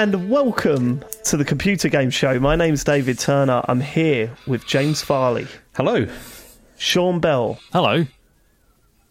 Hello and welcome to the Computer Game Show. My name's David Turner. I'm here with James Farley, Hello. Sean Bell. Hello.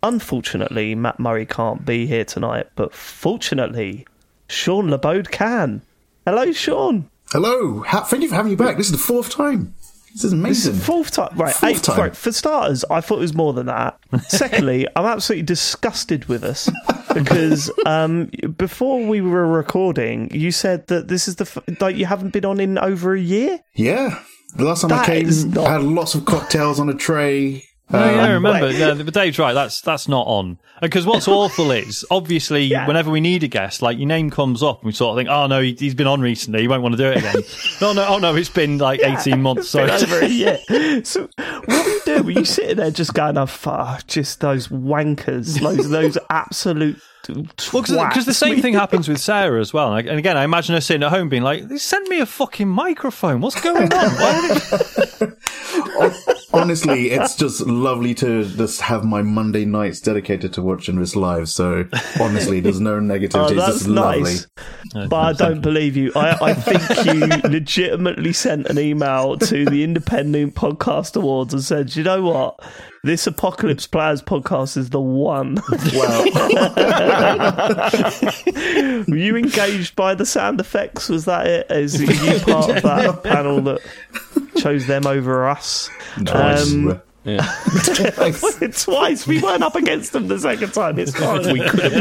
Unfortunately, Mat Murray can't be here tonight, but fortunately, Sean Labode can. Hello, Sean. Hello. Ha- thank you for having me back. This is the fourth time. This is This amazing. is fourth time. Right, Fourth eight, time. right, for starters, I thought it was more than that. Secondly, I'm absolutely disgusted with us because um, before we were recording, you said that this is the f- like you haven't been on in over a year. yeah. The last time That I came, not- I had lots of cocktails on a tray. Oh, yeah, I Um, remember. Yeah, but Dave's right. That's that's not on. Because what's awful is obviously Yeah. whenever we need a guest, like your name comes up, and we sort of think, oh no, he, he's been on recently. He won't want to do it again. no, no, oh no, it's been like eighteen months. Sorry. over a year. So what do you do? Were you sitting there just going, "Oh, fuck, just those wankers, those those absolute." Well, because the same thing happens with Sarah as well. And again, I imagine her sitting at home being like, "Send me a fucking microphone. What's going on?" Why- honestly, it's just lovely to just have my Monday nights dedicated to watching this live. So honestly, there's no negativity. Oh, it's that's just lovely. nice. But I don't believe you. I, I think you legitimately sent an email to the Independent Podcast Awards and said, you know what? This Apocalypse Players podcast is the one. Wow. Were you engaged by the sound effects? Was that it? Is you part of that panel that chose them over us? Twice. Um, Yeah. Twice. We weren't up against them the second time. It's fine. we could have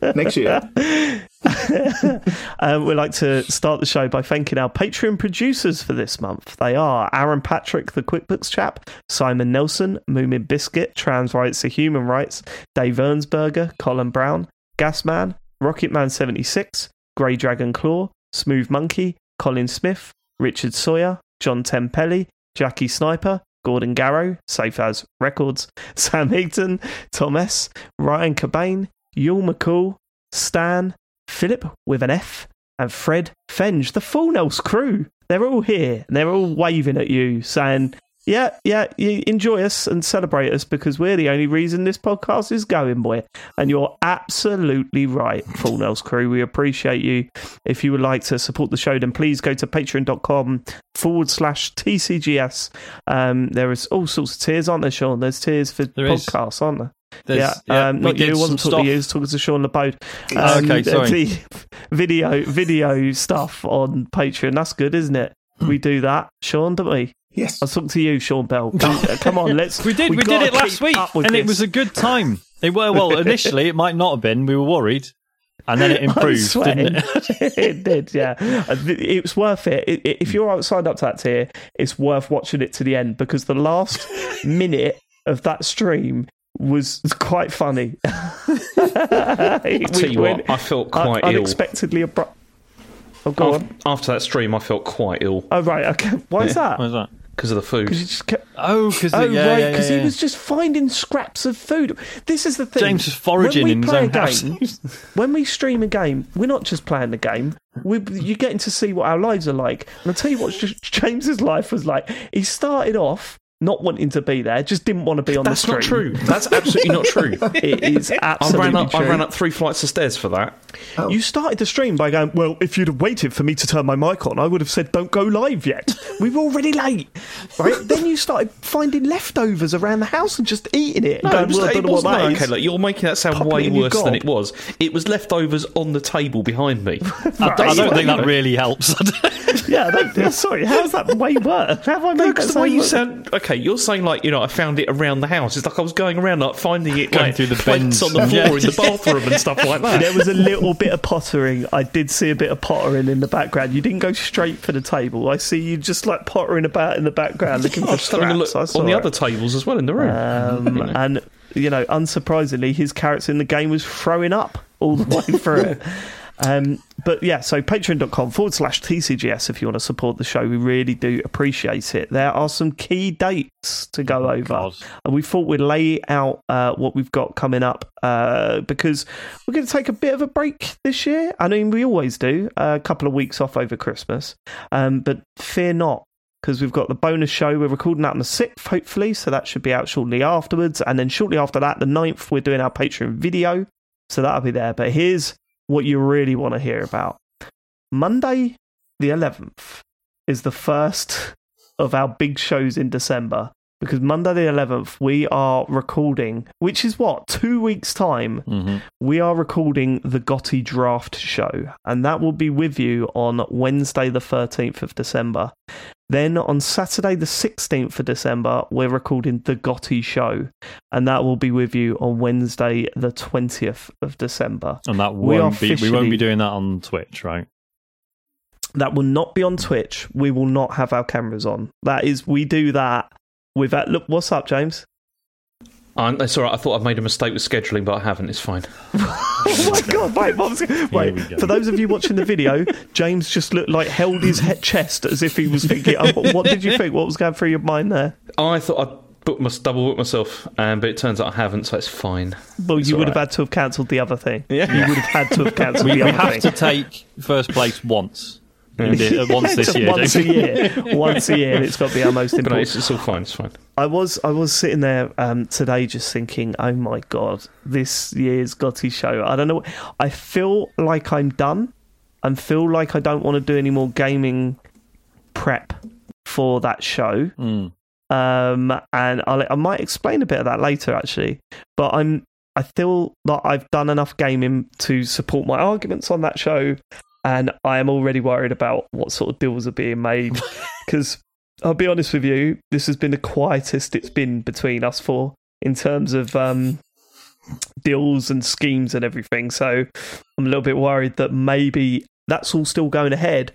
been. Next year. Um, we'd like to start the show by thanking our Patreon producers for this month. They are Aaron Patrick, the QuickBooks chap, Simon Nelson, Moomin Biscuit, Trans Rights to Human Rights, Dave Ernsberger, Colin Brown, Gasman, Rocketman76, Grey Dragon Claw, Smooth Monkey, Colin Smith, Richard Sawyer, John Tempelli, Jackie Sniper, Gordon Garrow, Safe As Records, Sam Higton, Thomas, Ryan Cabane, Yul McCall, Stan, Philip with an F, and Fred Fenge, the Full Nels crew. They're all here and they're all waving at you, saying, Yeah, yeah, you enjoy us and celebrate us because we're the only reason this podcast is going, boy. And you're absolutely right, Full Nels crew. We appreciate you. If you would like to support the show, then please go to patreon.com forward slash TCGS. Um, there is all sorts of tiers, aren't there, Sean? There's tiers for There is. podcasts, aren't there? There's- yeah, um, not you. wasn't talking to you. was talking to Sean Labode. Oh, Um, okay, sorry. The video, video stuff on Patreon. That's good, isn't it? We do that, Sean, don't we? Yes. I'll talk to you, Sean Bell. Come, come on, let's. We did. We, did it last week, up with and it was a good time. It were well initially. It might not have been. We were worried, and then it improved, didn't it? it did, yeah. Uh, It was worth it. It- it- If you're signed up to that tier, it's worth watching it to the end because the last minute of that stream was quite funny. I tell you what, I felt quite ill. unexpectedly abrupt. Oh, go on. After, after that stream, I felt quite ill Oh, right. Okay. Why is that? What was that? Because of the food. Because you just kept. Oh, because Oh yeah, right, yeah, because yeah, he was just finding scraps of food. This is the thing. James was foraging when we in his own a house. when we stream a game, we're not just playing the game. We, you're getting to see what our lives are like. And I'll tell you what J- James's life was like. He started off not wanting to be there, just didn't want to be on That's the street. That's not stream. true. That's absolutely not true. It is I absolutely ran up. true. I ran up three flights of stairs for that. Oh. You started the stream by going, Well, if you'd have waited for me to turn my mic on, I would have said, Don't go live yet. We were already late. Right? then you started finding leftovers around the house and just eating it. No, going, it, was, well, I it don't know what wasn't. that Okay, look, you're making that sound Pop it way worse than it was. It was leftovers on the table behind me. I, I don't think that really helps. Yeah, I don't- sorry, how's that way worse? How have I made that Because the way you worse? sound, okay, you're saying like you know I found it around the house. It's like I was going around like finding it Going like through the plates bins. on the floor Yeah. in the bathroom and stuff like that. There was a little bit of pottering. I did see a bit of pottering in the background. You didn't go straight for the table. I see you just like pottering about in the background looking for was just having a scraps. look I saw on the it. other tables as well in the room. Um, and you know, unsurprisingly, his character in the game was throwing up all the way through it. Um, but yeah, so patreon.com forward slash TCGS if you want to support the show. We really do appreciate it. There are some key dates to go over. God. And we thought we'd lay out uh, what we've got coming up uh, because we're going to take a bit of a break this year. I mean, we always do a couple of weeks off over Christmas. Um, but fear not. Because we've got the bonus show, we're recording that on the 6th, hopefully, so that should be out shortly afterwards. And then shortly after that, the 9th, we're doing our Patreon video, so that'll be there. But here's what you really want to hear about. Monday, the 11th, is the first of our big shows in December because Monday, the 11th, we are recording, which is what, two weeks' time, hmm we are recording the GOTY Draft Show, and that will be with you on Wednesday, the 13th of December. Then on Saturday, the 16th of December, we're recording the GOTY Show, and that will be with you on Wednesday, the 20th of December. And that We are won't be. We won't be doing that on Twitch, right? That will not be on Twitch. We will not have our cameras on. That is, we do that with that. Look, what's up, James? I'm, that's all right. I thought I'd made a mistake with scheduling, but I haven't. It's fine. oh my god! Wait, what was, wait. go. For those of you watching the video, James just looked like held his head chest as if he was thinking. Oh, what- what did you think? What was going through your mind there? I thought I'd book my, double book myself, um, but it turns out I haven't, so it's fine. Well, It's you would all have had to have cancelled the other thing. Yeah. You would have had to have cancelled We, the we other have thing. to take first place once. We did, uh, once this year. once a year, once a year, and it's got to be our most But important. it's, it's all fine. It's fine. I was I was sitting there um, today just thinking, oh my god, this year's GOTY show. I don't know. I feel like I'm done. I feel like I don't want to do any more gaming prep for that show. Mm. Um, and I'll, I might explain a bit of that later, actually. But I'm I feel that I've done enough gaming to support my arguments on that show, and I am already worried about what sort of deals are being made because I'll be honest with you, this has been the quietest it's been between us four in terms of um, deals and schemes and everything. So I'm a little bit worried that maybe that's all still going ahead.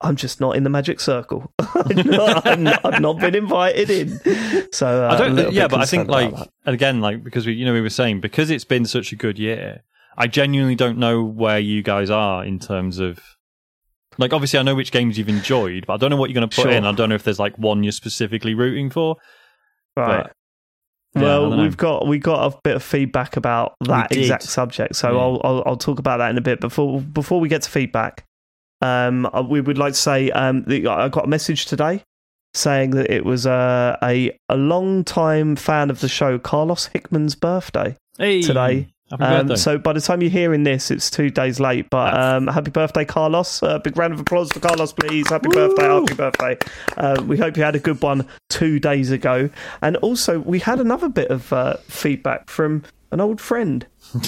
I'm just not in the magic circle. I'm not, I'm not, I've not been invited in. So uh, I don't. Yeah, but I think like and again, like because we, you know, we were saying because it's been such a good year. I genuinely don't know where you guys are in terms of. Like obviously, I know which games you've enjoyed, but I don't know what you're going to put Sure. in. I don't know if there's like one you're specifically rooting for. right. but- Yeah, well, we've got we got a bit of feedback about that exact subject, so Yeah. I'll, I'll I'll talk about that in a bit. Before before we get to feedback, um, uh, we would like to say um, I got a message today saying that it was uh, a a long time fan of the show, Carlos Hickman's birthday Hey, today. Um, so by the time you're hearing this, it's two days late. But um, happy birthday, Carlos! Uh, big round of applause for Carlos, please. Happy birthday, happy birthday. Uh, we hope you had a good one two days ago. And also, we had another bit of uh, feedback from an old friend.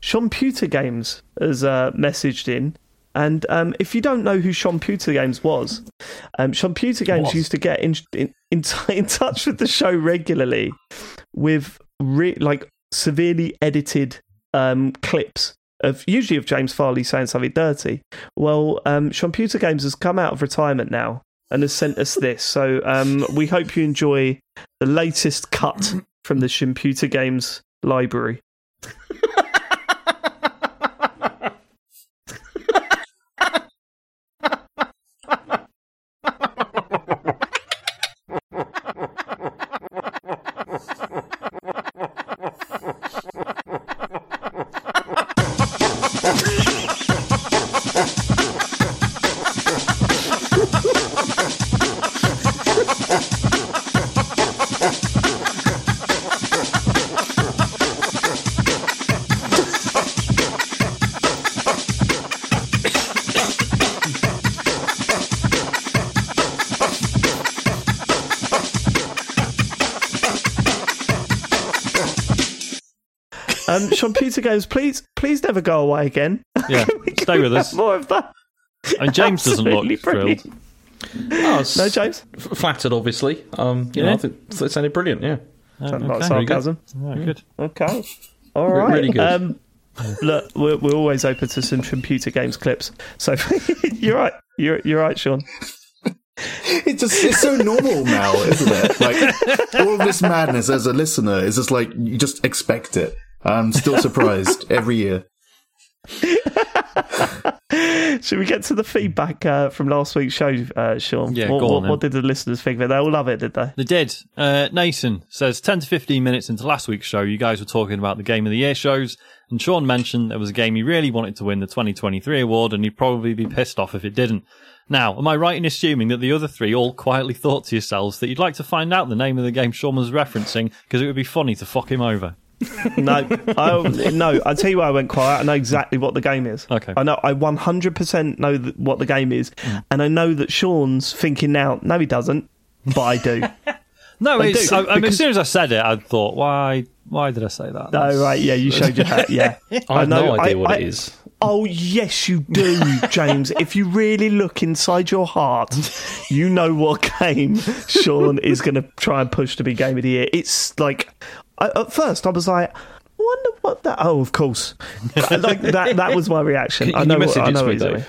Sean Pewter Games has uh, messaged in. And um, if you don't know who Sean Pewter Games was, um, Sean Pewter Games Was. used to get in in, in, t- in touch with the show regularly with re- like severely edited um, clips of usually of James Farley saying something dirty. Well, um, Games has come out of retirement now and has sent us this. So um, we hope you enjoy the latest cut from the Computer Games library. Um, Computer Games, please, please never go away again. yeah, stay with us. More of that. And James doesn't look Absolutely thrilled. Oh, No, James. f- flattered, obviously. Um, you know, Yeah. I think it sounded brilliant. Yeah. Sounded like okay. sarcasm. Right, good. Okay. All Re- right. really good. Um, look, we're, we're always open to some computer games clips. So you're right. You're you're right, Sean. It's just it's so normal now, isn't it? Like all of this madness as a listener is just like you just expect it. I'm still surprised every year. Should we get to the feedback uh, from last week's show, uh, Sean? Yeah, what, go on what, what did the listeners think of it? They all love it, did they? They did. Uh, Nathan says 10 to 15 minutes into last week's show, you guys were talking about the Game of the Year shows, and Sean mentioned there was a game he really wanted to win the 2023 award, and he'd probably be pissed off if it didn't. Now, am I right in assuming that the other three all quietly thought to yourselves that you'd like to find out the name of the game Sean was referencing because it would be funny to fuck him over? No, I, no. I tell you why I went quiet. I know exactly what the game is. Okay. I know. I one hundred percent know th- what the game is, mm. and I know that Sean's thinking now. No, he doesn't, but I do. No, I do, I, I mean, as soon as I said it, I thought, why? Why did I say that? oh right, yeah, you showed your hat. Yeah, I have know, no idea what it is. Oh yes, you do, James. if you really look inside your heart, you know what game Sean is going to try and push to be game of the year. It's like I, at first I was like. I wonder what that. Oh, of course. like that. That was my reaction. Can, I know. you what, I know to what me, doing.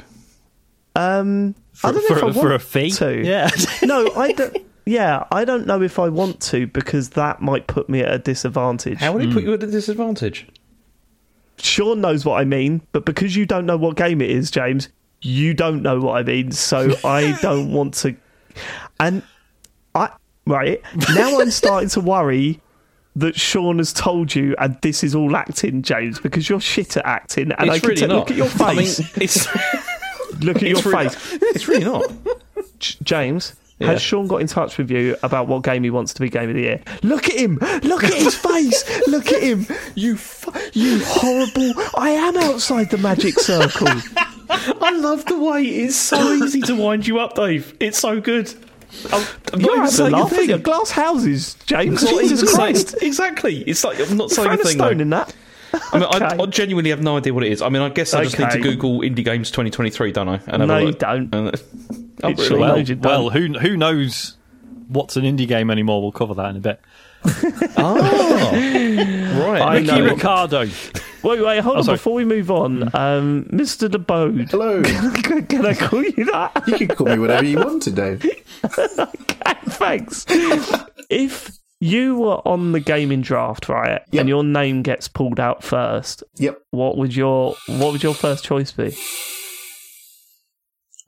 Um, for, I don't know for, if I for a fee. to. Yeah. no, I don't. Yeah, I don't know if I want to because that might put me at a disadvantage. How would it put you at a disadvantage? Sean knows what I mean, but because you don't know what game it is, James, you don't know what I mean. So I don't want to. And I right now, I'm starting to worry that Sean has told you, and this is all acting, James, because you're shit at acting, and I it's can really not. look at your I mean, face. it's, look at your really, face, it's really not. J- James. Yeah. Has Sean got in touch with you about what game he wants to be game of the year? Look at him! Look at his face! Look at him! You, fu- you horrible! I am outside the magic circle. I love the way it's so easy to wind you up, Dave. It's so good. Oh, I'm, I'm You're not even having a saying a at thing. glass houses, James. Not Jesus Christ! Exactly. It's like I'm not saying a a thing. stone though. in that. I mean, Okay. I genuinely have no idea what it is. I mean, I guess I just need to Google indie games 2023, don't I? And No, you don't. And, uh, oh, really? sure Well, knows you don't. well, who who knows what's an indie game anymore? We'll cover that in a bit. Oh, right. I Ricky know. Ricardo. Wait, wait, hold Oh, on. sorry. Before we move on, um, Mr. DeBode, Hello. can I call you that? You can call me whatever you want today. Thanks. if you were on the gaming draft, right, Yep. and your name gets pulled out first, Yep. what would your what would your first choice be?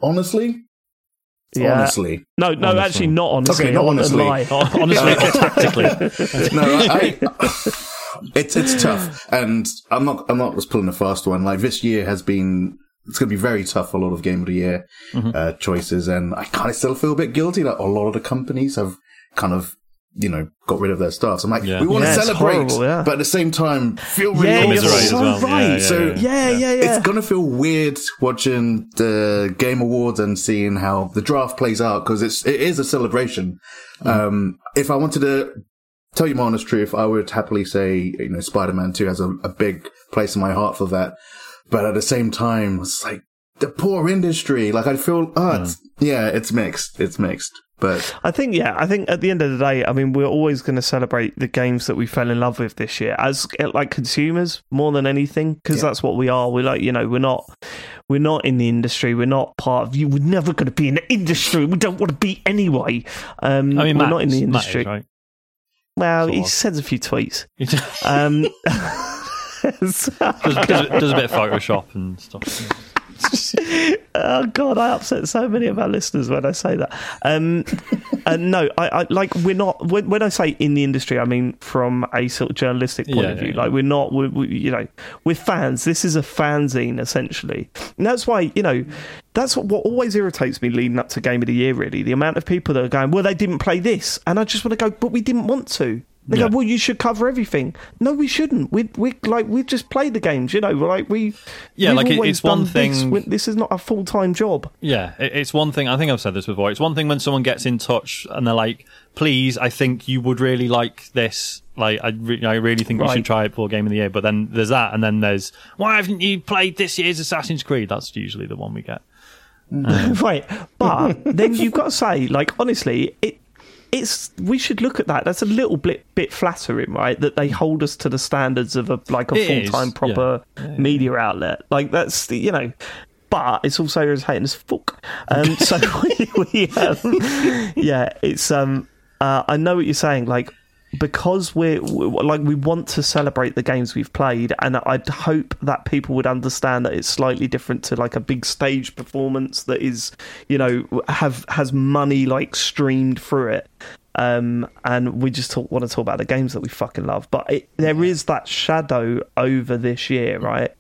Honestly, Yeah. honestly, No, no, Honestly. actually, not honestly. Okay, not I want to honestly. Honestly, tactically. no, I, it's it's tough, and I'm not I'm not just pulling the fast one. Like this year has been, it's going to be very tough for a lot of game of the year uh, choices, and I kind of still feel a bit guilty that a lot of the companies have kind of you know got rid of their staff. So I'm like, Yeah. we want Yeah, to celebrate, horrible, yeah. but at the same time, feel really Yeah, you're awful. Commiserate as so well. Right. yeah, So yeah. Yeah, yeah, yeah. it's gonna feel weird watching the game awards and seeing how the draft plays out because it's it is a celebration. Um, if I wanted to tell you my honest truth, I would happily say you know Spider-Man Two has a, a big place in my heart for that. But at the same time, it's like the poor industry. Like I feel, oh, it's, yeah, it's mixed. It's mixed. But I think, yeah, I think at the end of the day, I mean, we're always going to celebrate the games that we fell in love with this year as like consumers more than anything, because Yeah. that's what we are. We're like, you know, we're not, we're not in the industry. We're not part of you. We're never going to be in the industry. We don't want to be anyway. Um, I mean, we're Mat, not in the Mat industry. is, right? Well, Sort he of. sends a few tweets. Um, does, does, does a bit of Photoshop and stuff. oh god, I upset so many of our listeners when I say that. Um, and no, I, I like we're not. When, when I say in the industry, I mean from a sort of journalistic point Yeah, of view. yeah, yeah. Like we're not. We, we, you know, we're fans. This is a fanzine essentially, and that's why you know. That's what, what always irritates me leading up to Game of the Year. Really, the amount of people that are going, "Well, they didn't play this," and I just want to go, "But we didn't want to." They Yeah. go, "Well, you should cover everything." No, we shouldn't. We we like we just play the games. You know, like we. Yeah, like, it- it's one done this. thing- This is not a full time job. Yeah, it, it's one thing. I think I've said this before. It's one thing when someone gets in touch and they're like, "Please, I think you would really like this. Like, I, re- I really think you Right. should try it for Game of the Year." But then there's that, and then there's, "Why haven't you played this year's Assassin's Creed?" That's usually the one we get. Um, right but then you've got to say like honestly it it's we should look at that. That's a little bit bit flattering right? That they hold us to the standards of a like a full-time proper yeah. Yeah, yeah. media outlet. Like that's the you know but it's also irritating as fuck. Um so we, we um, yeah it's um uh, I know what you're saying. Like because we're, we like we want to celebrate the games we've played and i'd hope that people would understand that it's slightly different to like a big stage performance that is you know have has money like streamed through it. Um and we just talk, want to talk about the games that we fucking love. But it, there is that shadow over this year right?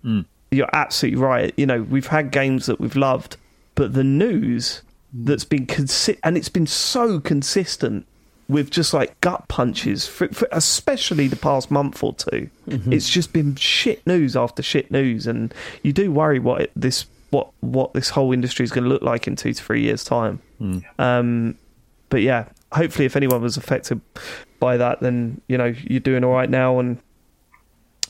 You're absolutely right. You know we've had games that we've loved but the news that's been consi- and it's been so consistent with just like gut punches, for, for especially the past month or 2 It's just been shit news after shit news, and you do worry what it, this what what this whole industry is going to look like in two to three years' time. Um, but yeah, hopefully, if anyone was affected by that, then you know you're doing all right now and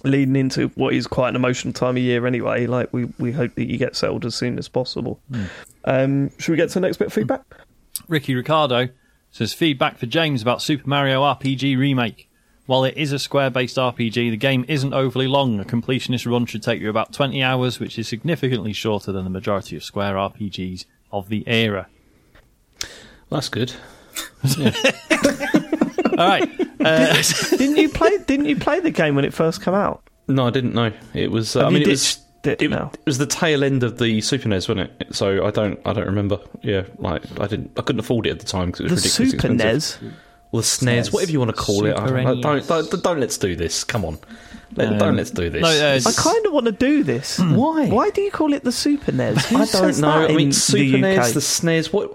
leading into what is quite an emotional time of year anyway. Like we we hope that you get settled as soon as possible. Um, should we get to the next bit of feedback? Ricky Ricardo says feedback for James about Super Mario RPG Remake. While it is a square based RPG, the game isn't overly long. A completionist run should take you about 20 hours, which is significantly shorter than the majority of square RPGs of the era. That's good. All right. Uh, didn't you play? Didn't you play the game when it first came out? No, I didn't know. It was. Uh, I mean, you it was. ditched it It, now? it was the tail end of the Super NES, wasn't it? So I don't, I don't remember. Yeah, like I didn't, I couldn't afford it at the time because it The was ridiculously Super expensive. NES. Well, the SNES, whatever you want to call it. I Super don't, don't, don't, don't, let's do this. Come on, Let, Um, don't let's do this. no, uh, I kind of want to do this. Why? Why do you call it the Super NES? Who I don't says know. that I mean, in Super the UK? NES, the SNES. What?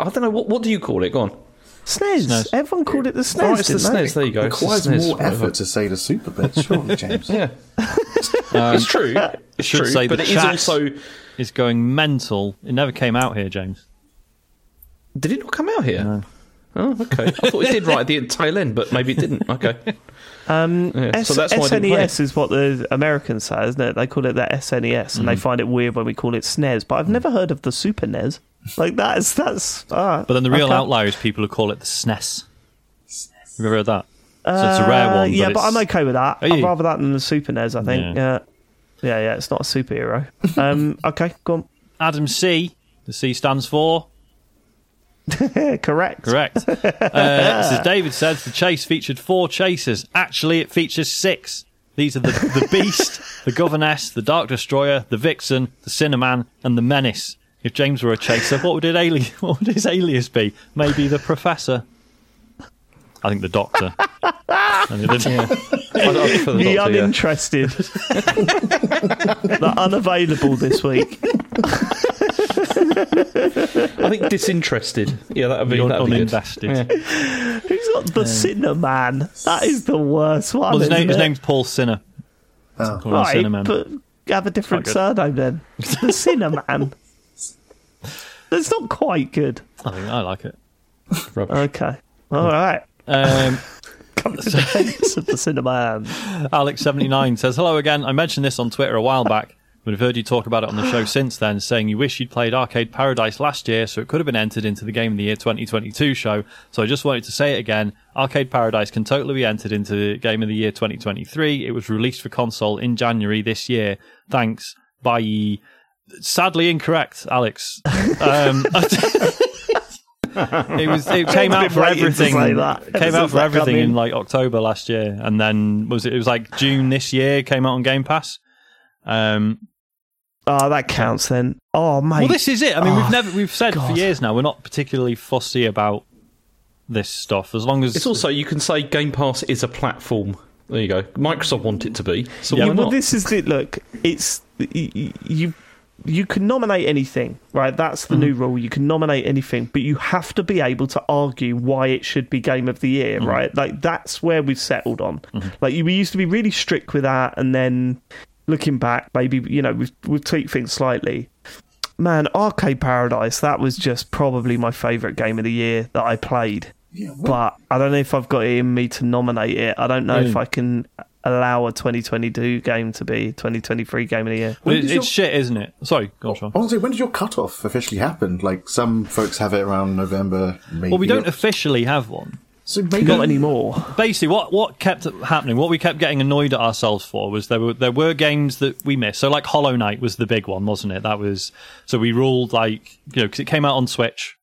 I don't know. What, what do you call it? Go on. SNES. SNES. Everyone called it the SNES. Right, it's the didn't they? SNES. There you go. It's the Requires SNES, more whatever. effort to say the super bit, surely, James. Yeah, um, it's true. It's true, say but the it is chat- also. it's going mental. It never came out here, James. Did it not come out here? Oh, okay. I thought it did right at the tail end, but maybe it didn't. Okay. Um, Yeah, S- so that's why I didn't SNES is what the Americans say, isn't it? They call it the SNES, and they mm. find it weird when we call it SNES. But I've mm. never heard of the Super NES. Like that's that's. Ah, But then the real okay. outlier is people who call it the SNES. Have you ever heard that? so it's a rare Uh, one. yeah, but, but I'm okay with that. I'd rather that than the Super NES. I think. Yeah. Yeah, yeah, yeah. It's not a superhero. Um, okay, go on. Adam C. The C stands for Correct. correct. uh, as David says, the chase featured four chasers. Actually, it features six. These are the, the Beast, the Governess, the Dark Destroyer, the Vixen, the Sinnerman, and the Menace. If James were a chaser, what would, it ali- what would his alias be? Maybe the Professor. I think the Doctor. And the- I, I prefer the The Doctor, yeah. uninterested. the unavailable this week. I think disinterested. Yeah, that'd be, Un- that'd be uninvested. Yeah. Who's got the Sinnerman? That is the worst one. Well, his, name, his name's Paul Sinha. Oh. Call him right, Sinnerman. but have a different surname then. The Sinnerman. That's not quite good. I think I like it. Rubbish. Okay. All right. Um, Come to the defense of the Sinnerman. Alex79 says, Hello again. I mentioned this on Twitter a while back, but I've heard you talk about it on the show since then, saying you wish you'd played Arcade Paradise last year so it could have been entered into the Game of the Year 2022 show. So I just wanted to say it again. Arcade Paradise can totally be entered into the Game of the Year 2023. It was released for console in January this year. Thanks. Bye. Sadly incorrect, Alex. Um, it was. It came out for everything. say that came out for that everything come in in. like October last year, and then was it? It was like June this year. Came out on Game Pass. Um, Oh, that counts then. Oh, mate. well, this is it. I mean, Oh, we've never we've said for years now we're not particularly fussy about this stuff as long as It's also you can say Game Pass is a platform. There you go. Microsoft want it to be. So Yeah, why Yeah, well, not? this is it. Look, it's y- y- you. You can nominate anything, right? That's the new mm. rule. You can nominate anything, but you have to be able to argue why it should be Game of the Year, mm. right? Like that's where we've settled on. Mm-hmm. Like we used to be really strict with that, and then looking back, maybe you know we've we've tweaked things slightly. Man, Arcade Paradise, that was just probably my favourite game of the year that I played. Yeah, But I don't know if I've got it in me to nominate it. I don't know if Mm. I can allow a 2022 game to be 2023 game of the year. It, does it's your- shit, isn't it? Sorry, go on, Sean. I want to say, when did your cutoff officially happen? Like, some folks have it around November, maybe. Well, we don't officially have one. So maybe Not anymore. basically what what kept happening what we kept getting annoyed at ourselves for was there were there were games that we missed so like hollow knight was the big one wasn't it that was so we ruled like you know because it came out on switch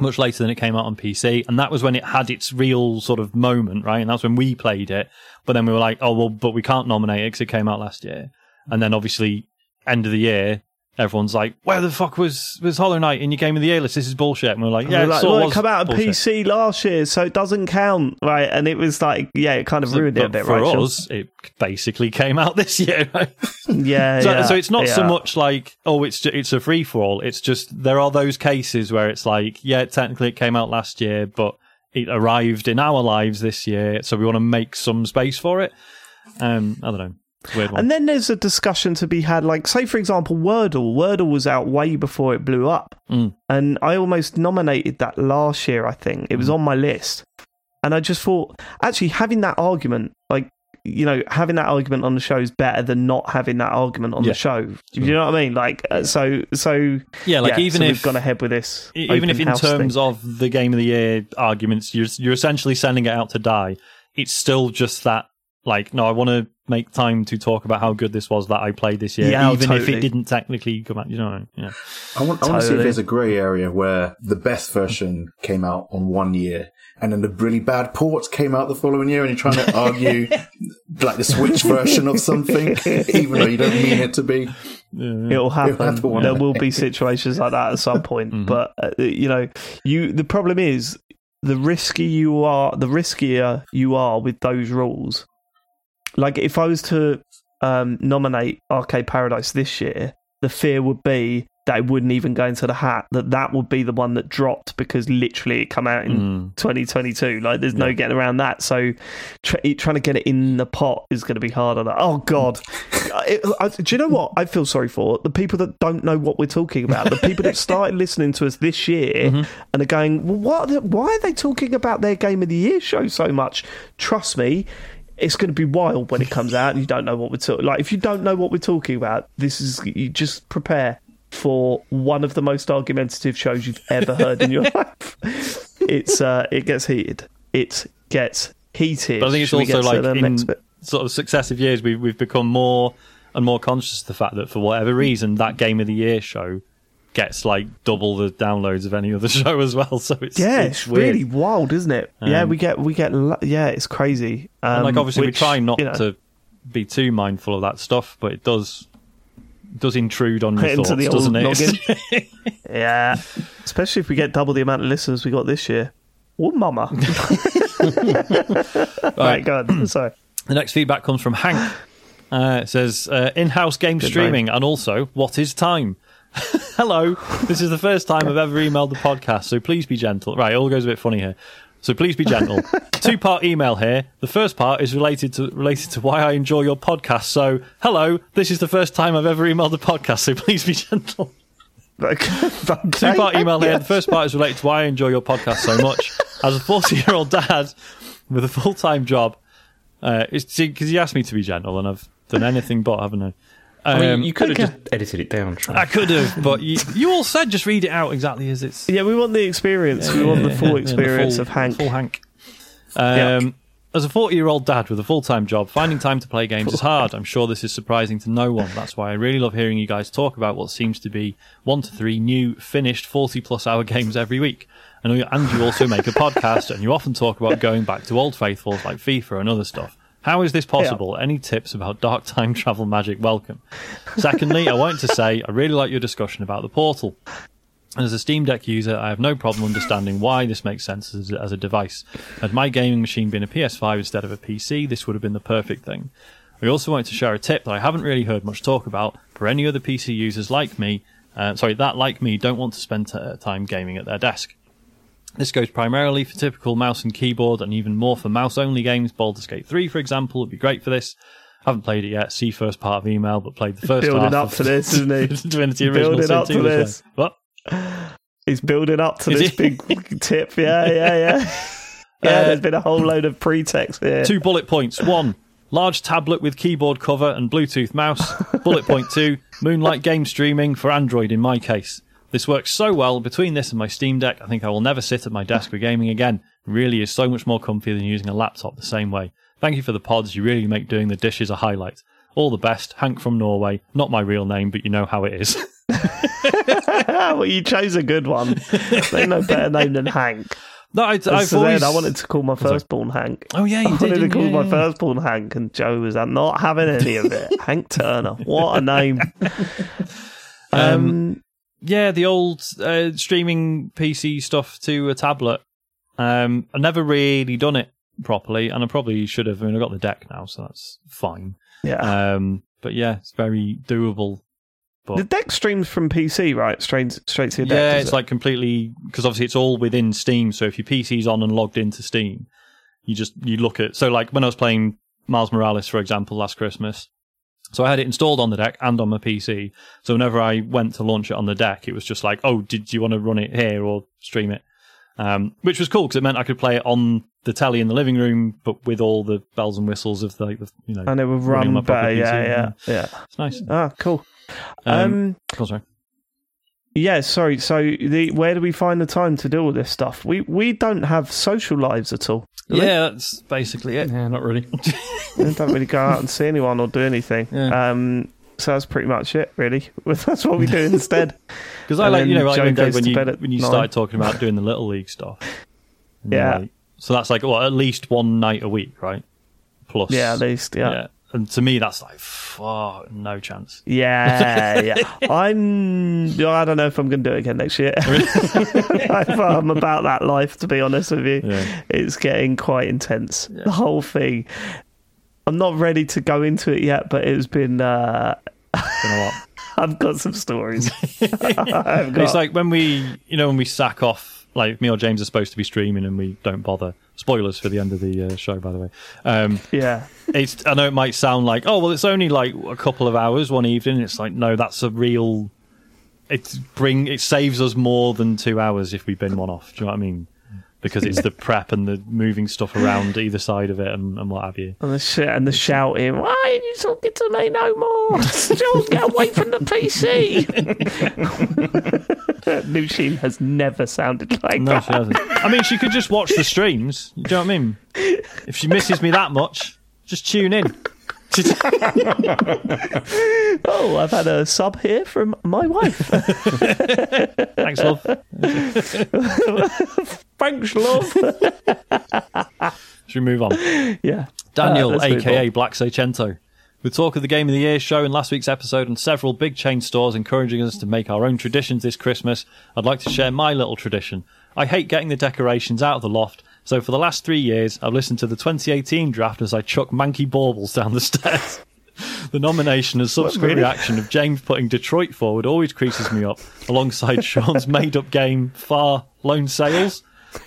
much later than it came out on pc and that was when it had its real sort of moment right? And that's when we played it. But then we were like oh well but we can't nominate it because it came out last year. And then obviously end of the year everyone's like where the fuck was was hollow knight in your game of the year list this is bullshit and we're like yeah Yeah, it like, sort of come out on bullshit. PC last year, so it doesn't count, right? And it was like, yeah, it kind of ruined it a bit, for us, it basically came out this year. Right? Yeah, So, yeah, so it's not so much like oh, it's ju- it's a free for all. It's just there are those cases where it's like yeah, technically it came out last year, but it arrived in our lives this year, so we want to make some space for it. Um, I don't know. It's a weird one. And then there's a discussion to be had, like, say, for example, Wordle. Wordle was out way before it blew up. Mm. And I almost nominated that last year, I think. It was Mm. on my list. And I just thought, actually, having that argument, like, you know, having that argument on the show is better than not having that argument on Yeah. the show. Do you know what I mean? Like, uh, so, so, yeah, like yeah, even so if we've gone ahead with this, even if in terms thing. of the game of the year arguments you're you're essentially sending it out to die it's still just that like no i want to make time to talk about how good this was that i played this year Yeah, even if it didn't technically come out you know yeah I want, I want to see if there's a grey area where the best version came out on one year, and then the really bad ports came out the following year, and you're trying to argue like the Switch version of something, even though you don't mean it to be. It'll happen. happen one there will be situations like that at some point. Mhm. But uh, you know, you the problem is the risky you are, the riskier you are with those rules. Like if I was to um, nominate Arcade Paradise this year, the fear would be that it wouldn't even go into the hat. That that would be the one that dropped because literally it come out in Mm. 2022. Like there's no getting around that. So tr- trying to get it in the pot is going to be harder. Oh God, I, I, do you know what I feel sorry for? The people that don't know what we're talking about. The people that started listening to us this year and are going, well, what? Why are they talking about their game of the year show so much? Trust me. It's going to be wild when it comes out, and you don't know what we're talking. Like, if you don't know what we're talking about, this is you just prepare for one of the most argumentative shows you've ever heard in your life. It's uh, it gets heated. It gets heated. but i think it's Should also like in sort of successive years we, we've become more and more conscious of the fact that for whatever reason that game of the year show gets like double the downloads of any other show as well so it's Yeah, it's, really wild, isn't it? yeah, Um, we get we get yeah, it's crazy. Um, and like obviously which, we try not you know, to be too mindful of that stuff, but it does does intrude on your thoughts, doesn't it? Yeah, especially if we get double the amount of listeners we got this year. Oh, mama! right, go on. Sorry. the next feedback comes from Hank. Uh, it says uh, in-house game Good streaming, and also what is time? Hello, this is the first time I've ever emailed the podcast, so please be gentle. Right, it all goes a bit funny here. So please be gentle. Two part email here. The first part is related to related to why I enjoy your podcast. So hello, this is the first time I've ever emailed the podcast, so please be gentle. Two part email here. The first part is related to why I enjoy your podcast so much. As a 40 year old dad with a full time job, uh, because he asked me to be gentle, and I've done anything but, haven't I? I mean, Um, you could have okay. just edited it down. Sean. I could have, but you, you all said just read it out exactly as it's. Yeah, we want the experience. we want the full yeah, experience the of Hank. Full Hank. Um, As a 40 year old dad with a full time job, finding time to play games is hard. I'm sure this is surprising to no one. That's why I really love hearing you guys talk about what seems to be one to three new, finished 40 plus hour games every week. And you, and you also make a podcast and you often talk about going back to old faithfuls like FIFA and other stuff. How is this possible? Any tips about dark time travel magic? Welcome. Secondly, I wanted to say I really like your discussion about the portal. As a Steam Deck user, I have no problem understanding why this makes sense as, as a device. Had my gaming machine been a PS5 instead of a PC, this would have been the perfect thing. I also wanted to share a tip that I haven't really heard much talk about for any other PC users like me, uh, sorry, that like me don't want to spend t- time gaming at their desk. This goes primarily for typical mouse and keyboard, and even more for mouse only games. Baldur's Gate 3, for example, would be great for this. Haven't played it yet. See first part of email, but played the first Building half up to this, isn't he? Divinity Original Building Sin up 2 to well. this. What? He's building up to Is this he? big tip. Yeah, yeah, yeah. Yeah, Uh, there's been a whole load of pretext here. Two bullet points. One, large tablet with keyboard cover and Bluetooth mouse. bullet point two, Moonlight game streaming for Android in my case. This works so well. Between this and my Steam Deck, I think I will never sit at my desk for gaming again. It really is so much more comfy than using a laptop the same way. Thank you for the pods. You really make doing the dishes a highlight. All the best, Hank from Norway. Not my real name, but you know how it is. well, you chose a good one. There's no better name than Hank. no, I, said, always. I wanted to call my firstborn Hank. Oh yeah, you I did. wanted to didn't call you? my Yeah, yeah. firstborn Hank, and Joe was not having any of it. Hank Turner, what a name! Um, yeah, the old uh, streaming PC stuff to a tablet. Um, I've never really done it properly, and I probably should have. I mean, I've got the deck now, so that's fine. yeah, Um, but yeah, it's very doable. But The deck streams from PC, right? Straight, straight to your deck. yeah, it's it? like completely because obviously it's all within Steam. So if your PC's on and logged into Steam, you just you look at. So like when I was playing Miles Morales, for example, last Christmas. So I had it installed on the deck and on my PC. So whenever I went to launch it on the deck, it was just like, oh, did you want to run it here or stream it? Um, which was cool because it meant I could play it on the telly in the living room, but with all the bells and whistles of the, like, the you know, and it would run better. Yeah, PC, yeah, yeah. it's nice. Ah, cool. Um, Um, sorry. yeah, sorry. So, the where do we find the time to do all this stuff? We we don't have social lives at all. Yeah, that's basically it. Yeah, not really. don't really go out and see anyone or do anything. Yeah. Um, so that's pretty much it, really. That's what we do instead. Because I And like, you know, like Joe when, Dave, when you when you started talking about doing the little league stuff. Yeah. like- so that's like what at least one night a week, right? Plus. yeah, at least. Yeah. And to me, that's like, fuck, no chance. Yeah, yeah. I'm. I don't know if I'm going to do it again next year. I'm about that life, to be honest with you. Yeah. It's getting quite intense. The whole thing. I'm not ready to go into it yet, but it's been. Uh, Been a lot. I've got some stories. Got, It's like when we, you know, when we sack off, like me or James are supposed to be streaming and we don't bother. Spoilers for the end of the uh, show, by the way. Um, yeah, it's I know it might sound like oh well it's only like a couple of hours one evening it's like no that's a real it's bring it saves us more than two hours if we bin one off do you know what I mean because it's the prep and the moving stuff around either side of it and, and what have you and the shit and the shouting. Why are you talking to me no more? Jules, get away from the PC. Nushin has never sounded like no that. she hasn't I mean she could just watch the streams do you know what I mean if she misses me that much just tune in Oh, I've had a sub here from my wife. thanks love Thanks, love. should we move on yeah. Daniel, Uh, aka. Black Seicento. With talk of the Game of the Year show in last week's episode and several big chain stores encouraging us to make our own traditions this Christmas, I'd like to share my little tradition. I hate getting the decorations out of the loft, so for the last three years, I've listened to the 2018 draft as I chuck manky baubles down the stairs. The nomination and subsequent really? reaction of James putting Detroit forward always creases me up, alongside Sean's made up game Far Lone Sales.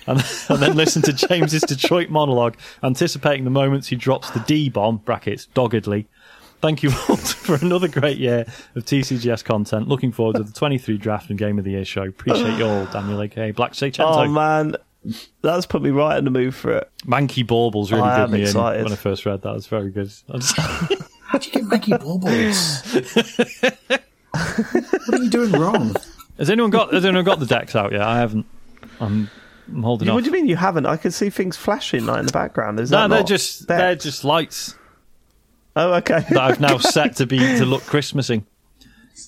And, and then listen to James's Detroit monologue, anticipating the moments he drops the D bomb, brackets, doggedly. Thank you all for another great year of TCGS content. Looking forward to the 23 draft and Game of the Year show. Appreciate you all, Daniel, aka Black Oh Seicento. man, that's put me right in the mood for it. Manky Baubles really I did me excited. in when I first read that. It was very good. Just- How'd you get Manky Baubles? what are you doing wrong? has anyone got Has anyone got the decks out yet? I haven't. I'm, I'm holding What off. do you mean you haven't? I can see things flashing like in the background. Is No, they're just there? they're just lights Oh, okay. that I've now set to be to look Christmassy.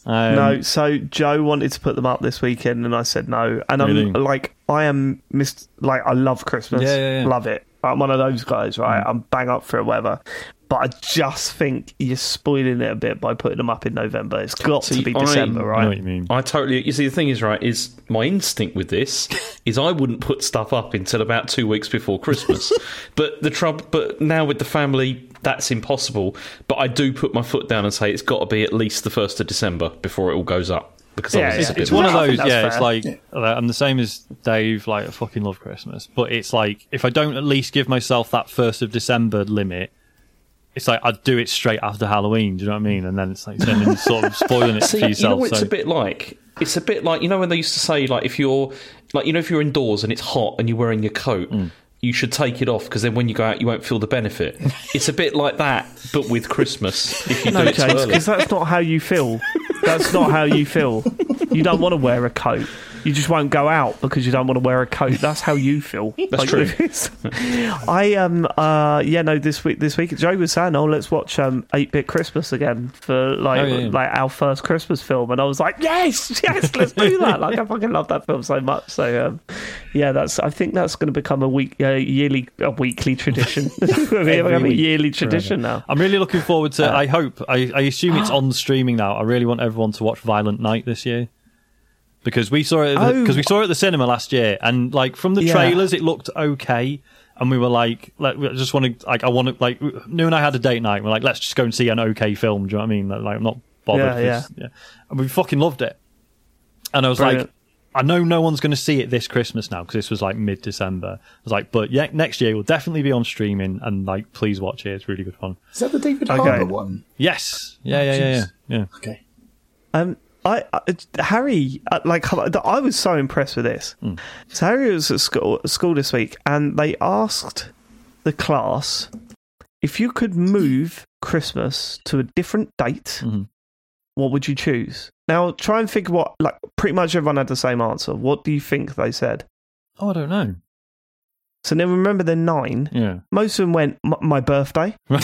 Um, no, so Joe wanted to put them up this weekend, and I said no. And I'm like, I am missed. Like, I love Christmas. Yeah, yeah, yeah. Love it. I'm one of those guys, right? I'm bang up for it, whatever. But I just think you're spoiling it a bit by putting them up in November. It's got See, to be I- December, I know right? what you mean. I totally. You see, the thing is, right, is my instinct with this is I wouldn't put stuff up until about two weeks before Christmas. but the trouble, but now with the family, that's impossible. But I do put my foot down and say it's got to be at least the first of December before it all goes up because Yeah, obviously yeah. it's, It's one of those, that's yeah. It's like I'm the same as Dave. Like I fucking love Christmas, but it's like if I don't at least give myself that first of December limit, it's like I'd do it straight after Halloween. Do you know what I mean? And then it's like then sort of spoiling it See, for you know yourself. what it's a bit like? It's a bit like you know when they used to say like if you're like you know if you're indoors and it's hot and you're wearing your coat, Mm. you should take it off because then when you go out you won't feel the benefit. it's a bit like that, but with Christmas. If you No, do it James, because that's not how you feel. That's not how you feel. You don't want to wear a coat. You just won't go out because you don't want to wear a coat. That's how you feel. That's true. I um uh yeah no this week this week Joe was saying oh let's watch um Eight Bit Christmas again for like Oh, yeah, yeah. like our first Christmas film and I was like yes yes let's do that like I fucking love that film so much so um yeah that's I think that's going to become a week uh, yearly a weekly tradition. we have a week, yearly tradition now. I'm really looking forward Uh, to. I hope. I, I assume it's on streaming now. I really want everyone to watch Violent Night this year because we saw it Oh. because we saw it at the cinema last year, and like from the Yeah. trailers, it looked okay. And we were like, like we just want to like I want to like New and I had a date night. We're like, let's just go and see an okay film. Do you know what I mean? Like, I'm not bothered. Yeah, 'cause- yeah. And we fucking loved it. And I was like, I know no one's going to see it this Christmas now because this was like mid December. I was like, but yeah, next year will definitely be on streaming and like, please watch it. It's really good fun. Is that the David Okay. Harbour one? Yes. Yeah, yeah, yeah, yeah. yeah. Okay. Um, I, I Harry, uh, like I was so impressed with this. So Harry was at school, school this week, and they asked the class if you could move Christmas to a different date, Mhm. what would you choose? Now, try and think what. Like, pretty much everyone had the same answer. What do you think they said? Oh, I don't know. So now remember, they're nine. Yeah. Most of them went my birthday, and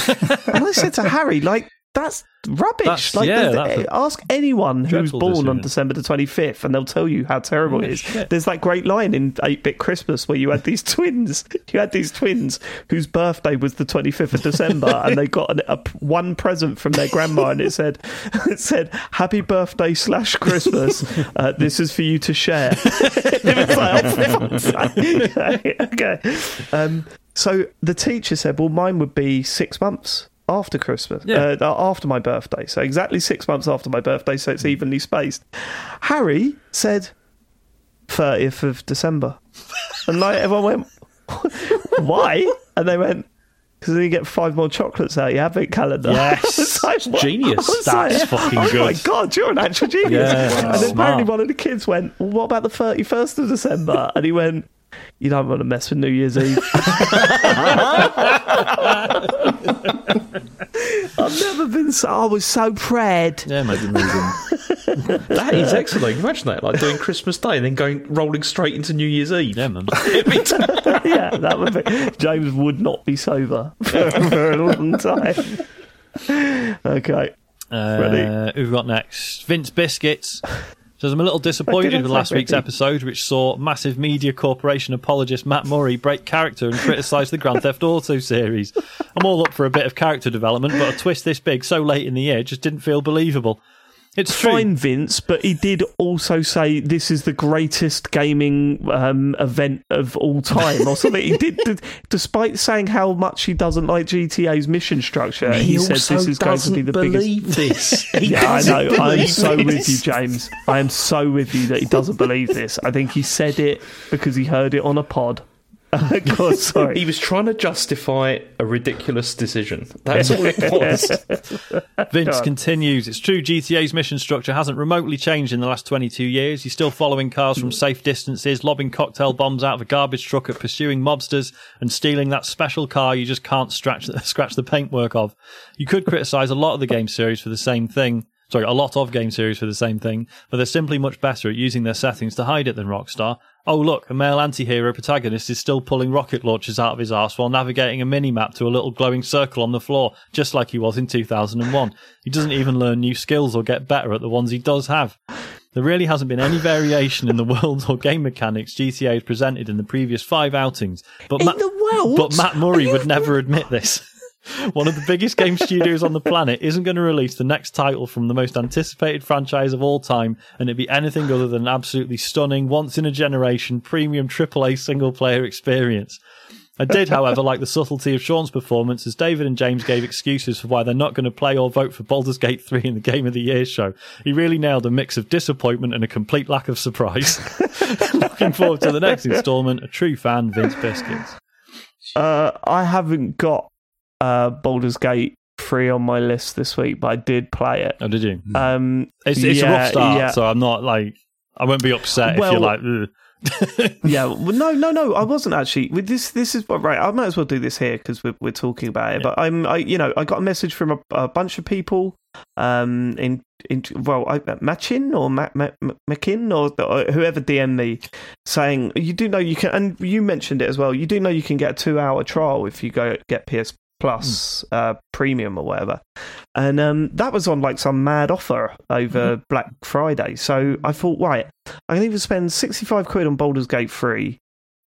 I said to Harry, like. That's rubbish. That's- like, yeah, that's ask anyone who's born on. December the 25th, and they'll tell you how terrible Yeah, it is. shit. There's that great line in 8 Bit Christmas where you had these twins. You had these twins whose birthday was the 25th of December, and they got an, a, one present from their grandma, and it said, "It said Happy Birthday slash Christmas. Uh, this is for you to share." like, oh, for fuck's sake. okay. Um, so the teacher said, "Well, mine would be six months." After Christmas, Yeah. uh, after my birthday, so exactly six months after my birthday, so it's evenly spaced. Harry said 30th of December. And like everyone went, why? And they went, because then you get five more chocolates out of your advent calendar. Yes. Like? Genius. That's like, fucking oh my god, you're an actual genius. Yeah, and then apparently one of the kids went, well, what about the 31st of December? And he went, you don't want to mess with New Year's Eve. I've never been so, I was so proud. Yeah, maybe moving. That is excellent. Imagine that, like doing Christmas Day and then going rolling straight into New Year's Eve. yeah, man. yeah, that would be. James would not be sober for, for a long time. Okay. Ready? Uh, who've we got next? Vince Biscuits. Says I'm a little disappointed with last week's episode, which saw massive media corporation apologist Mat Murray break character and criticise the Grand Theft Auto series. I'm all up for a bit of character development, but a twist this big so late in the year just didn't feel believable. It's true. Fine, Vince, but he did also say this is the greatest gaming um, event of all time, or something. he did, d- despite saying how much he doesn't like GTA's mission structure. He, said this is going to be the biggest. this. Yeah, I know. I'm believe so with you. James. I am so with you that he doesn't believe this. I think he said it because he heard it on a pod. Oh, God, sorry. He was trying to justify a ridiculous decision. That's all it was. Vince continues. It's true GTA's mission structure hasn't remotely changed in the last 22 years. You're still following cars from safe distances, lobbing cocktail bombs out of a garbage truck at pursuing mobsters, and stealing that special car you just can't scratch, scratch the paintwork of. You could criticise a lot of the game series for the same thing. Sorry, a lot of game series for the same thing, but they're simply much better at using their settings to hide it than Rockstar. Oh look, a male anti-hero protagonist is still pulling rocket launchers out of his arse while navigating a mini-map to a little glowing circle on the floor, just like he was in 2001. He doesn't even learn new skills or get better at the ones he does have. There really hasn't been any variation in the world or game mechanics GTA has presented in the previous five outings. But In Ma- the world? But Mat Murray would never admit this. One of the biggest game studios on the planet isn't going to release the next title from the most anticipated franchise of all time, and it'd be anything other than an absolutely stunning, once in a generation, premium AAA single player experience. I did, however, like the subtlety of Sean's performance as David and James gave excuses for why they're not going to play or vote for Baldur's Gate 3 in the Game of the Year show. He really nailed a mix of disappointment and a complete lack of surprise. Looking forward to the next instalment, a true fan, Vince Biscuits. Uh, I haven't got uh, Baldur's Gate 3 on my list this week, but I did play it. Oh, did you? Um, It's, it's a rough start, yeah. so I'm not like I won't be upset Well- if you're like. "Ugh." yeah, well, no, no, no. I wasn't actually. With this, this is right. I might as well do this here because we're we're talking about it. But I'm, I, you know, I got a message from a, a bunch of people. Um, in in well, I, Machin or Ma, Ma, Ma- Mackin or, or whoever DM me saying you do know you can, and you mentioned it as well. You do know you can get a two hour trial if you go get PS Plus uh, Premium or whatever. And um, that was on like some mad offer over Black Friday. So I thought, right, I can either spend 65 quid on Baldur's Gate 3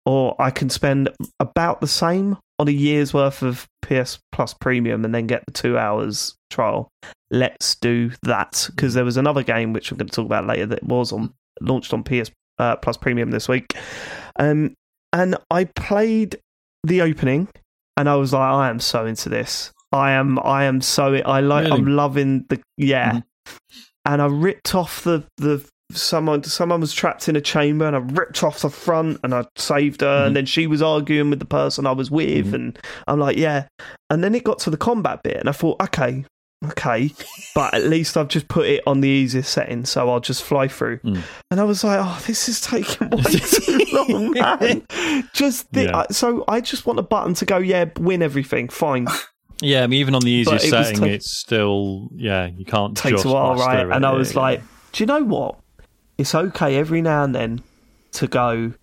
or I can spend about the same on a year's worth of PS Plus Premium and then get the two hours trial. Let's do that because there was another game which I'm going to talk about later that was on launched on PS uh, Plus Premium this week, um, and I played the opening and I was like, I am so into this. I am, I am so, I like, Really? I'm loving the, yeah, Mhm. and I ripped off the the someone someone was trapped in a chamber and I ripped off the front and I saved her Mm-hmm. and then she was arguing with the person I was with and I'm like yeah and then it got to the combat bit and I thought okay okay but at least I've just put it on the easiest setting so I'll just fly through Mm. and I was like oh this is taking way too long man just the, Yeah. I, so I just want a button to go yeah win everything fine Yeah, I mean, even on the easiest it setting, ta- it's still yeah, you can't takes a while, right? it. And I was yeah. like, do you know what? It's okay every now and then to go,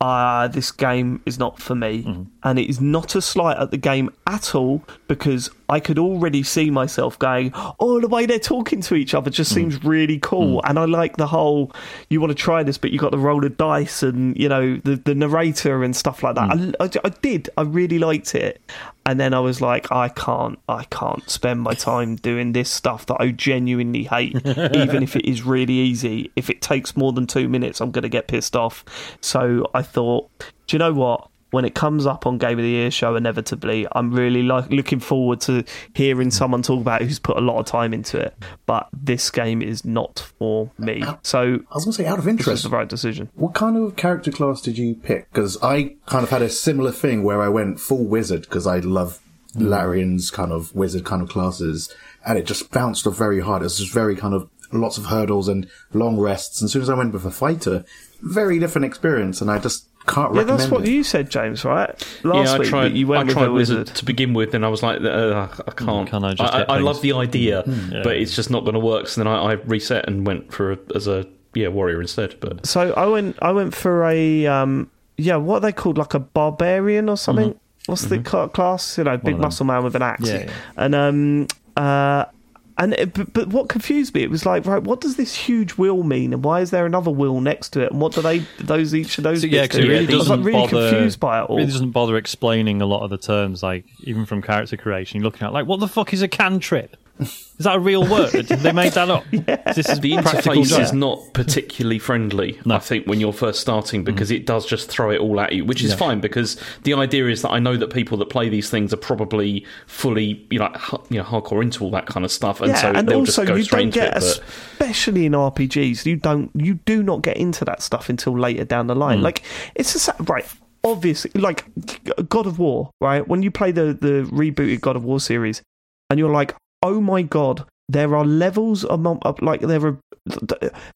ah, this game is not for me. Mm-hmm. And it is not a slight at the game at all because I could already see myself going, oh, the way they're talking to each other just Mm. seems really cool. And I like the whole, you want to try this, but you got to roll the dice and, you know, the, the narrator and stuff like that. Mm. I, I, I did. I really liked it. And then I was like, I can't, I can't spend my time doing this stuff that I genuinely hate, even if it is really easy. If it takes more than two minutes, I'm going to get pissed off. So I thought, do you know what? When it comes up on Game of the Year show, inevitably, I'm really like looking forward to hearing someone talk about it who's put a lot of time into it. But this game is not for me. So I was going to say, out of interest, the right decision. what kind of character class did you pick? Because I kind of had a similar thing where I went full wizard because I love mm. Larian's kind of wizard kind of classes, and it just bounced off very hard. It was just very kind of lots of hurdles and long rests. And as soon as I went with a fighter, very different experience, and I just can't Yeah, recommend that's what it. you said, James. Right? Last yeah, I week tried. you went I with tried a wizard, wizard. to begin with, and I was like, uh, I can't. Can I just I, I, I love the idea, Hmm. but it's just not going to work. So then I, I reset and went for a, as a yeah warrior instead. But So I went. I went for a um, yeah. What are they called? Like a barbarian or something? What's the class? You know, big muscle man with an axe. Yeah, yeah. And um, uh, and uh, it, but, but what confused me? It was like, right, what does this huge wheel mean, and why is there another wheel next to it, and what do they those each of those? So, yeah, it do? really I was doesn't like really bother, confused by it all. really doesn't bother explaining a lot of the terms, like even from character creation. You're looking at like, what the fuck is a cantrip? Is that a real word? they made that up. This is the practical interface joke. is not particularly friendly. I think when you're first starting mm. because it does just throw it all at you, which is fine because the idea is that I know that people that play these things are probably fully you know hu- you know hardcore into all that kind of stuff, and yeah, so and they'll also just go you straight don't into get, it. But especially in RPGs, you don't, you do not get into that stuff until later down the line. Mm. Like it's a sa- right. Obviously, like God of War, right? When you play the the rebooted God of War series, and you're like, oh my god, there are levels among like there are.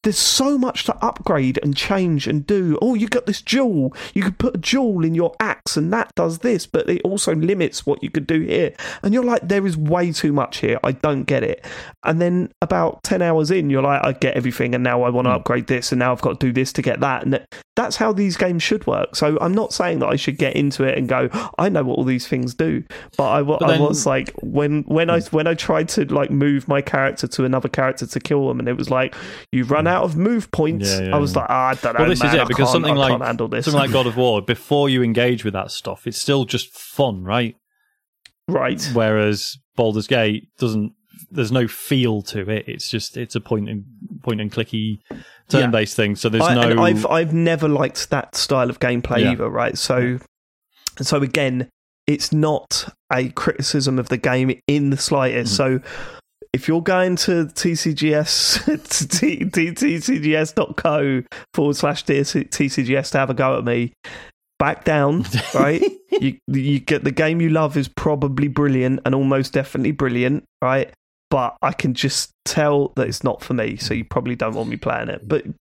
There's so much to upgrade and change and do. Oh, you got this jewel. You could put a jewel in your axe, and that does this, but it also limits what you could do here. And you're like, there is way too much here. I don't get it. And then about ten hours in, you're like, I get everything, and now I want to hmm. upgrade this, and now I've got to do this to get that. And that- that's how these games should work. So I'm not saying that I should get into it and go, I know what all these things do, but I, But I then- was like, when when I when I tried to like move my character to another character to kill them, and it was like, you run out of move points. Yeah, yeah, I was yeah. like, ah, I don't know. Well, this man, is it because something like handle this. something like God of War. Before you engage with that stuff, it's still just fun, right? right. Whereas Baldur's Gate doesn't. There's no feel to it. It's just it's a point and point and clicky turn based thing. So there's I, no. I've I've never liked that style of gameplay Yeah. either, right? So so again, it's not a criticism of the game in the slightest. Mm-hmm. So if you're going to TCGS to t, t, tcgs.co forward slash TCGS to have a go at me, back down, right? you you get the game you love is probably brilliant and almost definitely brilliant, right? But I can just tell that it's not for me, so you probably don't want me playing it. But it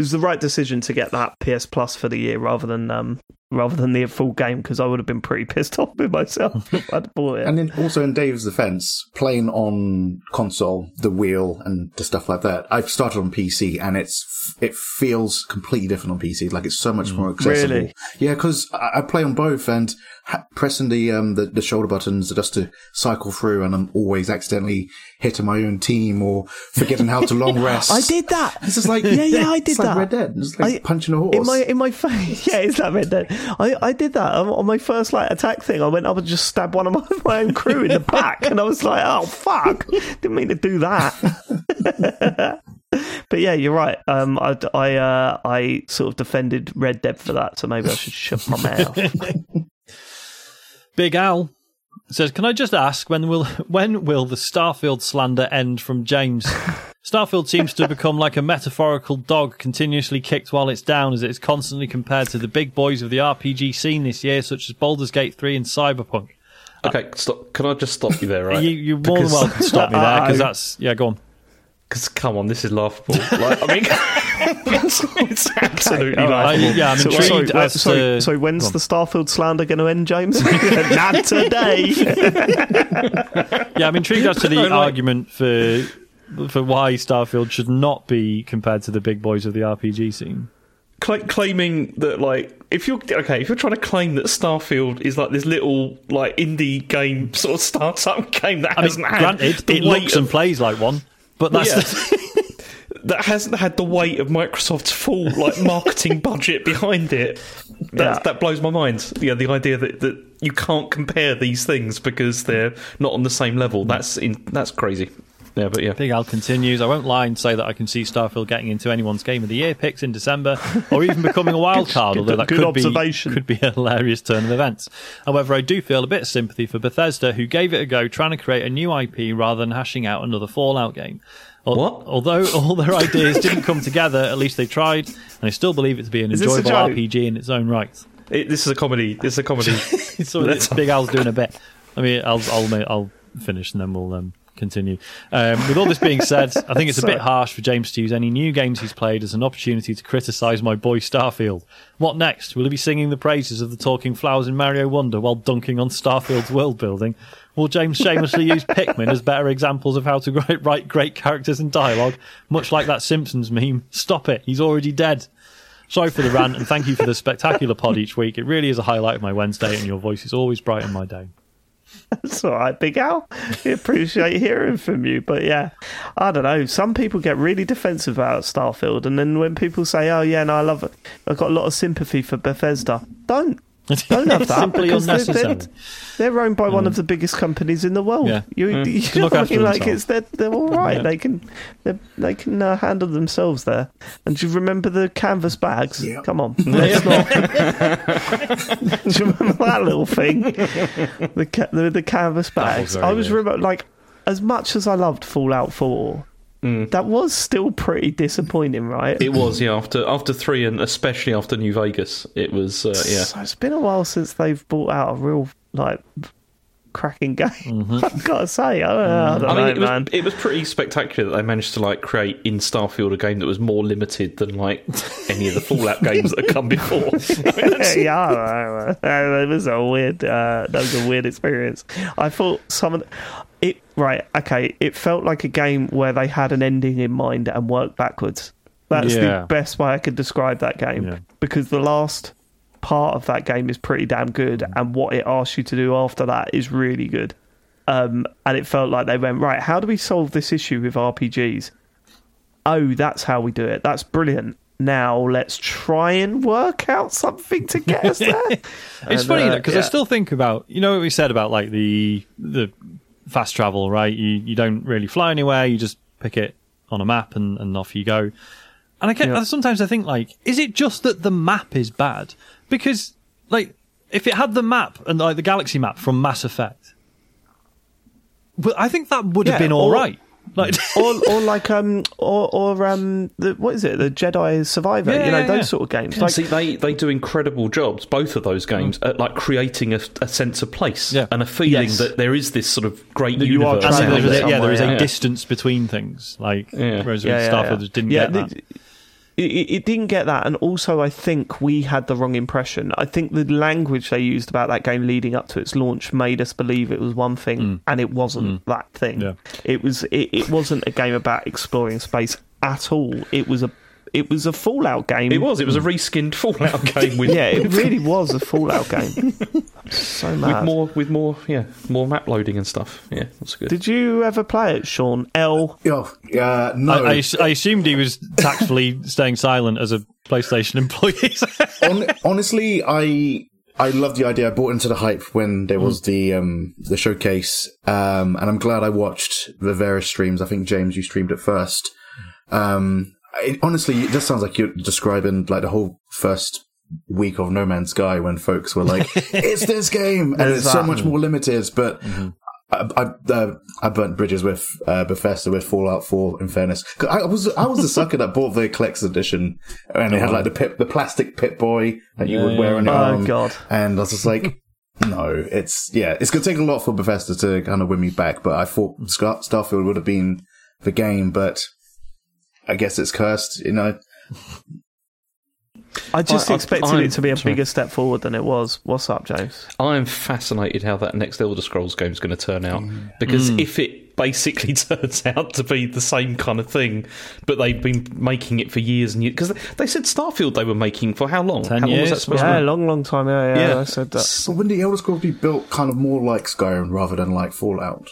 was the right decision to get that PS Plus for the year rather than um rather than the full game because I would have been pretty pissed off with myself if I'd bought it. And in, also in Dave's defense, playing on console, the wheel and the stuff like that, I've started on PC and it's it feels completely different on PC. Like it's so much more accessible. Really? Yeah, because I, I play on both and ha- pressing the um the, the shoulder buttons just to cycle through, and I'm always accidentally hitting my own team or forgetting how to long rest. I did that. This is like Yeah, yeah, I did it's like that. Red Dead. It's like I- punching a horse. In my in my face, yeah, it's that Red Dead. I, I did that on my first like attack thing. I went up and just stabbed one of my, my own crew in the back, and I was like, "Oh fuck!" Didn't mean to do that. but yeah, you're right. Um, I I uh, I sort of defended Red Dead for that, so maybe I should shut my mouth. Big Al says, "Can I just ask when will when will the Starfield slander end from James? Starfield seems to have become like a metaphorical dog continuously kicked while it's down, as it is constantly compared to the big boys of the RPG scene this year, such as Baldur's Gate 3 and Cyberpunk. Uh, okay, stop. Can I just stop you there, right? You, you're more than welcome to stop me there, because that's yeah. Go on. Because come on, this is laughable. Like, I mean, it's, it's absolutely all right. laughable. I- yeah, I'm So, intrigued sorry, as sorry, to- sorry, when's the Starfield slander going to end, James? Not today. Yeah, I'm intrigued as to the argument for for why Starfield should not be compared to the big boys of the RPG scene. Cla claiming that, like, if you're okay, if you're trying to claim that Starfield is like this little like indie game sort of startup game that I hasn't had granted, the it weight looks and plays like one, but that's Yeah. the, that hasn't had the weight of Microsoft's full like marketing budget behind it. That Yeah. that blows my mind. Yeah, the idea that, that you can't compare these things because they're not on the same level. That's in, that's crazy. Yeah, but yeah. Big Al continues. I won't lie and say that I can see Starfield getting into anyone's Game of the Year picks in December, or even becoming a wild card. although that good could observation. be could be a hilarious turn of events. However, I do feel a bit of sympathy for Bethesda, who gave it a go trying to create a new IP rather than hashing out another Fallout game. What? Although all their ideas didn't come together, at least they tried, and I still believe it to be an Is enjoyable? RPG in its own right. It, this is a comedy. This is a comedy. so it's Big Al's doing a bit. I mean, I'll I'll I'll finish and then we'll um, continue. Um, with all this being said, I think it's a bit harsh for James to use any new games he's played as an opportunity to criticise my boy Starfield. What next? Will he be singing the praises of the talking flowers in Mario Wonder while dunking on Starfield's world building? Will James shamelessly use Pikmin as better examples of how to write, great characters and dialogue? Much like that Simpsons meme. Stop it, he's already dead. Sorry for the rant, and thank you for the spectacular pod each week. It really is a highlight of my Wednesday, and your voice is always brighten my day. That's all right, Big Al. We appreciate hearing from you. But yeah, I don't know. Some people get really defensive about Starfield, and then when people say, "Oh yeah, no, I love it," I've got a lot of sympathy for Bethesda. Don't don't have that Simply because they're, they're, they're owned by one of the biggest companies in the world. Yeah. You, Mm. you Can know look what I mean? Like it's they're they're all right. Yeah. They can they they can uh, handle themselves there. And do you remember the canvas bags? Yeah. Come on, let's not. do you remember that little thing? The ca- the, the canvas bags. very I was weird. remember like as much as I loved Fallout Four. That was still pretty disappointing, right? It was, yeah. After after three, and especially after New Vegas, it was, uh, yeah. So it's been a while since they've brought out a real like cracking game. I've got to say, I don't know, I don't Mm-hmm. I mean, know, it was man. it was pretty spectacular that they managed to like create in Starfield a game that was more limited than like any of the Fallout games that have come before. yeah, I don't know. it was a weird. Uh, that was a weird experience. I thought some of the. Right, okay. It felt like a game where they had an ending in mind and worked backwards. That's Yeah. the best way I could describe that game Yeah. because the last part of that game is pretty damn good, and what it asks you to do after that is really good. Um, and it felt like they went right. How do we solve this issue with RPGs? Oh, that's how we do it. That's brilliant. Now let's try and work out something to get us there. It's And, funny uh, because I still think about you know what we said about like the the fast travel, right? You you don't really fly anywhere. You just pick it on a map and, and off you go. And I get Yeah. sometimes I think like, is it just that the map is bad? Because like if it had the map and like the galaxy map from Mass Effect, but I think that would have been all or- right. Like or or like um or or um the what is it the Jedi Survivor Yeah, you know yeah, those yeah. sort of games like See, they they do incredible jobs, both of those games, at like creating a, a sense of place Yeah. and a feeling Yes. that there is this sort of great That you are universe. and traveling there is out a, yeah, there is a yeah. distance between things. Like Yeah. whereas yeah, with yeah, Starfield yeah. didn't yeah, get that. It, it, didn't get that, and also I think we had the wrong impression. I think the language they used about that game leading up to its launch made us believe it was one thing, and it wasn't that thing. Mm. Yeah. It was. It, it wasn't a game about exploring space at all. It was a. It was a Fallout game. It was. It was a reskinned Fallout game with Yeah, it really was a Fallout game. so mad. with more with more yeah more map loading and stuff. Yeah, that's good. Did you ever play it, Sean? L. Oh, uh, no. I, I, I assumed he was tactfully staying silent as a PlayStation employee. Hon- honestly, I I love the idea. I bought into the hype when there was the um the showcase, um, and I'm glad I watched the various streams. I think James, you streamed it first. Um, it, honestly, it just sounds like you're describing like the whole first week of No Man's Sky when folks were like, "It's this game," and it's so much more limited. But I, I, uh, I burnt bridges with uh, Bethesda with Fallout 4. In fairness, I was I was the sucker that bought the collector's edition, and it had like the pip, the plastic Pip-Boy that you Yeah, would wear on your Oh, arm. God. And I was just like, no, it's yeah, it's gonna take a lot for Bethesda to kind of win me back. But I thought Star- Starfield would have been the game, but I guess it's cursed. You know, I just I- I- expected I'm- it to be a sorry. bigger step forward than it was. What's up, James? I am fascinated how that next Elder Scrolls game is going to turn out mm. because mm. if it basically turns out to be the same kind of thing, but they've been making it for years and years because they said Starfield they were making for how long? 10 how long was years, that supposed Yeah, to be? long, long time. Yeah, yeah. Yeah. I said that. so wouldn't the Elder Scrolls be built kind of more like Skyrim rather than like Fallout?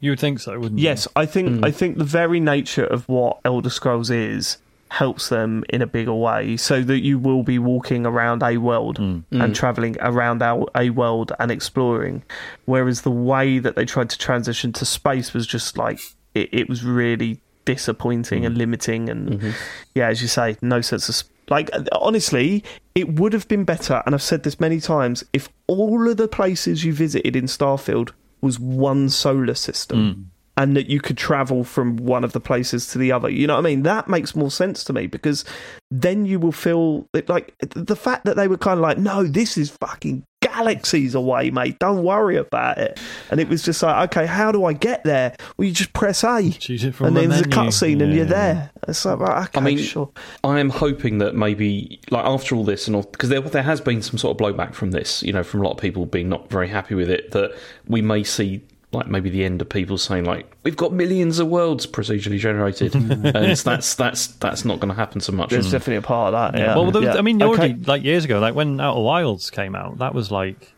You would think so, wouldn't you? Yes, I think hmm. I think the very nature of what Elder Scrolls is helps them in a bigger way, so that you will be walking around a world hmm. and hmm. traveling around our, a world and exploring. Whereas the way that they tried to transition to space was just like it, it was really disappointing and limiting, and mm-hmm. yeah, as you say, no sense of. sp- Like honestly, it would have been better, and I've said this many times. If all of the places you visited in Starfield was one solar system, mm. And that you could travel from one of the places to the other. You know what I mean? That makes more sense to me because then you will feel that, like the fact that they were kind of like, no, this is fucking galaxies away, mate. Don't worry about it. And it was just like, okay, how do I get there? Well, you just press A. Choose it from and the then there's a menu. cutscene and you're there. It's like, right, okay, I mean, sure. I am hoping that maybe, like after all this and because there there has been some sort of blowback from this, you know, from a lot of people being not very happy with it. That we may see, like maybe the end of people saying, like, we've got millions of worlds procedurally generated, and that's that's that's not going to happen so much. There's definitely a part of that. Yeah. Well, there was, Yeah. I mean, Okay. already like years ago, like when Outer Wilds came out, that was like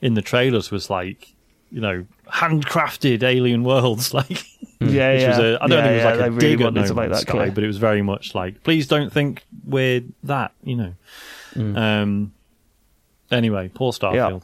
in the trailers was like you know handcrafted alien worlds, like yeah, which yeah. was a, I don't yeah, think it was like they a really dig at No to make Man's that Sky, clear. but it was very much like, please don't think we're that, you know. Mm. Um. Anyway, poor Starfield.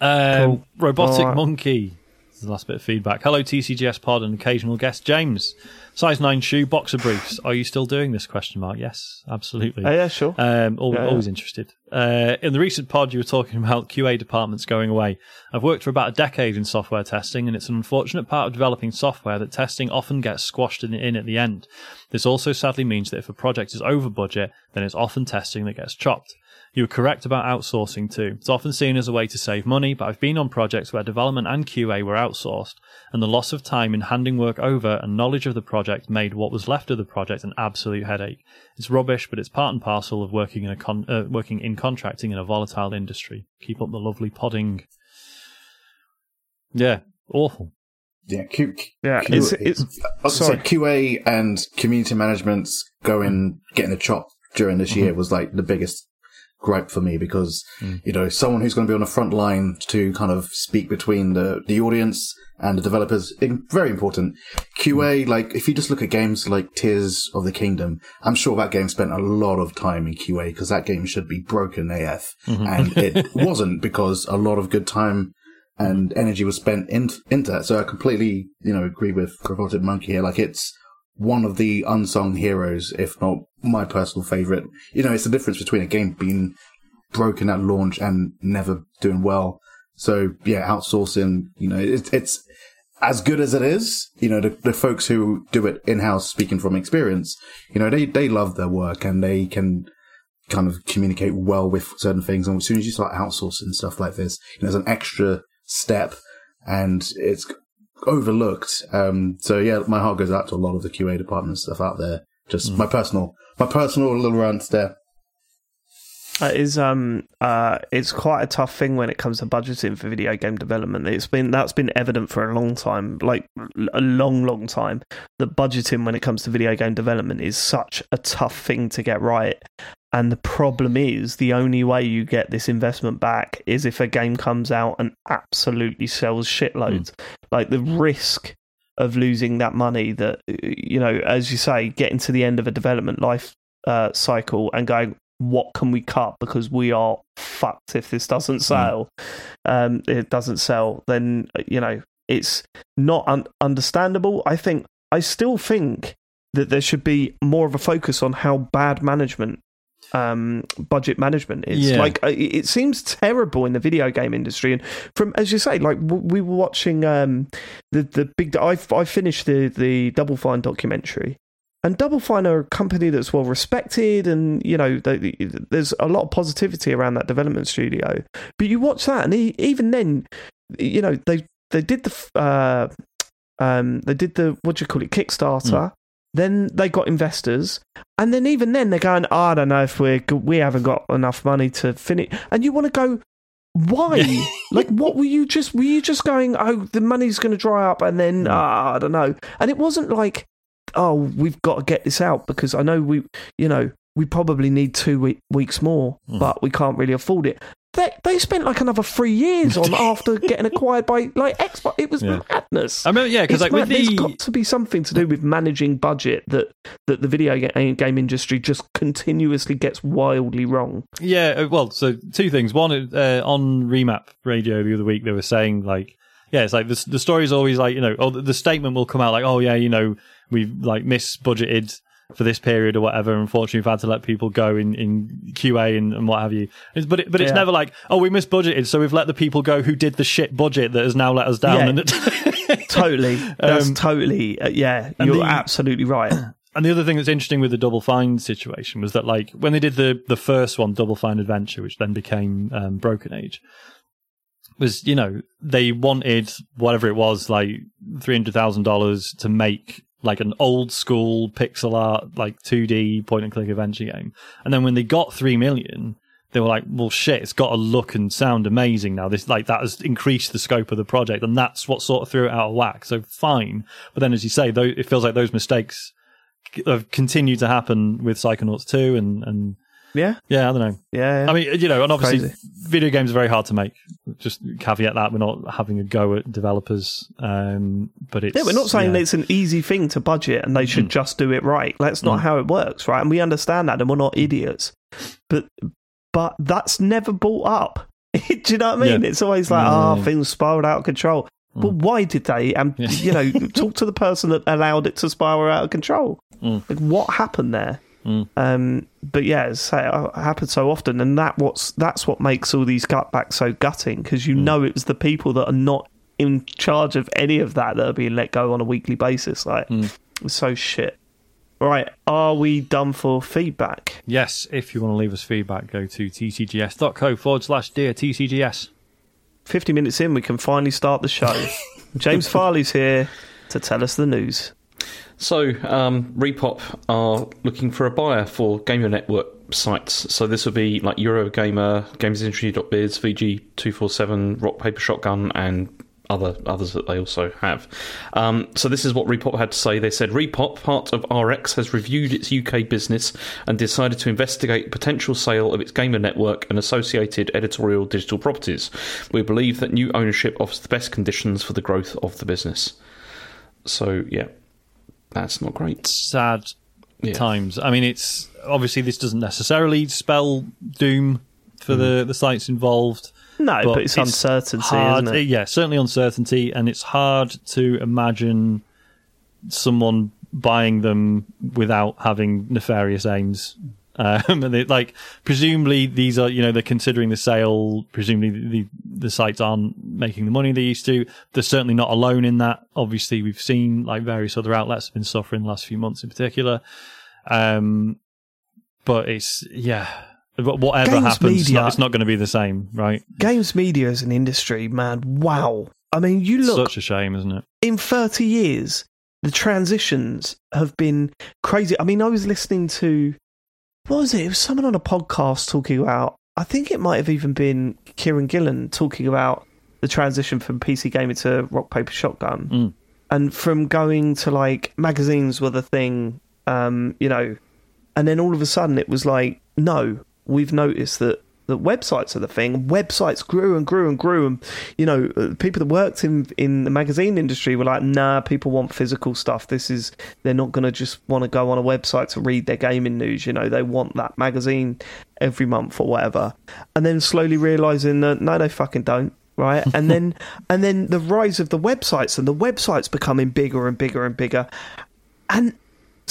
Um, Cool. Robotic All right. Monkey. The last bit of feedback. Hello, TCGS Pod and occasional guest James. Size nine shoe boxer briefs. Are you still doing this? Question mark. Yes, absolutely. Oh, yeah, sure. Um, al- Yeah, yeah. always interested. Uh, in the recent pod, you were talking about QA departments going away. I've worked for about a decade in software testing, and it's an unfortunate part of developing software that testing often gets squashed in, in at the end. This also sadly means that if a project is over budget, then it's often testing that gets chopped. You were correct about outsourcing too. It's often seen as a way to save money, but I've been on projects where development and QA were outsourced, and the loss of time in handing work over and knowledge of the project made what was left of the project an absolute headache. It's rubbish, but it's part and parcel of working in a con- uh, working in contracting in a volatile industry. Keep up the lovely podding. Yeah, awful. Yeah, Q, Yeah, Q- it's- it's- I was sorry. say QA and community management's going getting the chop during this Mm-hmm. year was like the biggest gripe for me because Mm. you know someone who's going to be on the front line to kind of speak between the the audience and the developers very important. Qa like if you just look at games like tears of the kingdom i'm sure that game spent a lot of time in qa because that game should be broken af and it wasn't because a lot of good time and energy was spent in, into that. So i completely you know agree with robotic monkey here. Like it's one of the unsung heroes, if not my personal favorite. You know, it's the difference between a game being broken at launch and never doing well. So yeah, outsourcing, you know, it's, it's as good as it is. You know, the, the folks who do it in house, speaking from experience, you know, they, they love their work and they can kind of communicate well with certain things. And as soon as you start outsourcing stuff like this, you know, there's an extra step and it's overlooked. Um, so yeah, my heart goes out to a lot of the QA department stuff out there. Just my personal, my personal little rant there. It is um uh it's quite a tough thing when it comes to budgeting for video game development. It's been that's been evident for a long time, like a long, long time. That budgeting when it comes to video game development is such a tough thing to get right. And the problem is the only way you get this investment back is if a game comes out and absolutely sells shitloads. Like the risk of losing that money that you know, as you say, getting to the end of a development life uh, cycle and going, what can we cut because we are fucked if this doesn't sell. Um, it doesn't sell, then you know it's not un- understandable. I think I still think that there should be more of a focus on how bad management um, budget management is. Yeah. Like, it it seems terrible in the video game industry. And from as you say, like we were watching um, the the big. I I finished the the Double Fine documentary. And Double Fine are a company that's well respected, and you know they, there's a lot of positivity around that development studio. But you watch that, and e even then, you know they they did the uh, um, they did the what do you call it Kickstarter. Then they got investors, and then even then they're going, "Oh, I don't know if we we haven't got enough money to finish. And you want to go, why? like, what were you just were you just going? Oh, the money's going to dry up, and then ah, I don't know. And it wasn't like, oh, we've got to get this out because I know we, you know, we probably need two week, weeks more, but we can't really afford it. They they spent like another three years on after getting acquired by like Xbox. It was Yeah. madness. I remember, yeah, because like with mad. There's the got to be something to do with managing budget that that the video game industry just continuously gets wildly wrong. Yeah, uh, well, so two things. One, uh, on Remap Radio the other week, they were saying like, yeah, it's like the the story is always like you know, oh, the, the statement will come out like, oh yeah, you know, we've like misbudgeted for this period or whatever. Unfortunately, we've had to let people go in, in QA and, and what have you. It's, but it, but it's Yeah. never like, oh, we misbudgeted, so we've let the people go who did the shit budget that has now let us down. Yeah. Totally, that's Um, totally uh, yeah. You're the- absolutely right. And the other thing that's interesting with the Double Fine situation was that, like, when they did the the first one, Double Fine Adventure, which then became um, Broken Age, was you know they wanted whatever it was, like three hundred thousand dollars to make like an old school pixel art, like two D point and click adventure game. And then when they got three million, they were like, "Well, shit, it's got to look and sound amazing now." This like that has increased the scope of the project, and that's what sort of threw it out of whack. So fine, but then as you say, though, it feels like those mistakes have continued to happen with Psychonauts 2 and, and Yeah, yeah, I don't know. yeah. yeah. I mean, you know, and obviously Crazy. video games are very hard to make. Just caveat that we're not having a go at developers. Um, but it's yeah, we're not saying yeah. Mm. it's an easy thing to budget and they should just do it right. That's not how it works, right? And we understand that, and we're not idiots. But but that's never brought up. do you know what I mean? Yeah. It's always like, Yeah, oh, things spiraled out of control. But why did they? And you know, talk to the person that allowed it to spiral out of control. Mm. Like, what happened there? Mm. Um, but yeah, as I say, it happens so often, and that what's that's what makes all these cutbacks so gutting because Mm. you know it was the people that are not in charge of any of that that are being let go on a weekly basis. Like, Mm. it's so shit. Right, are we done for feedback? Yes, if you want to leave us feedback, go to tcgs.co forward slash dear TCGS. 50 minutes in, we can finally start the show. James Farley's here to tell us the news. So, um, ReedPop are looking for a buyer for Gamer Network sites. So this would be like Eurogamer, GamesIndustry.biz, VG247, Rock Paper Shotgun, and other others that they also have. Um, so this is what ReedPop had to say. They said ReedPop, part of RX, has reviewed its UK business and decided to investigate potential sale of its gamer network and associated editorial digital properties. We believe that new ownership offers the best conditions for the growth of the business. So yeah, that's not great. Sad Yeah. times. I mean, it's obviously this doesn't necessarily spell doom for the, mm-hmm. the sites involved. No, but, it's, uncertainty, hard, isn't it? Yeah, certainly uncertainty, and it's hard to imagine someone buying them without having nefarious aims. Um, and it, like, presumably these are, you know, they're considering the sale. Presumably the the sites aren't making the money they used to. They're certainly not alone in that. Obviously, we've seen like various other outlets have been suffering the last few months in particular. Um, but it's yeah. Wh- Whatever Games happens, it's media- not, it's not going to be the same, right? Games media as an industry, man, wow. I mean, you look Such a shame, isn't it? in 30 years, the transitions have been crazy. I mean, I was listening to, what was it? It was someone on a podcast talking about, I think it might have even been Kieron Gillen talking about the transition from PC gaming to rock, paper, shotgun. Mm. And from going to like magazines were the thing, um, you know, and then all of a sudden it was like, no, we've noticed that websites are the thing. Websites grew and grew and grew, and you know, uh, people that worked in in the magazine industry were like, nah, people want physical stuff. This is they're not going to just want to go on a website to read their gaming news. You know, they want that magazine every month or whatever. And then slowly realizing that no, they fucking don't. Right, and then and then the rise of the websites and the websites becoming bigger and bigger and bigger, and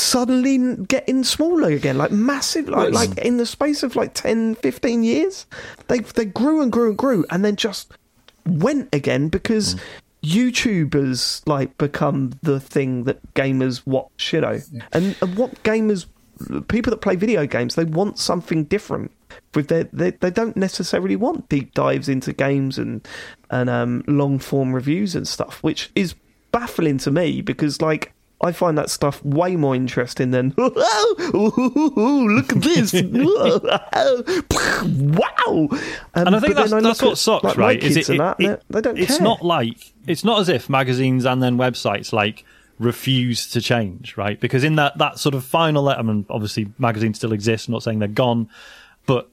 suddenly getting smaller again, like massive, like, like in the space of like 10, 15 years, they they grew and grew and grew, and then just went again because. YouTubers like become the thing that gamers watch, you know, and, and what gamers, people that play video games, they want something different. With their, they they don't necessarily want deep dives into games and and um, long form reviews and stuff, which is baffling to me because like I find that stuff way more interesting than look at this wow um, and I think that's, I that's what sucks like, right is it, it, that, it, they don't it's care. not like it's not as if magazines and then websites like refuse to change right because in that that sort of final I mean obviously magazines still exist I'm not saying they're gone but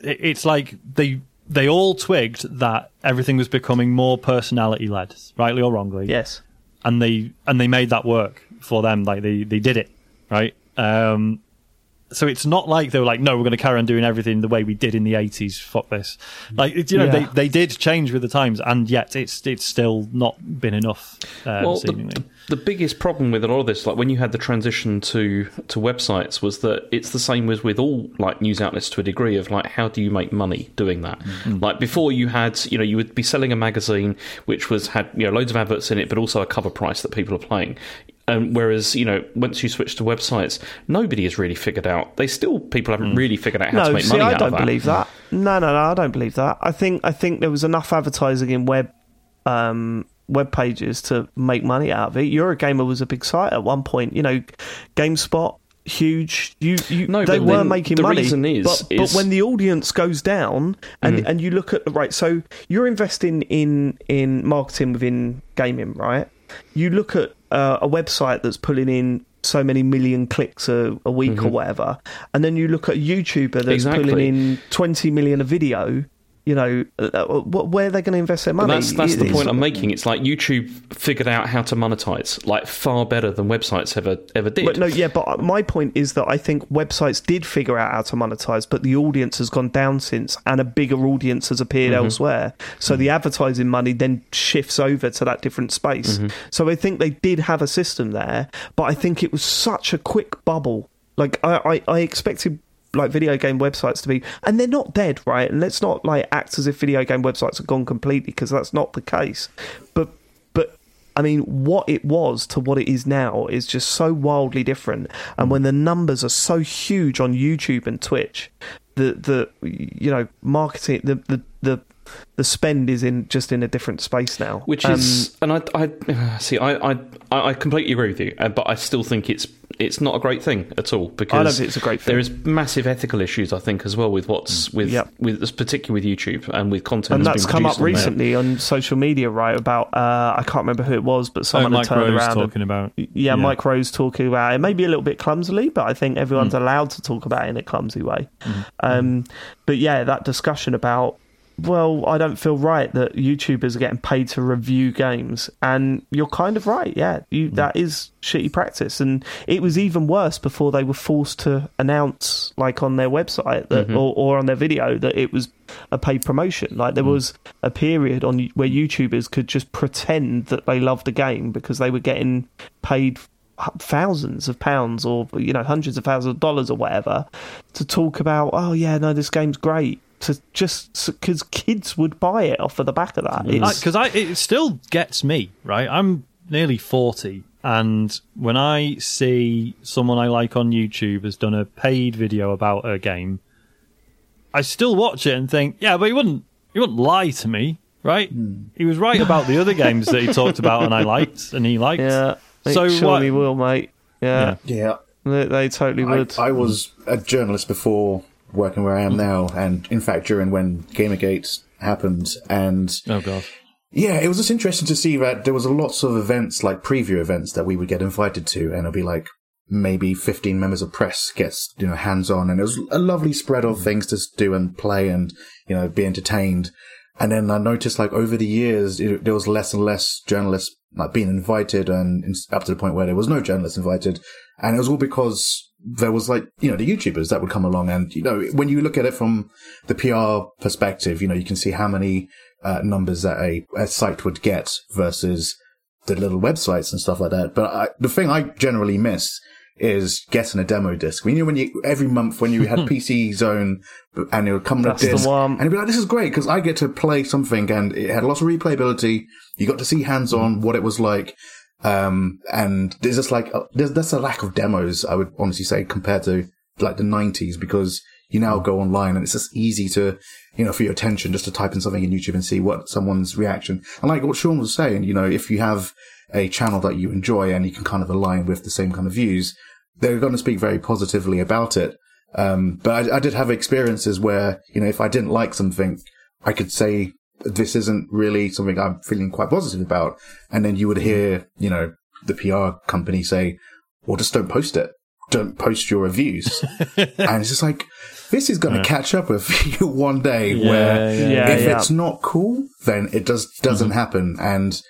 it's like they they all twigged that everything was becoming more personality led, rightly or wrongly. Yes. And they and they made that work for them. Like they they did it right. Um, so it's not like they were like, no, we're going to carry on doing everything the way we did in the eighties. Fuck this. Like you know, yeah. they they did change with the times, and yet it's it's still not been enough. Um, well, the, the, biggest problem with a lot of this, like when you had the transition to to websites, was that it's the same as with all like news outlets to a degree of like how do you make money doing that? Mm-hmm. Like before, you had you know you would be selling a magazine which was had you know loads of adverts in it, but also a cover price that people are paying. Um, whereas you know, once you switch to websites, nobody has really figured out. They still people haven't mm. really figured out how no, to make see, money I out don't of that. believe that. No, no, no, I don't believe that. I think I think there was enough advertising in web um, web pages to make money out of it. Eurogamer was a big site at one point. You know, GameSpot huge. You, you no, they were then making the money. reason is- but, but when the audience goes down, and and you look at right, so you're investing in in marketing within gaming, right? You look at uh, a website that's pulling in so many million clicks a, a week or whatever, and then you look at a YouTuber that's Exactly. pulling in twenty million a video. You know, uh, uh, wh- where are they going to invest their money? that's that's the point I'm making. It's like YouTube figured out how to monetize like far better than websites ever ever did. But no, yeah, but my point is that I think websites did figure out how to monetize, but the audience has gone down since, and a bigger audience has appeared Mm-hmm. elsewhere. So the advertising money then shifts over to that different space. Mm-hmm. So I think they did have a system there, but I think it was such a quick bubble. Like I, I, I expected like video game websites to be and they're not dead right and let's not like act as if video game websites have gone completely because that's not the case but but I mean, what it was to what it is now is just so wildly different. And when the numbers are so huge on YouTube and Twitch, the the you know marketing the the the, the spend is in just in a different space now. which Um, is and I, I see I, I I completely agree with you, uh, but I still think it's it's not a great thing at all because I don't think it's a great thing. There is massive ethical issues, I think, as well with what's with Yep. with particularly with YouTube and with content. and that's that's come up produced on there. recently on social media, right? About uh, I can't remember who it was, but Oh, someone had Mike turned Rose around. and- talking about. yeah, Mike Rose talking about it, maybe a little bit clumsily, but I think everyone's Hmm. allowed to talk about it in a clumsy way. Um, but yeah, that discussion about, well, I don't feel right that YouTubers are getting paid to review games, and you're kind of right. Yeah, you, Hmm. that is shitty practice, and it was even worse before they were forced to announce, like on their website that, Mm-hmm. or, or on their video, that it was a paid promotion. Like there was a period on where YouTubers could just pretend that they loved a game because they were getting paid thousands of pounds or you know hundreds of thousands of dollars or whatever to talk about oh yeah no this game's great to just because kids would buy it off of the back of that mm. because I, it still gets me right. I'm nearly forty, and when I see someone I like on YouTube has done a paid video about a game, I still watch it and think, yeah, but he wouldn't, he wouldn't lie to me, right? Hmm. He was right about the other games that he talked about and I liked, and he liked. yeah So so surely what- will mate yeah, Yeah. They, they totally I, would I was a journalist before working where I am now, and in fact, during when Gamergate happened, and Oh god. yeah, it was just interesting to see that there was a lots of events, like preview events, that we would get invited to, and it'll be like maybe 15 members of press gets, you know, hands on, and it was a lovely spread of mm. things to do and play and, you know, be entertained. And then I noticed, like, over the years, it, there was less and less journalists, like, being invited and in- up to the point where there was no journalists invited. And it was all because there was, like, you know, the YouTubers that would come along. And, you know, when you look at it from the PR perspective, you know, you can see how many uh, numbers that a, a site would get versus the little websites and stuff like that. But I, the thing I generally miss is getting a demo disc. When you when you every month when you had PC Zone and it would come with a the disc, and you'd be like, "This is great because I get to play something," and it had lots of replayability. You got to see hands on what it was like. Um, and there's just like, uh, there's, that's a lack of demos, I would honestly say, compared to like the 90s, because you now go online and it's just easy to, you know, for your attention, just to type in something in YouTube and see what someone's reaction. And like what Sean was saying, you know, if you have a channel that you enjoy and you can kind of align with the same kind of views, they're going to speak very positively about it. Um, but I, I did have experiences where, you know, if I didn't like something, I could say, this isn't really something I'm feeling quite positive about. And then you would mm. hear, you know, the PR company say, well, just don't post it. Don't post your reviews. and it's just like, this is going to catch up with you one day where yeah. Yeah, if yeah. it's not cool, then it just doesn't mm-hmm. happen. And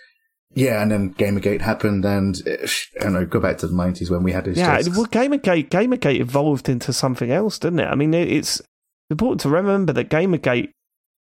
yeah, and then Gamergate happened and I don't know, go back to the 90s when we had this. Yeah, well, Gamergate, Gamergate evolved into something else, didn't it? I mean, it's important to remember that Gamergate.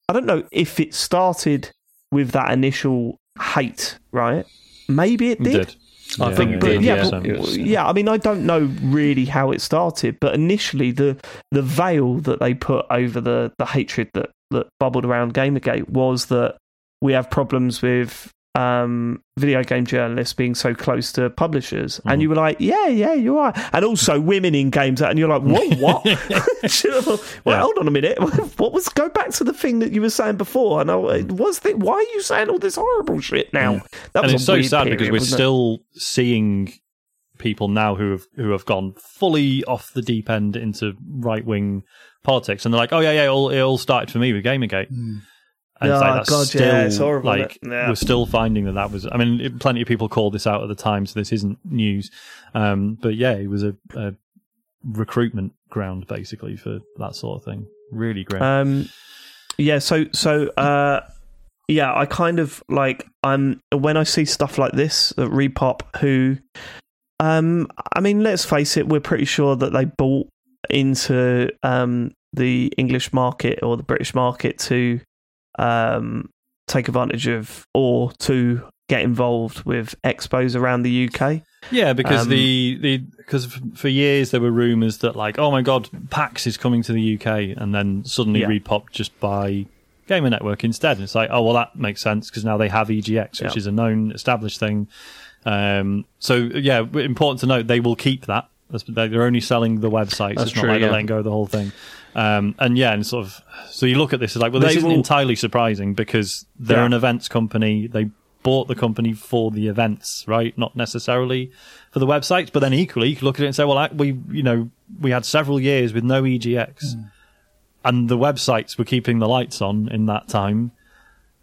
I don't know if it started with that initial hate, right? Maybe it It did. did. I Yeah, think yeah, But yeah, yeah. but- It yeah. I mean, I don't know really how it started, but initially the the veil that they put over the the hatred that that bubbled around Gamergate was that we have problems with um, video game journalists being so close to publishers, Mm-hmm. and you were like, yeah, yeah, you're and also women in games, and you're like, whoa, what? well, Yeah. hold on a minute, what was? Go back to the thing that you were saying before, and I was the, why are you saying all this horrible shit now? That and was it's so sad period, because we're wasn't it? still seeing people now who have who have gone fully off the deep end into right wing politics, and they're like, "Oh yeah, yeah, it all, it all started for me with Gamergate." And it's Oh, like that's God, still yeah, it's horrible, like? Yeah. we're still finding that that was. I mean, it- plenty of people called this out at the time, so this isn't news. Um, but yeah, it was a, a recruitment ground basically for that sort of thing. Really great. Um, yeah. So so uh, yeah, I kind of like I'm when I see stuff like this that ReedPop, who, um, I mean, let's face it, we're pretty sure that they bought into um the English market or the British market to um take advantage of or to get involved with expos around the UK. Yeah, because Um, the the because for years there were rumors that like, oh my god, PAX is coming to the UK, and then suddenly Yeah. ReedPop just buy Gamer Network instead. And it's like, oh well, that makes sense because now they have EGX, which Yeah. is a known established thing. Um, so yeah, important to note they will keep that. That's- They're only selling the websites. That's it's not true, like they're yeah. letting go of the whole thing. Um, and yeah, and sort of so you look at this as like, well, this isn't will- entirely surprising because they're Yeah. an events company. They bought the company for the events, right? Not necessarily for the websites. But then equally, you could look at it and say, well, I- we, you know, we had several years with no EGX, and the websites were keeping the lights on in that time.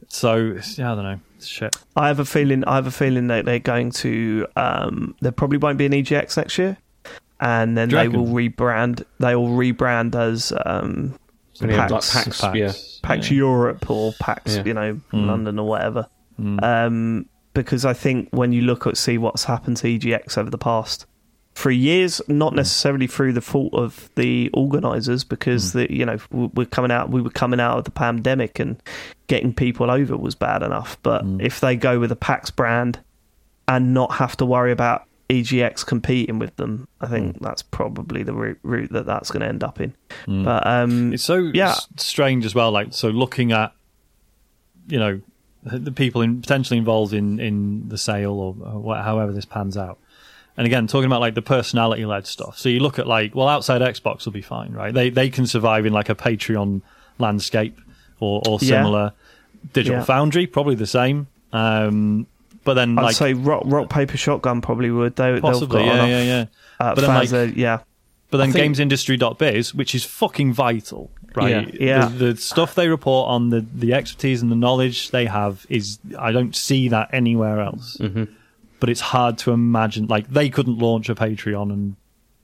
So yeah, I don't know. Shit. I have a feeling. I have a feeling that they're going to. Um, there probably won't be an EGX next year, and then they will rebrand. They will rebrand as um, And PAX, like PAX, PAX. yeah. PAX Yeah. Europe or PAX, Yeah. you know, Mm. London or whatever. Mm. Um, because I think when you look at see what's happened to EGX over the past three years, not necessarily through the fault of the organisers, because the you know we're coming out, we were coming out of the pandemic and getting people over was bad enough. But if they go with a PAX brand and not have to worry about EGX competing with them, I think that's probably the route, route that that's going to end up in. But um, It's so Yeah. strange as well. Like, so looking at, you know, the people in, potentially involved in, in the sale or, or wha- however this pans out. And again, talking about like the personality led stuff. So you look at like, well, outside Xbox will be fine, right? They they can survive in like a Patreon landscape or, or Yeah. similar. Digital Yeah. Foundry, probably the same. Um, but then I'd like say rock, rock paper shotgun probably would. They, possibly, they've got yeah, enough, yeah, yeah. Uh, But then, like- Fazza, yeah, But then think- gamesindustry.biz, which is fucking vital, right? Yeah. Yeah. The, the stuff they report on, the, the expertise and the knowledge they have is, I don't see that anywhere else. Mm-hmm. But it's hard to imagine, like, they couldn't launch a Patreon and,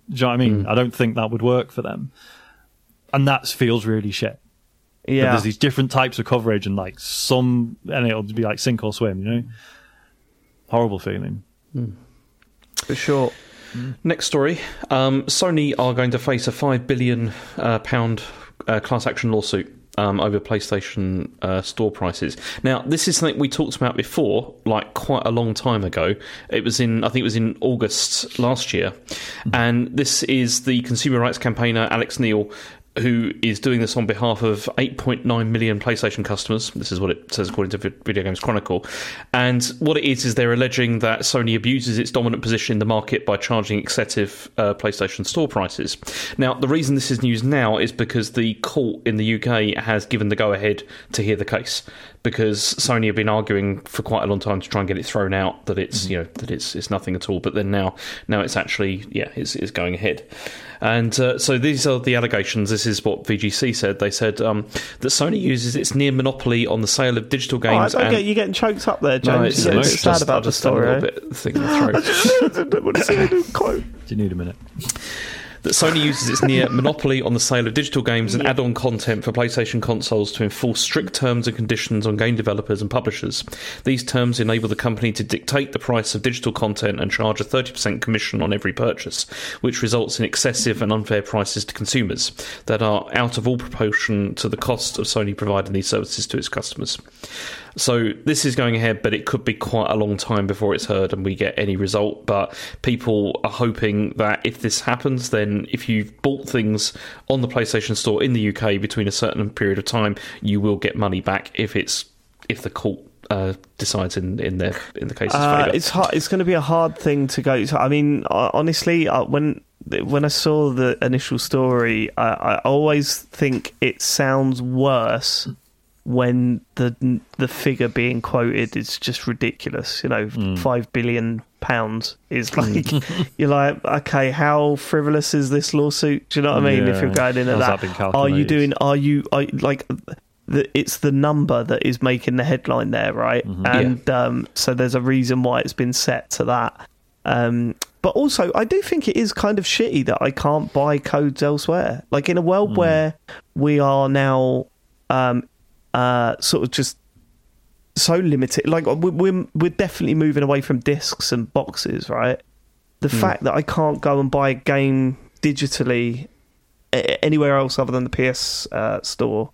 do you know what I mean? Mm. I don't think that would work for them. And that feels really shit. That yeah. There's these different types of coverage and, like, some, and it'll be like sink or swim, you know? Horrible feeling. for sure. Next story: um, Sony are going to face a five billion uh, pound uh, class action lawsuit um, over PlayStation uh, store prices. Now, this is something we talked about before, like quite a long time ago. It was in, I think it was in August last year, and this is the consumer rights campaigner Alex Neill who is doing this on behalf of 8.9 million PlayStation customers. This is what it says according to Video Games Chronicle. And what it is, is they're alleging that Sony abuses its dominant position in the market by charging excessive uh, PlayStation store prices. Now, the reason this is news now is because the court in the UK has given the go ahead to hear the case because Sony have been arguing for quite a long time to try and get it thrown out that it's you know that it's it's nothing at all. But then now now it's actually yeah it's, it's going ahead. And uh, so these are the allegations. This is what VGC said. They said um, that Sony uses its near monopoly on the sale of digital Oh, games. I don't and- get you getting choked up there, No, James. it's, you get it's sad just, about I the just a story. little bit thing in the throat. I want to see the quote. Do you need a minute? That Sony uses its near monopoly on the sale of digital games and add-on content for PlayStation consoles to enforce strict terms and conditions on game developers and publishers. These terms enable the company to dictate the price of digital content and charge a 30% commission on every purchase, which results in excessive and unfair prices to consumers that are out of all proportion to the cost of Sony providing these services to its customers. So this is going ahead, but it could be quite a long time before it's heard and we get any result. But people are hoping that if this happens, then if you've bought things on the PlayStation Store in the UK between a certain period of time, you will get money back if it's if the court uh, decides in in their in the case's Uh, favour. it's hard. It's going to be a hard thing to go. To. I mean, uh, honestly, uh, when when I saw the initial story, I, I always think it sounds worse when the the figure being quoted is just ridiculous. You know, five billion pounds is like you're like, okay, how frivolous is this lawsuit? Do you know what I mean? If you're going into How's that, that are you doing? Are you are, like? The, it's the number that is making the headline there, right? And um, so there's a reason why it's been set to that. Um, but also, I do think it is kind of shitty that I can't buy codes elsewhere. Like in a world where we are now um, uh, sort of just so limited. Like we- we're we're definitely moving away from discs and boxes, right? The fact that I can't go and buy a game digitally anywhere else other than the PS uh, store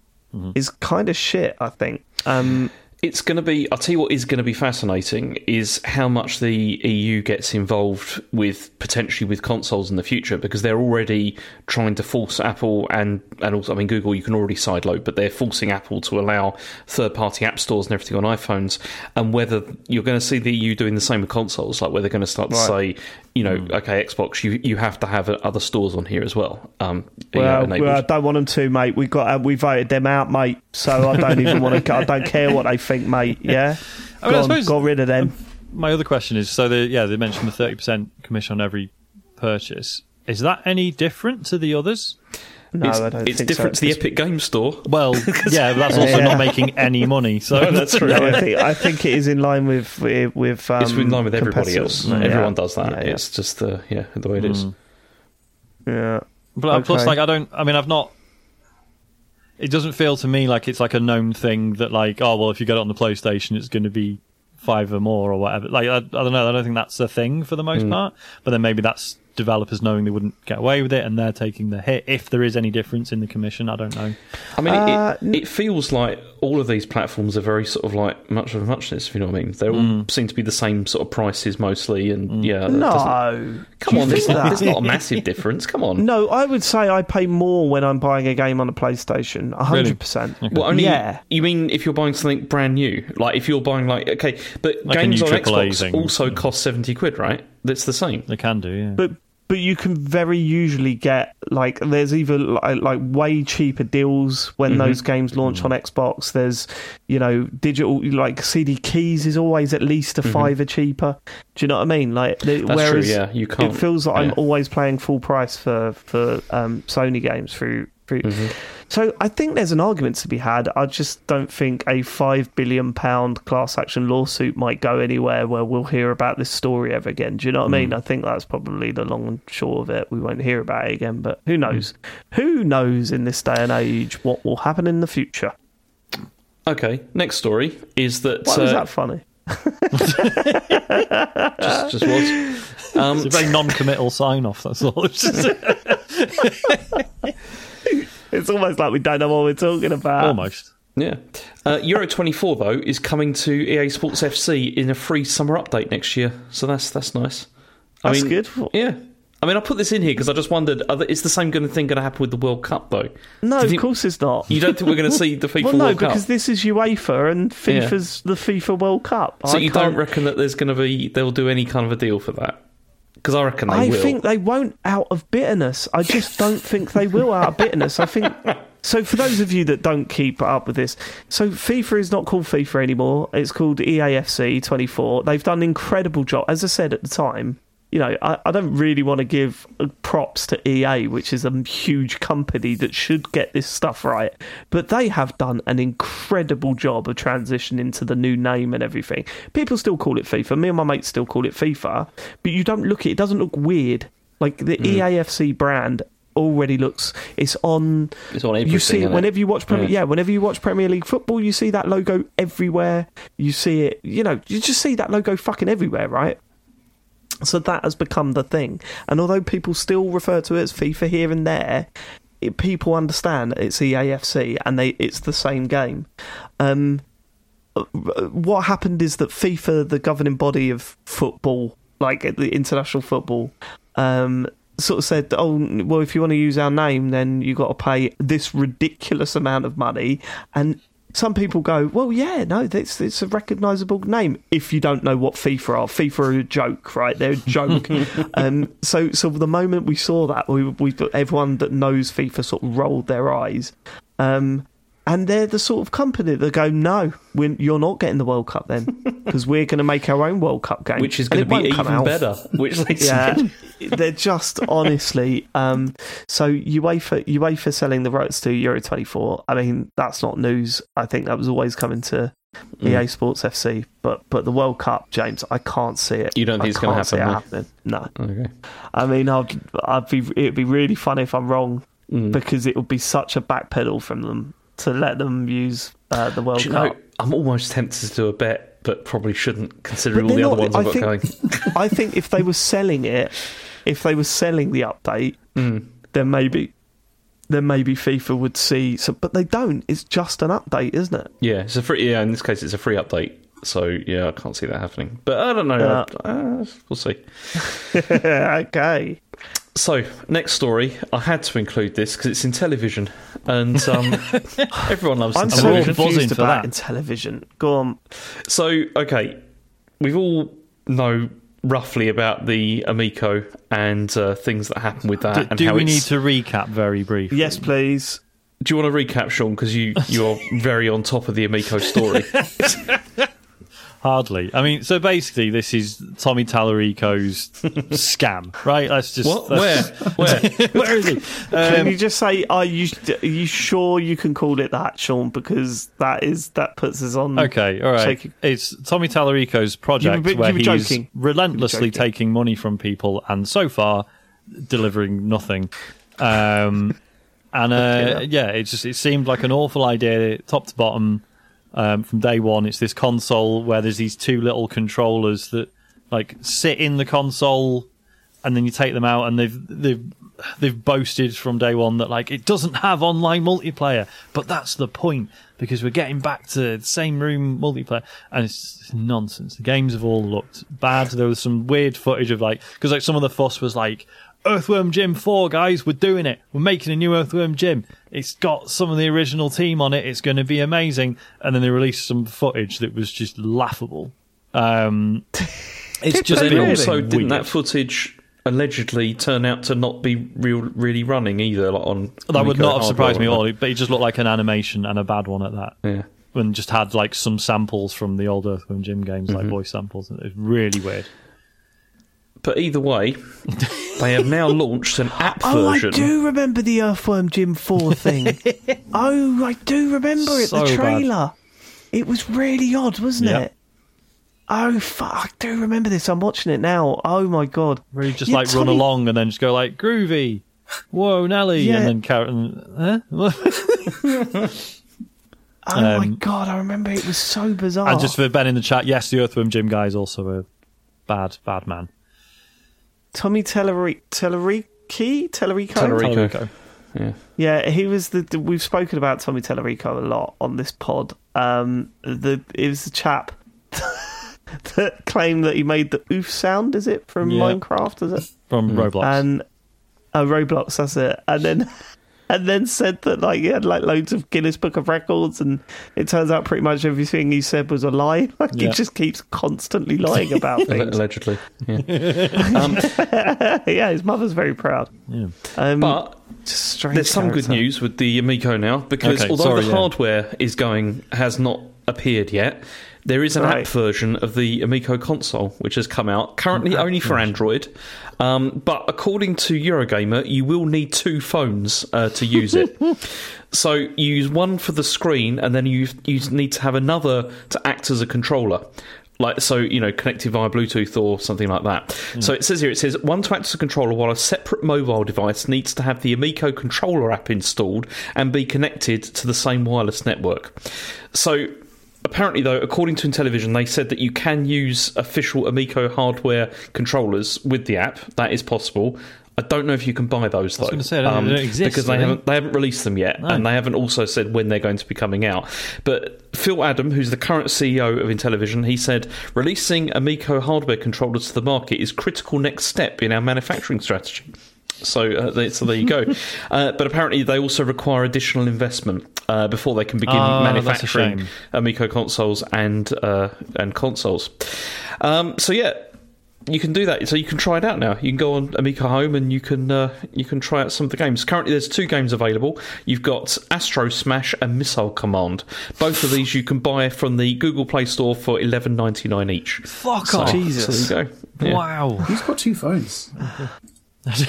is kind of shit. I think. Um, it's going to be. I'll tell you what is going to be fascinating is how much the EU gets involved with potentially with consoles in the future because they're already trying to force Apple and and also I mean Google you can already sideload but they're forcing Apple to allow third party app stores and everything on iPhones and whether you're going to see the EU doing the same with consoles like where they're going to start to say you know okay Xbox you you have to have other stores on here as well. Um, you know, well, I don't want them to, mate. We got uh, we voted them out, mate. So I don't even want to. I don't care what they think, mate. Yeah, I mean, Go I on, suppose- got rid of them. My other question is: so the yeah, they mentioned the thirty percent commission on every purchase. Is that any different to the others? No, it's, I don't it's think different so. to the Epic Game Store. Well, yeah, that's also Yeah. not making any money. So No, that's true. No, I think I think it is in line with with. with um, it's in line with everybody else. competitors. Everyone Yeah. does that. Yeah, yeah. It's just the yeah the way it is. Yeah. But uh, plus, like, I don't. I mean, I've not. It doesn't feel to me like it's like a known thing that, like, oh well, if you get it on the PlayStation, it's going to be five or more or whatever. Like, I, I don't know. I don't think that's a thing for the most part. But then maybe that's developers knowing they wouldn't get away with it, and they're taking the hit. If there is any difference in the commission, I don't know. I mean, Uh, it, it feels like all of these platforms are very sort of like much of a muchness. If you know what I mean, they all seem to be the same sort of prices mostly, and yeah, No. Come on, there's think not, there's not a massive difference. Come on. No, I would say I pay more when I'm buying a game on a PlayStation. hundred percent. Well, only Yeah. you mean if you're buying something brand new, like if you're buying like okay, but Like games on Xbox thing. also cost seventy quid, right? That's the same. They can do, yeah. But but you can very usually get like there's either like, like way cheaper deals when Mm-hmm. those games launch on Xbox. There's you know digital like CD keys is always at least a fiver cheaper. Do you know what I mean? Like the, Mm-hmm. That's whereas true. Yeah, you can't. it feels like I'm always playing full price for for um, Sony games through through. Mm-hmm. So I think there's an argument to be had. I just don't think a five billion pound class action lawsuit might go anywhere where we'll hear about this story ever again. Do you know what I Mm. mean? I think that's probably the long and short of it. We won't hear about it again, but who Mm. knows? Who knows in this day and age what will happen in the future? Okay, next story is that Why was uh, that funny? just, just was. Um, It's a very non-committal sign-off. That's all. It's almost like we don't know what we're talking about. Almost. Yeah. Uh, Euro 24 though is coming to EA Sports FC in a free summer update next year, so that's that's nice. I That's mean, good. Yeah. I mean, I put this in here because I just wondered: are the, is the same kind of thing going to happen with the World Cup though? No, Do of think- course it's not. You don't think we're going to see the FIFA well, no, World because this is UEFA and FIFA's the FIFA World Cup. So I you can't- don't reckon that there's going to be they'll do any kind of a deal for that? Because I reckon they I will. think they won't out of bitterness. I just don't think they will out of bitterness. I think. So, for those of you that don't keep up with this, so FIFA is not called FIFA anymore. It's called EAFC 24. They've done an incredible job. As I said at the time, you know, I, I don't really want to give uh, props to EA, which is a huge company that should get this stuff right. But they have done an incredible job of transitioning to the new name and everything. People still call it FIFA. Me and my mates still call it FIFA. But you don't look it, it doesn't look weird. Like the Mm. EAFC brand already looks, it's on. It's on You see it isn't it? whenever you watch Premier, Yeah. yeah, whenever you watch Premier League football, you see that logo everywhere. You see it, you know, you just see that logo fucking everywhere, right? So that has become the thing. And although people still refer to it as FIFA here and there, it, people understand it's EAFC and they it's the same game. Um, uh, what happened is that FIFA, the governing body of football, like the international football, um, sort of said, "Oh, well, if you want to use our name, then you've got to pay this ridiculous amount of money." And some people go, "Well, yeah, no, it's it's a recognisable name." If you don't know what FIFA are, FIFA are a joke, right? They're a joke. um, so, so the moment we saw that, we, we everyone that knows FIFA sort of rolled their eyes. Um, and they're the sort of company that go, no, you're not getting the World Cup then, because we're going to make our own World Cup game, which is going to be even out. better. Which they Yeah, said. they're just honestly. Um, so UEFA, UEFA selling the rights to Euro 24. I mean, that's not news. I think that was always coming to EA Sports FC. But but the World Cup, James, I can't see it. You don't think I it's can't it happen, happening. No. Okay. I mean, I'd, I'd be. It'd be really funny if I'm wrong, Mm. because it would be such a backpedal from them to let them use uh, the World Do you Cup. know, I'm almost tempted to do a bet, but probably shouldn't, considering But all the they're other not- ones I've I got think- going. I think if they were selling it, if they were selling the update, Mm. then maybe, then maybe FIFA would see. So, but they don't. It's just an update, isn't it? Yeah, it's a free. Yeah, in this case, it's a free update. So yeah, I can't see that happening. But I don't know. Yeah. Uh, we'll see. okay. So next story, I had to include this because it's in television, and um, everyone loves I'm the so we're television. buzzing confused about that. in television. Go on. So okay, we've all know roughly about the Amico and uh, things that happen with that. Do, and do how we need to recap very briefly? Yes, please. Do you want to recap, Sean? Because you you're very on top of the Amico story. Hardly. I mean, so basically, this is Tommy Tallarico's scam, right? Let's just. what? Where? let's- Where? Where is he? Can Um, you just say, are you are you sure you can call it that, Sean? Because that is that puts us on. Okay, all right. Shaky. It's Tommy Tallarico's project You were- where you were he's joking. relentlessly You were joking. taking money from people and so far delivering nothing. Um, and uh, yeah, it just it seemed like an awful idea, top to bottom, um, from day one. It's this console where there's these two little controllers that like sit in the console, and then you take them out, and they've they've they've boasted from day one that like it doesn't have online multiplayer, but that's the point because we're getting back to the same room multiplayer, and it's, it's nonsense. The games have all looked bad. There was some weird footage of like because like some of the fuss was like. Earthworm Jim 4, guys, we're doing it. We're making a new Earthworm Jim. It's got some of the original team on it. It's going to be amazing. And then they released some footage that was just laughable. Um, it's Did just they really? also, didn't that footage allegedly turn out to not be real, really running either? Like on That would not have surprised me at all, but it just looked like an animation and a bad one at that. Yeah. And just had like some samples from the old Earthworm Jim games, like Mm-hmm. voice samples. It was really weird. But either way, they have now launched an app Oh, version. I do remember the Earthworm Jim 4 thing. oh, I do remember it, So the bad. trailer. It was really odd, wasn't Yep. it? Oh, fuck. I do remember this. I'm watching it now. Oh, my God. Really just Yeah, like run along and then just go like, groovy. Whoa, Nelly. Yeah. And then Karen, huh? Oh, my Um, God. I remember it was so bizarre. And just for Ben in the chat, yes, the Earthworm Jim guy is also a bad, bad man. Tommy Tellerico? Tellerico? Tellerico? Tellerico. Yeah. Yeah, he was the. the- We've spoken about Tommy Tellerico a lot on this pod. Um, the it was the chap that claimed that he made the oof sound. Is it from Yeah. Minecraft? Is it? from Roblox. And uh, Roblox. That's it. And then. And then said that like he had like loads of Guinness Book of Records, and it turns out pretty much everything he said was a lie. Like Yeah. he just keeps constantly lying about things. Allegedly. Yeah. um, yeah, his mother's very proud. Yeah. Um, but just strange There's some good news with the Amico now because Okay, although sorry, the yeah. hardware is going has not appeared yet, there is an Right. app version of the Amico console which has come out currently only for Android. Um, but according to Eurogamer, you will need two phones uh, to use it. so you use one for the screen, and then you you need to have another to act as a controller. Like so, you know, connected via Bluetooth or something like that. So it says here, it says one to act as a controller, while a separate mobile device needs to have the Amico controller app installed and be connected to the same wireless network. So apparently, though, according to Intellivision, they said that you can use official Amico hardware controllers with the app. That is possible. I don't know if you can buy those though. Um, say, don't exist, because they they? haven't they haven't released them yet, No. and they haven't also said when they're going to be coming out. But Phil Adam, who's the current CEO of Intellivision, he said releasing Amico hardware controllers to the market is critical next step in our manufacturing strategy. So, uh, they- so there you go. uh, but apparently, they also require additional investment uh, before they can begin that's a manufacturing. Amico consoles and uh, and consoles. Um, so yeah, you can do that. So you can try it out now. You can go on Amico Home and you can uh, you can try out some of the games. Currently, there's two games available. You've got Astro Smash and Missile Command. Both of these you can buy from the Google Play Store for eleven ninety nine each. Fuck So, off. Jesus. So there you go. Yeah. Wow. he's got two phones? Like,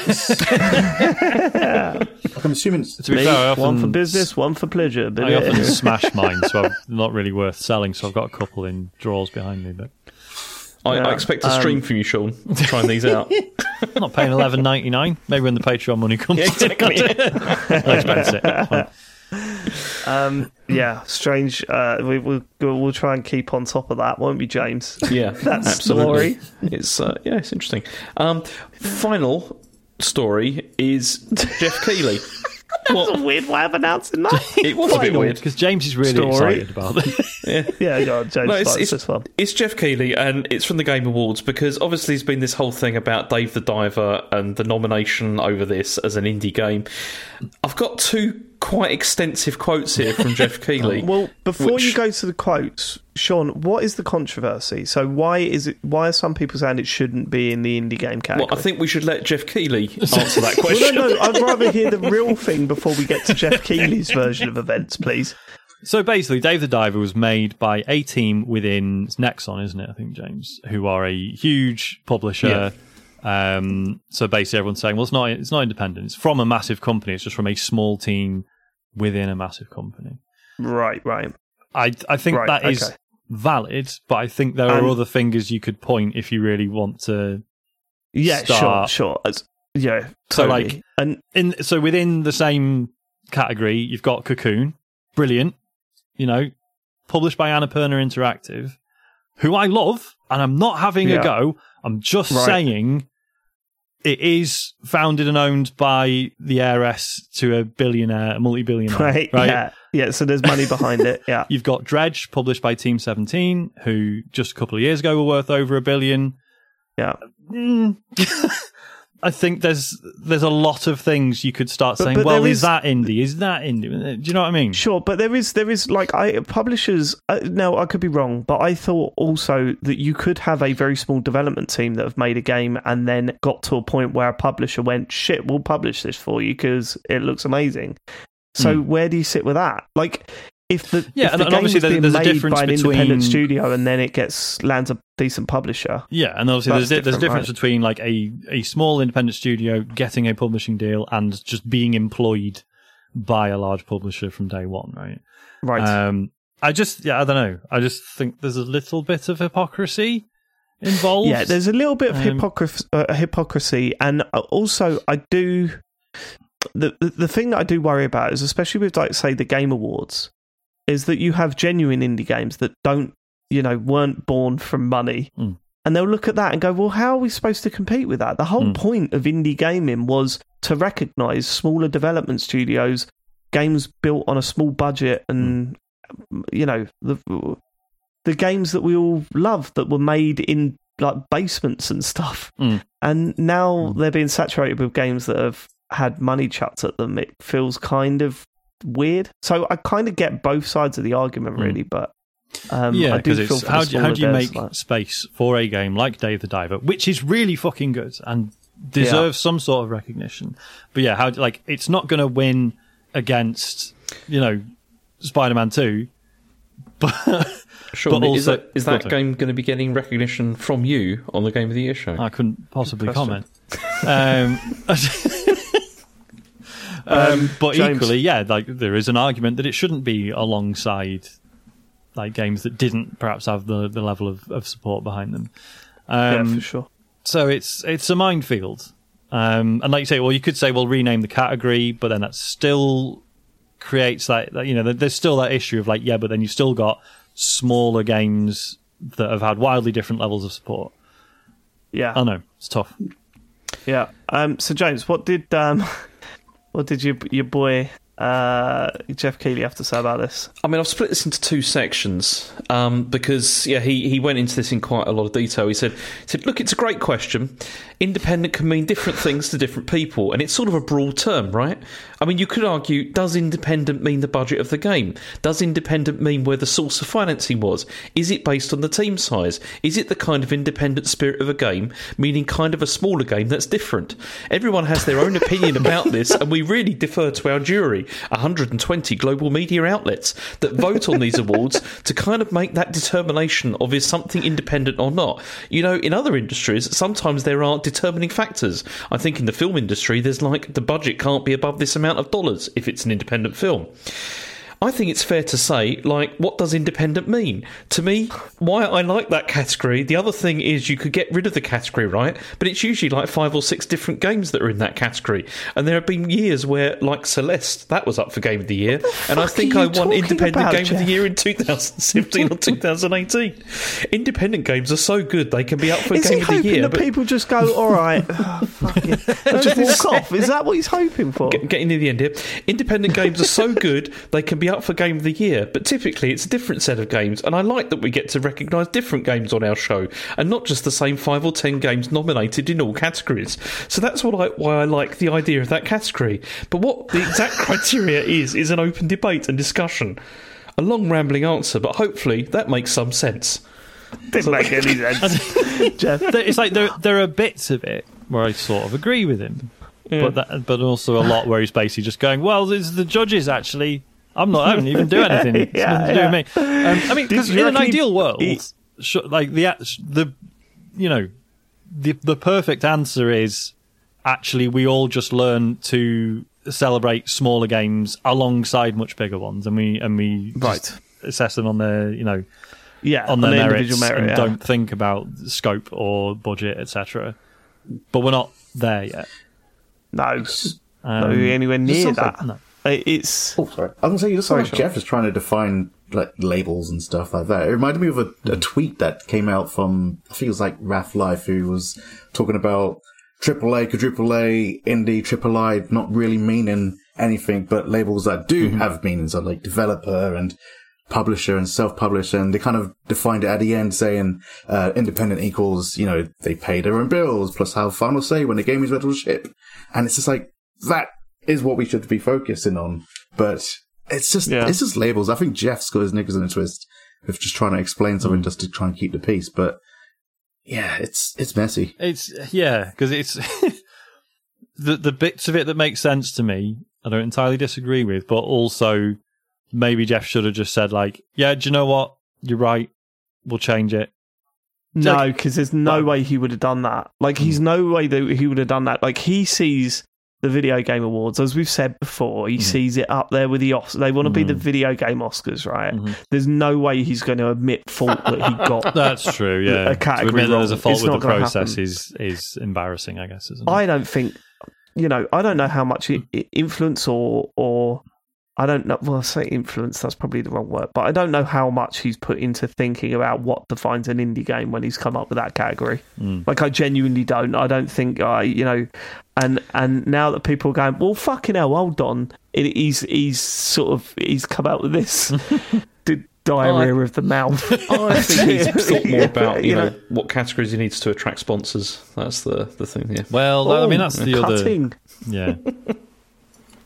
I'm assuming it's To be Me, fair, often, one for business, one for pleasure. But I often smash mine, so I'm not really worth selling. So I've got a couple in drawers behind me, but I, Yeah. I expect a stream Um, from you, Sean, trying these out. I'm not paying eleven ninety nine. Maybe when the Patreon money comes, exactly. I'll expense it. Um, yeah, strange. Uh, we, we'll we'll try and keep on top of that, won't we, James? Yeah, That absolutely. story. It's uh, yeah, it's interesting. Um, final story is Geoff Keighley. That's a weird way of announcing that. It was a bit weird. Because James is really Story. excited about it. yeah, go on, James. No, it's, likes it's, this one. it's Geoff Keighley, and it's from the Game Awards because obviously there's been this whole thing about Dave the Diver and the nomination over this as an indie game. I've got two quite extensive quotes here from Geoff Keighley. Well, before Which- you go to the quotes, Sean, what is the controversy? So why is it? Why are some people saying it shouldn't be in the indie game category? well, I think we should let Geoff Keighley answer that Well, question. no, no. I'd rather hear the real thing before we get to Geoff Keighley's version of events, please. So basically, Dave the Diver was made by a team within Nexon, isn't it? I think James, who are a huge publisher. Um, so basically, everyone's saying, well, it's not it's not independent. It's from a massive company. It's just from a small team within a massive company. Right, right. I I think Right, that is okay. Valid, but I think there are other fingers you could point if you really want to. Yeah, Start. sure, sure. As- yeah, So, totally. like- and In so within the same category, you've got Cocoon, brilliant, you know, published by Annapurna Interactive, who I love, and I'm not having Yeah. a go. I'm just Right. saying it is founded and owned by the heiress to a billionaire, a multi-billionaire, right, yeah, yeah. So there's money behind it. Yeah, You've got Dredge, published by Team 17, who just a couple of years ago were worth over a billion. yeah. Mm. I think there's there's a lot of things you could start But- saying. but well, is, is- that indie? Is that indie? Do you know what I mean? Sure, but there is there is like I publishers. Uh, no, I could be wrong, but I thought also that you could have a very small development team that have made a game and then got to a point where a publisher went, "Shit, we'll publish this for you because it looks amazing." So where do you sit with that? Like, if the Yeah, if and- the and game obviously there- there's a difference by an between- independent studio and then it gets lands a decent publisher. Yeah, and obviously there's a, there's a difference right? between like a a small independent studio getting a publishing deal and just being employed by a large publisher from day one, right? Right. Um, I just yeah, I don't know. I just think there's a little bit of hypocrisy involved. Yeah, there's a little bit of Um, hypocrisy, uh, hypocrisy, and also I do the, the thing that I do worry about is especially with like say the Game Awards, is that you have genuine indie games that don't you know weren't born from money, Mm. and they'll look at that and go, well, how are we supposed to compete with that? The whole Mm. point of indie gaming was to recognise smaller development studios, games built on a small budget, and you know the the games that we all love that were made in like basements and stuff. Mm. And now Mm. they're being saturated with games that have had money chucked at them. It feels kind of weird. So I kind of get both sides of the argument, Mm. really, but. Um, yeah, because it's how do, you- how do you devs, make like- space for a game like Dave the Diver, which is really fucking good and deserves some sort of recognition. But yeah, how like it's not going to win against you know Spider-Man Two, but Sean, But is that is that game going to be getting recognition from you on the Game of the Year show? I couldn't possibly comment. Um, um, but James. equally, yeah, like there is an argument that it shouldn't be alongside like games that didn't perhaps have the, the level of, of support behind them. yeah, Um, for sure. so it's it's a minefield. Um, and like you say, well, you could say, well, rename the category, but then that still creates that, that you know, there's still that issue of like, yeah, but then you've still got smaller games that have had wildly different levels of support. Yeah, I know it's tough. yeah. Um, so James, what did um, what did your your boy uh, Geoff Keighley have to say about this? I mean, I've split this into two sections um, because, yeah, he, he went into this in quite a lot of detail. He said, he said, look, it's a great question. Independent can mean different things to different people, and it's sort of a broad term, right? I mean, you could argue, does independent mean the budget of the game? Does independent mean where the source of financing was? Is it based on the team size? Is it the kind of independent spirit of a game, meaning kind of a smaller game that's different? Everyone has their own opinion about this, and we really defer to our jury, 120 global media outlets that vote on these awards to kind of make that determination of is something independent or not. You know, in other industries, sometimes there are determining factors. I think in the film industry, there's like the budget can't be above this amount of dollars if it's an independent film. I think it's fair to say, like, what does independent mean? To me, why I like that category, the other thing is you could get rid of the category, right? But it's usually like five or six different games that are in that category. And there have been years where, like Celeste, that was up for Game of the Year. And I think I won Independent about, Game of the Year in 2017 or 2018. Independent games are so good, they can be up for Is Game of the Year. but people just go, all right, oh, fuck it, just walk off? Is that what he's hoping for? Get- getting near the end here. Independent games are so good they can be up for Game of the Year, but typically it's a different set of games, and I like that we get to recognise different games on our show, and not just the same five or ten games nominated in all categories. So that's what I, why I like the idea of that category. But what the exact criteria is is an open debate and discussion. A long rambling answer, but hopefully that makes some sense. Didn't make any sense. Geoff. It's like there there are bits of it where I sort of agree with him, but that, but also a lot where he's basically just going, "Well, it's the judges actually. I'm not. I didn't even do anything. It's Yeah, to do with me." Um, I mean, because in an ideal world, like the the you know the the perfect answer is actually we all just learn to celebrate smaller games alongside much bigger ones, and we and we Right. assess them on their you know Yeah, on their the merits merit. and yeah. don't think about scope or budget, etc. But we're not there yet. no, Um, no, anywhere near that. no. It's Oh, sorry. I was gonna say, you Sorry, like Geoff is trying to define like labels and stuff like that. It reminded me of a, a tweet that came out from I think it was like Raf Life, who was talking about AAA, quadruple A, indie, triple I, not really meaning anything, but labels that do have meanings are like developer and publisher and self-publisher, and they kind of defined it at the end, saying uh, independent equals you know they pay their own bills plus have final say when the game is ready to ship, and it's just like that is what we should be focusing on, but it's just Yeah. it's just labels. I think Geoff's got his knickers in a twist with just trying to explain something just to try and keep the peace, but yeah, it's it's messy. It's yeah, because it's the the bits of it that make sense to me. I don't entirely disagree with, but also maybe Geoff should have just said like, "Yeah, do you know what? You're right. We'll change it." no, because there's no Like- way he would have done that. Like, he's mm. no way that he would have done that. Like, he sees the video game awards, as we've said before. He mm-hmm. sees it up there with the Oscars. They want to be the mm-hmm. video game Oscars, right? Mhm. There's no way he's going to admit fault that he got. That's true. Yeah, A category to admit that there's a fault It's with the process is is embarrassing. I guess, isn't it? I don't think, you know, I don't know how much i- mm. influence or or I don't know. Well, I say influence. That's probably the wrong word, but I don't know how much he's put into thinking about what defines an indie game when he's come up with that category. Mm. Like, I genuinely don't. I don't think I, you know, and and now that people are going, well, fucking hell, hold on. It, he's he's sort of he's come out with this the diarrhea of the mouth. I think he's thought more about you, You know, know. what categories he needs to attract sponsors. That's the the thing. Yeah. Well, I mean, Oh, that's the other. cutting. Yeah.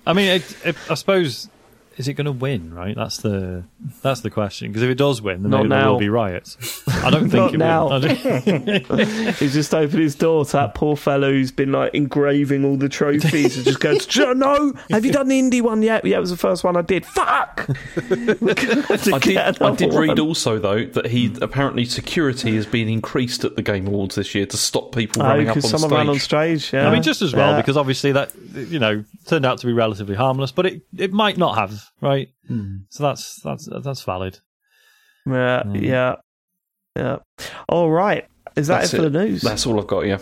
I mean, it, it, I suppose is it going to win? Right. That's the that's the question. Because if it does win, then Not maybe there now. will be riots. I don't think it now. will. I He's just opened his door to that poor fellow who's been like engraving all the trophies and just goes, "Jo- "No, have you done the indie one yet? Yeah, it was the first one I did. Fuck." I did, I did read also though that he apparently security has been increased at the Game Awards this year to stop people Oh, running up on because someone ran on stage. stage. Yeah. I mean, just as well Yeah. because obviously that you know turned out to be relatively harmless, but it, it might not have, right? So that's that's that's valid. Yeah, Mm. yeah, yeah. All right. Is that That's it for it. the news? That's all I've got. Yeah.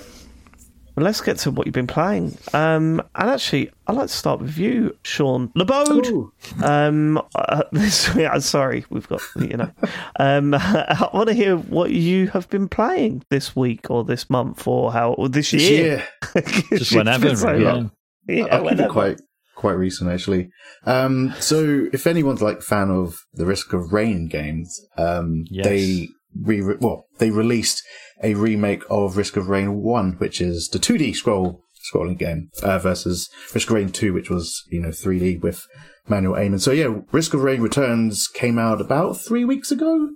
Well, let's get to what you've been playing. Um, and actually, I'd like to start with you, Sean Labode. Ooh. Um, uh, this, yeah, sorry, we've got you know. Um, I want to hear what you have been playing this week or this month or how or this This year. year, Just whenever, been so really. Yeah, I'll keep whenever. it quite quite recent actually. Um, so if anyone's like fan of the Risk of Rain games, um, Yes. they re- well they released a remake of Risk of Rain One, which is the 2D scroll scrolling game, uh, versus Risk of Rain Two, which was you know 3D with manual aim. And so yeah, Risk of Rain Returns came out about three weeks ago.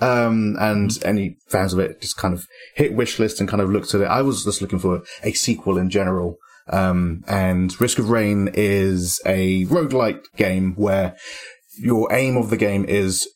Um, and any fans of it just kind of hit wish list and kind of looked at it. I was just looking for a sequel in general. Um, and Risk of Rain is a roguelike game where your aim of the game is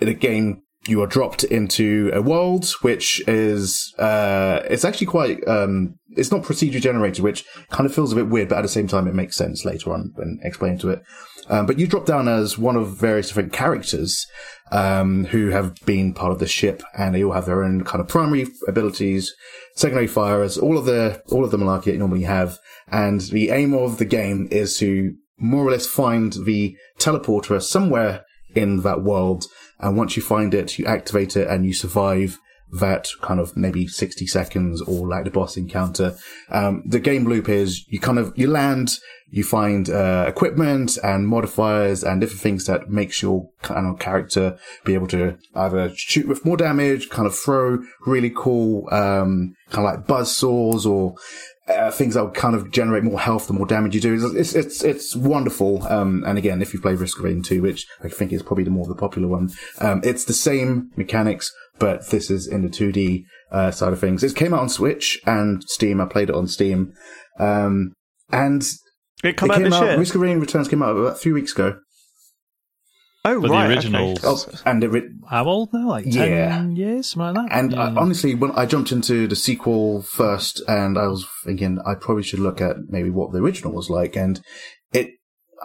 in a game you are dropped into a world which is uh it's actually quite um it's not procedure generated which kind of feels a bit weird but at the same time it makes sense later on when explained to it. Um, but you drop down as one of various different characters um, who have been part of the ship, and they all have their own kind of primary abilities, secondary fires, All of the all of the like you normally have, and the aim of the game is to more or less find the teleporter somewhere in that world, and once you find it, you activate it, and you survive that kind of maybe 60 seconds or like the boss encounter. Um, the game loop is you kind of, you land, you find, uh, equipment and modifiers and different things that makes your kind of character be able to either shoot with more damage, kind of throw really cool, um, kind of like buzz saws or, uh, things that will kind of generate more health the more damage you do. It's it's it's, wonderful. Um, and again, if you play Risk of Rain 2, which I think is probably the more the popular one, um, it's the same mechanics, but this is in the 2D uh, side of things. It came out on Switch and Steam. I played it on Steam, um, and It it out came out. year. Risk of Rain Returns came out about a few weeks ago. Oh, But the right. originals- Okay. Oh, and it, re- How old now? Like Yeah. years, something like that. And uh, yeah. I, honestly, when I jumped into the sequel first, and I was thinking I probably should look at maybe what the original was like, and it,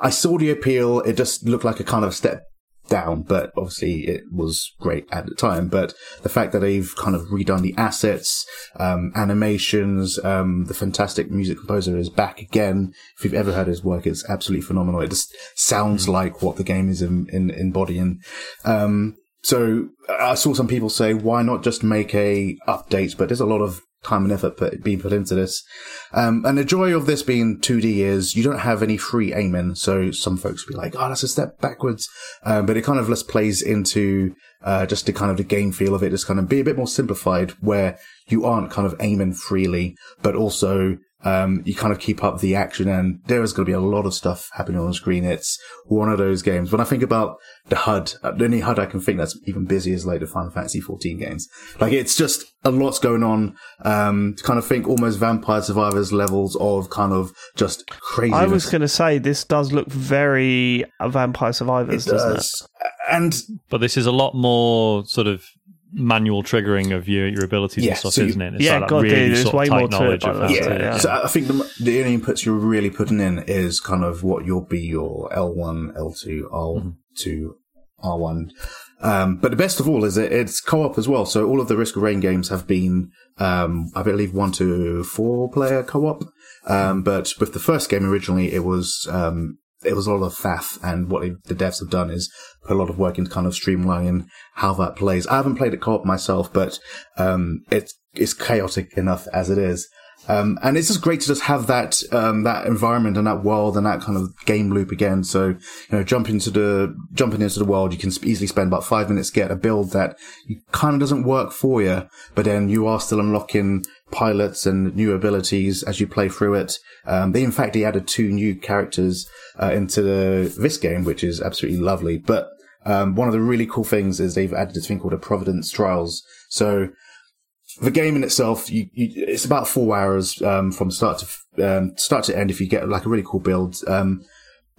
I saw the appeal. It just looked like a kind of step down, but obviously it was great at the time. But the fact that they've kind of redone the assets, um, animations, um, the fantastic music composer is back again. If you've ever heard his work, it's absolutely phenomenal. It just sounds like what the game is in, in, embodying. Um, so I saw some people say, why not just make a update? But there's a lot of time and effort put, being put into this. Um, and the joy of this being 2D is you don't have any free aiming. So some folks be like, oh, that's a step backwards. Um, but it kind of just plays into, uh, just the kind of the game feel of it, just kind of be a bit more simplified where you aren't kind of aiming freely, but also, um, you kind of keep up the action and there is going to be a lot of stuff happening on the screen. It's one of those games. When I think about the HUD, uh, the only HUD I can think that's even busy is like the Final Fantasy 14 games. Like it's just a lot's going on. Um, to kind of think almost Vampire Survivors levels of kind of just crazy. I was going to say this does look very uh, Vampire Survivors, it doesn't it? And But this is a lot more sort of manual triggering of your, your abilities Yeah, and stuff, so you- isn't it? It's Yeah, like God, really dude, there's way more to it knowledge by of the how looks to- of it, yeah. So I think the, the only inputs you're really putting in is kind of what you'll be your L1, L2, R2, R1. Um, but the best of all is that it's co-op as well. So all of the Risk of Rain games have been, um, I believe one to four player co-op. Um, but with the first game originally, it was, um, it was a lot of faff, and what the devs have done is put a lot of work into kind of streamlining how that plays. I haven't played it co-op myself, but um, it's it's chaotic enough as it is. Um, and it's just great to just have that, um, that environment and that world and that kind of game loop again. So, you know, jump into the, jumping into the world, you can easily spend about five minutes, get a build that kind of doesn't work for you, but then you are still unlocking pilots and new abilities as you play through it. Um, they, in fact, they added two new characters, uh, into the, this game, which is absolutely lovely. But, um, one of the really cool things is they've added this thing called a Providence Trials. So, the game in itself, you, you, it's about four hours um, from start to um, start to end if you get like a really cool build. Um,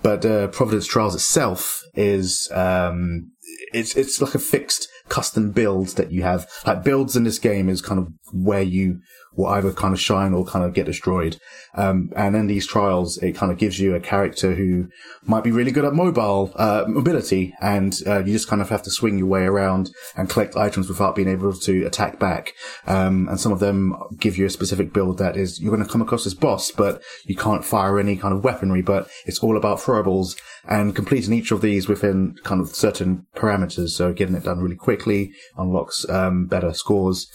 but uh, Providence Trials itself is um, it's it's like a fixed custom build that you have. Like builds in this game is kind of where you will either kind of shine or kind of get destroyed. Um, and in these trials, it kind of gives you a character who might be really good at mobile, uh, mobility. And, uh, you just kind of have to swing your way around and collect items without being able to attack back. Um, and some of them give you a specific build that is, you're going to come across this boss, but you can't fire any kind of weaponry, but it's all about throwables and completing each of these within kind of certain parameters. So getting it done really quickly unlocks, um, better scores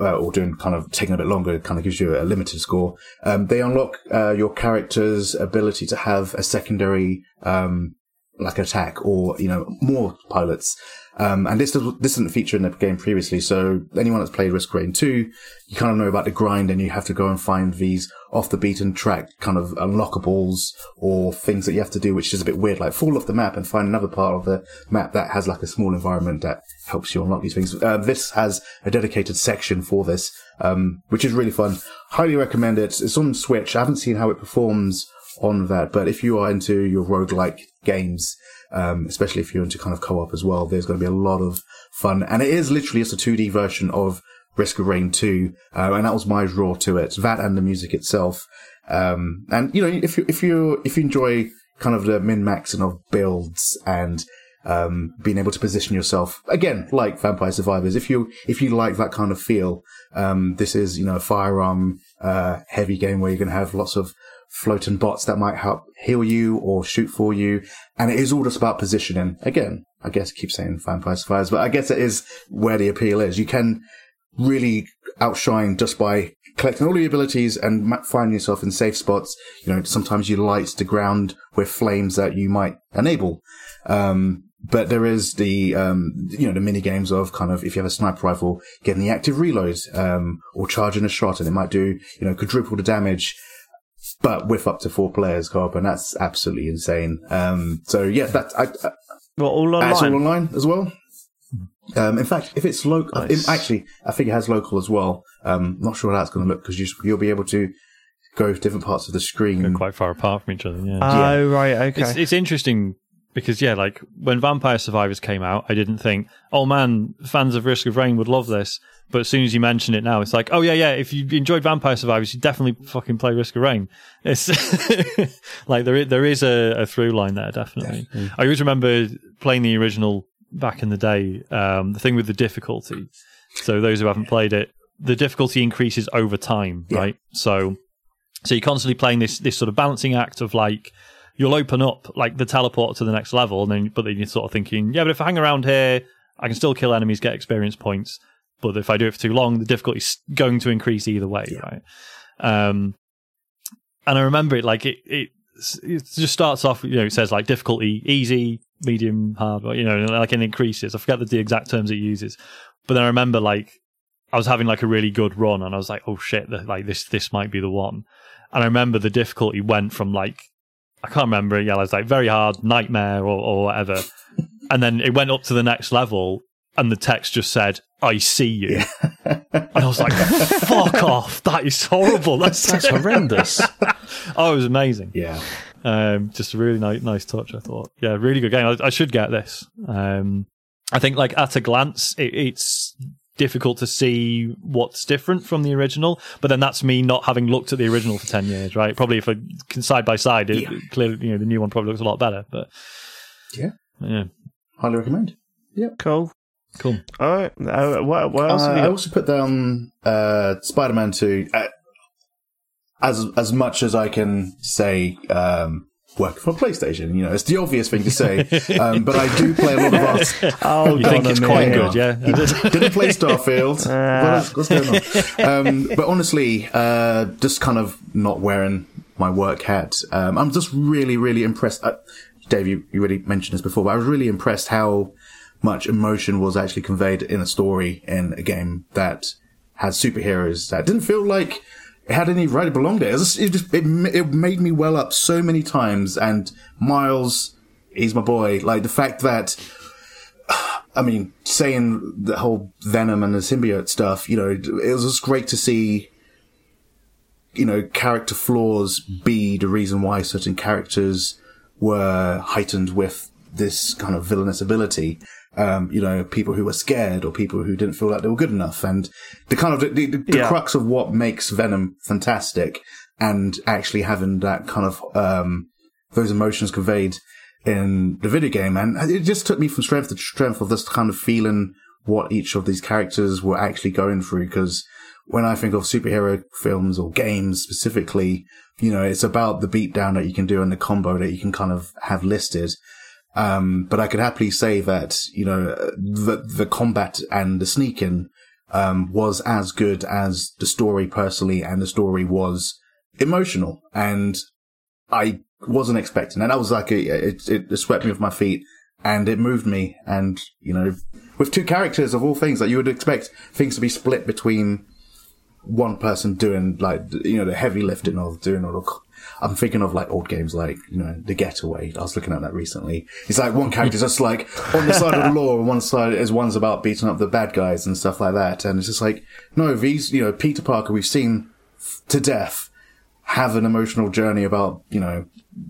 uh, or doing kind of taking a bit longer, kind of gives you a limited score. Um, they unlock uh, your character's ability to have a secondary um, like attack or you know more pilots. Um, and this this didn't feature in the game previously, so anyone that's played Risk Rain 2, you kind of know about the grind and you have to go and find these off the beaten track kind of unlockables or things that you have to do, which is a bit weird, like fall off the map and find another part of the map that has like a small environment that helps you unlock these things. Uh, this has a dedicated section for this, um, which is really fun. Highly recommend it. It's on Switch. I haven't seen how it performs on that. But if you are into your roguelike games, um, especially if you're into kind of co-op as well, there's going to be a lot of fun. And it is literally just a 2D version of Risk of Rain 2. Uh, and that was my draw to it. That and the music itself. Um, and you know, if you, if you, if you enjoy kind of the min-maxing of builds and, um, being able to position yourself again, like Vampire Survivors. If you, if you like that kind of feel, um, this is, you know, a firearm, uh, heavy game where you're going to have lots of floating bots that might help heal you or shoot for you. And it is all just about positioning. Again, I guess I keep saying vampire survivors, but I guess it is where the appeal is. You can really outshine just by collecting all the abilities and finding yourself in safe spots. You know, sometimes you light the ground with flames that you might enable. Um, but there is the um, you know the mini games of kind of if you have a sniper rifle getting the active reload um, or charging a shot and it might do you know quadruple the damage but with up to four players co-op, and that's absolutely insane. Um, so yeah, that I, I, well, all online, all online as well. Um, in fact, if it's local, nice. actually, I think it has local as well. Um, not sure how that's going to look because you, you'll be able to go to different parts of the screen. Go quite far apart from each other. Yeah. Oh, yeah. right. Okay. It's, it's interesting because yeah, like when Vampire Survivors came out, I didn't think, oh man, fans of Risk of Rain would love this. But as soon as you mention it now, it's like, oh yeah, yeah. If you enjoyed Vampire Survivors, you definitely fucking play Risk of Rain. It's like there is, there is a, a through line there, definitely. Yeah. I always remember playing the original back in the day. Um, the thing with the difficulty. So those who haven't played it, the difficulty increases over time, yeah. right? So, so you're constantly playing this this sort of balancing act of like you'll open up like the teleport to the next level, and then but then you're sort of thinking, yeah, but if I hang around here, I can still kill enemies, get experience points. But if I do it for too long, the difficulty's going to increase either way, yeah. right? Um, and I remember it like it, it it just starts off, you know, it says like difficulty easy, medium, hard, you know, like it increases. I forget the, the exact terms it uses, but then I remember like I was having like a really good run, and I was like, oh shit, like this this might be the one. And I remember the difficulty went from like I can't remember. Yeah, it was like very hard, nightmare or, or whatever. and then it went up to the next level, and the text just said, "I see you," yeah. and I was like, "Fuck off! That is horrible. That's, That's horrendous." oh, it was amazing. Yeah, um, just a really nice, nice touch. I thought, yeah, really good game. I, I should get this. Um, I think, like at a glance, it, it's difficult to see what's different from the original. But then that's me not having looked at the original for ten years, right? Probably if I can side by side, it, yeah. clearly you know the new one probably looks a lot better. But yeah, yeah, highly recommend. Yeah, cool. Cool. All right. Uh, what, what else? Uh, I also put down uh, Spider-Man Two. Uh, as as much as I can say, um, working for PlayStation. You know, it's the obvious thing to say, um, but I do play a lot of art. Oh, You think it's quite good, yeah? Didn't play Starfield. What is- what's going on? Um, but honestly, uh, just kind of not wearing my work hat. Um, I'm just really, really impressed. Uh, Dave, you, you already mentioned this before, but I was really impressed how much emotion was actually conveyed in a story in a game that had superheroes that didn't feel like it had any right to belong there. It, just, it just it, it made me well up so many times. And Miles, he's my boy. Like the fact that I mean, saying the whole Venom and the symbiote stuff, you know, it was just great to see, you know, character flaws be the reason why certain characters were heightened with this kind of villainous ability. Um, you know, people who were scared or people who didn't feel like they were good enough. And the kind of, the, the, the Yeah. crux of what makes Venom fantastic and actually having that kind of, um, those emotions conveyed in the video game. And it just took me from strength to strength of this kind of feeling what each of these characters were actually going through. Because when I think of superhero films or games specifically, you know, it's about the beatdown that you can do and the combo that you can kind of have listed. Um, but I could happily say that, you know, the, the combat and the sneaking, um, was as good as the story personally and the story was emotional. And I wasn't expecting. That was like, a, it, it swept me off my feet and it moved me. And, you know, with two characters of all things, like you would expect things to be split between one person doing like, you know, the heavy lifting of doing all the, I'm thinking of like old games like, you know, The Getaway. I was looking at that recently. It's like one character's just like on the side of the law and one side is one's about beating up the bad guys and stuff like that. And it's just like, no, these, you know, Peter Parker we've seen to death have an emotional journey about, you know,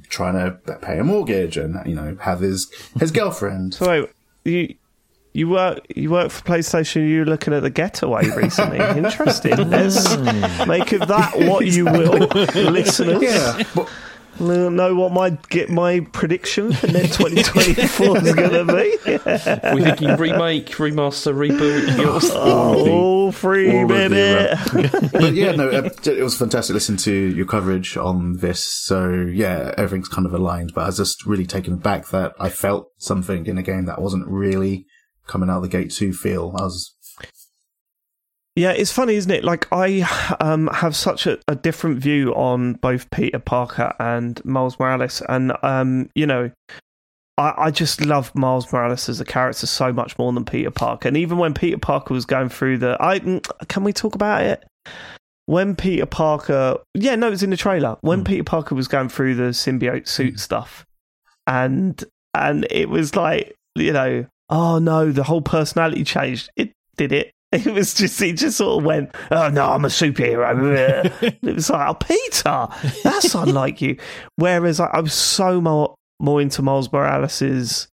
trying to pay a mortgage and, you know, have his, his girlfriend. So you you work you work for PlayStation. You were looking at the Getaway recently. Interesting. Let's make of that what you will, listeners. Yeah. But, L- Know what my get my prediction for net 2024 is going to be. We're thinking remake, remaster, reboot. Yours. Oh, free All of the minute. but yeah, no, uh, it was fantastic listening to your coverage on this. So yeah, everything's kind of aligned, but I was just really taken aback that I felt something in a game that wasn't really coming out of the gate to feel. as Yeah, it's funny, isn't it? Like I um, have such a, a different view on both Peter Parker and Miles Morales, and um, you know, I, I just love Miles Morales as a character so much more than Peter Parker. And even when Peter Parker was going through the, I mm, can we talk about it? When Peter Parker, yeah, no, it was in the trailer. When Peter Parker was going through the symbiote suit stuff, and and it was like, you know, oh no, the whole personality changed. It did it. It was just, it just sort of went, oh no, I'm a superhero. it was like, oh, Peter, that's unlike you. Whereas I, I was so more, more into Miles Morales's,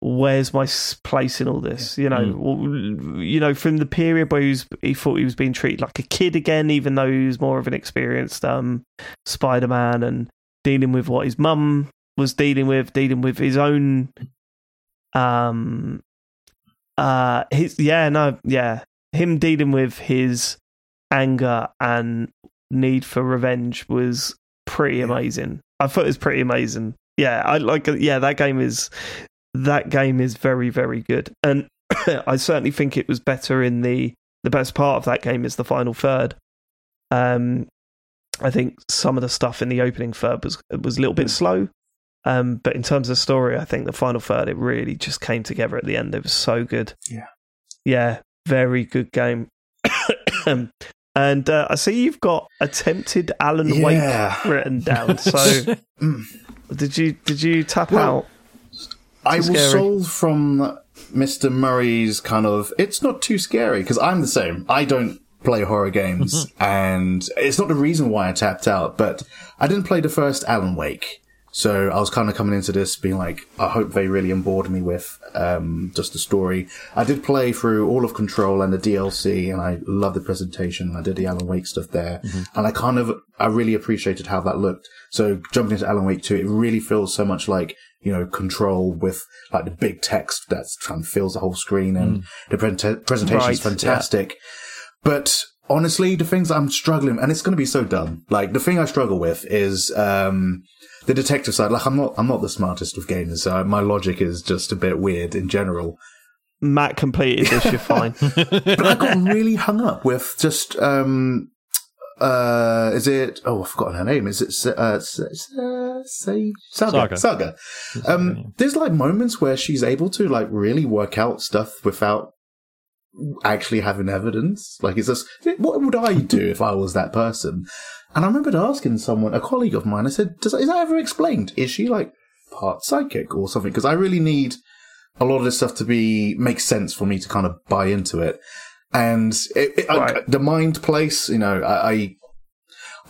where's my place in all this? You know, well, you know, from the period where he, was, he thought he was being treated like a kid again, even though he was more of an experienced um, Spider Man and dealing with what his mum was dealing with, dealing with his own um uh his yeah no yeah him dealing with his anger and need for revenge was pretty amazing. I thought it was pretty amazing. Yeah i like yeah that game is that game is very very good. And i certainly think it was better in the the best part of that game is the final third. Um i think some of the stuff in the opening third was was a little bit slow um, but in terms of story, I think the final third it really just came together at the end. It was so good. Yeah. yeah, very good game. and uh, I see you've got attempted Alan Yeah. Wake written down. So did you did you tap Well, out? I was sold from Mr. Murray's kind of, it's not too scary because I'm the same. I don't play horror games and it's not the reason why I tapped out, but I didn't play the first Alan Wake. So I was kind of coming into this being like, I hope they really onboard me with um, just the story. I did play through all of Control and the DLC, and I loved the presentation. I did the Alan Wake stuff there, and I kind of, I really appreciated how that looked. So jumping into Alan Wake 2, it really feels so much like, you know, Control with like the big text that kind of fills the whole screen, and the pre- presentation Right, is fantastic. But honestly, the things I'm struggling, and it's going to be so dumb. Like the thing I struggle with is um, the detective side. Like I'm not, I'm not the smartest of gamers, so my logic is just a bit weird in general. Mat completed this. You're fine. But I got really hung up with just, um, uh, is it? Oh, I've forgotten her name. Is it? Sa- Uh, Sa- Sa- Sa- Saga. Saga. Saga. Um, there's like moments where she's able to like really work out stuff without actually having evidence. Like, it's just, what would I do if I was that person? And I remembered asking someone, a colleague of mine, I said, Does, is that ever explained? Is she like part psychic or something? Because I really need a lot of this stuff to be, make sense for me to kind of buy into it. And it, it, I- the mind place, you know, I, I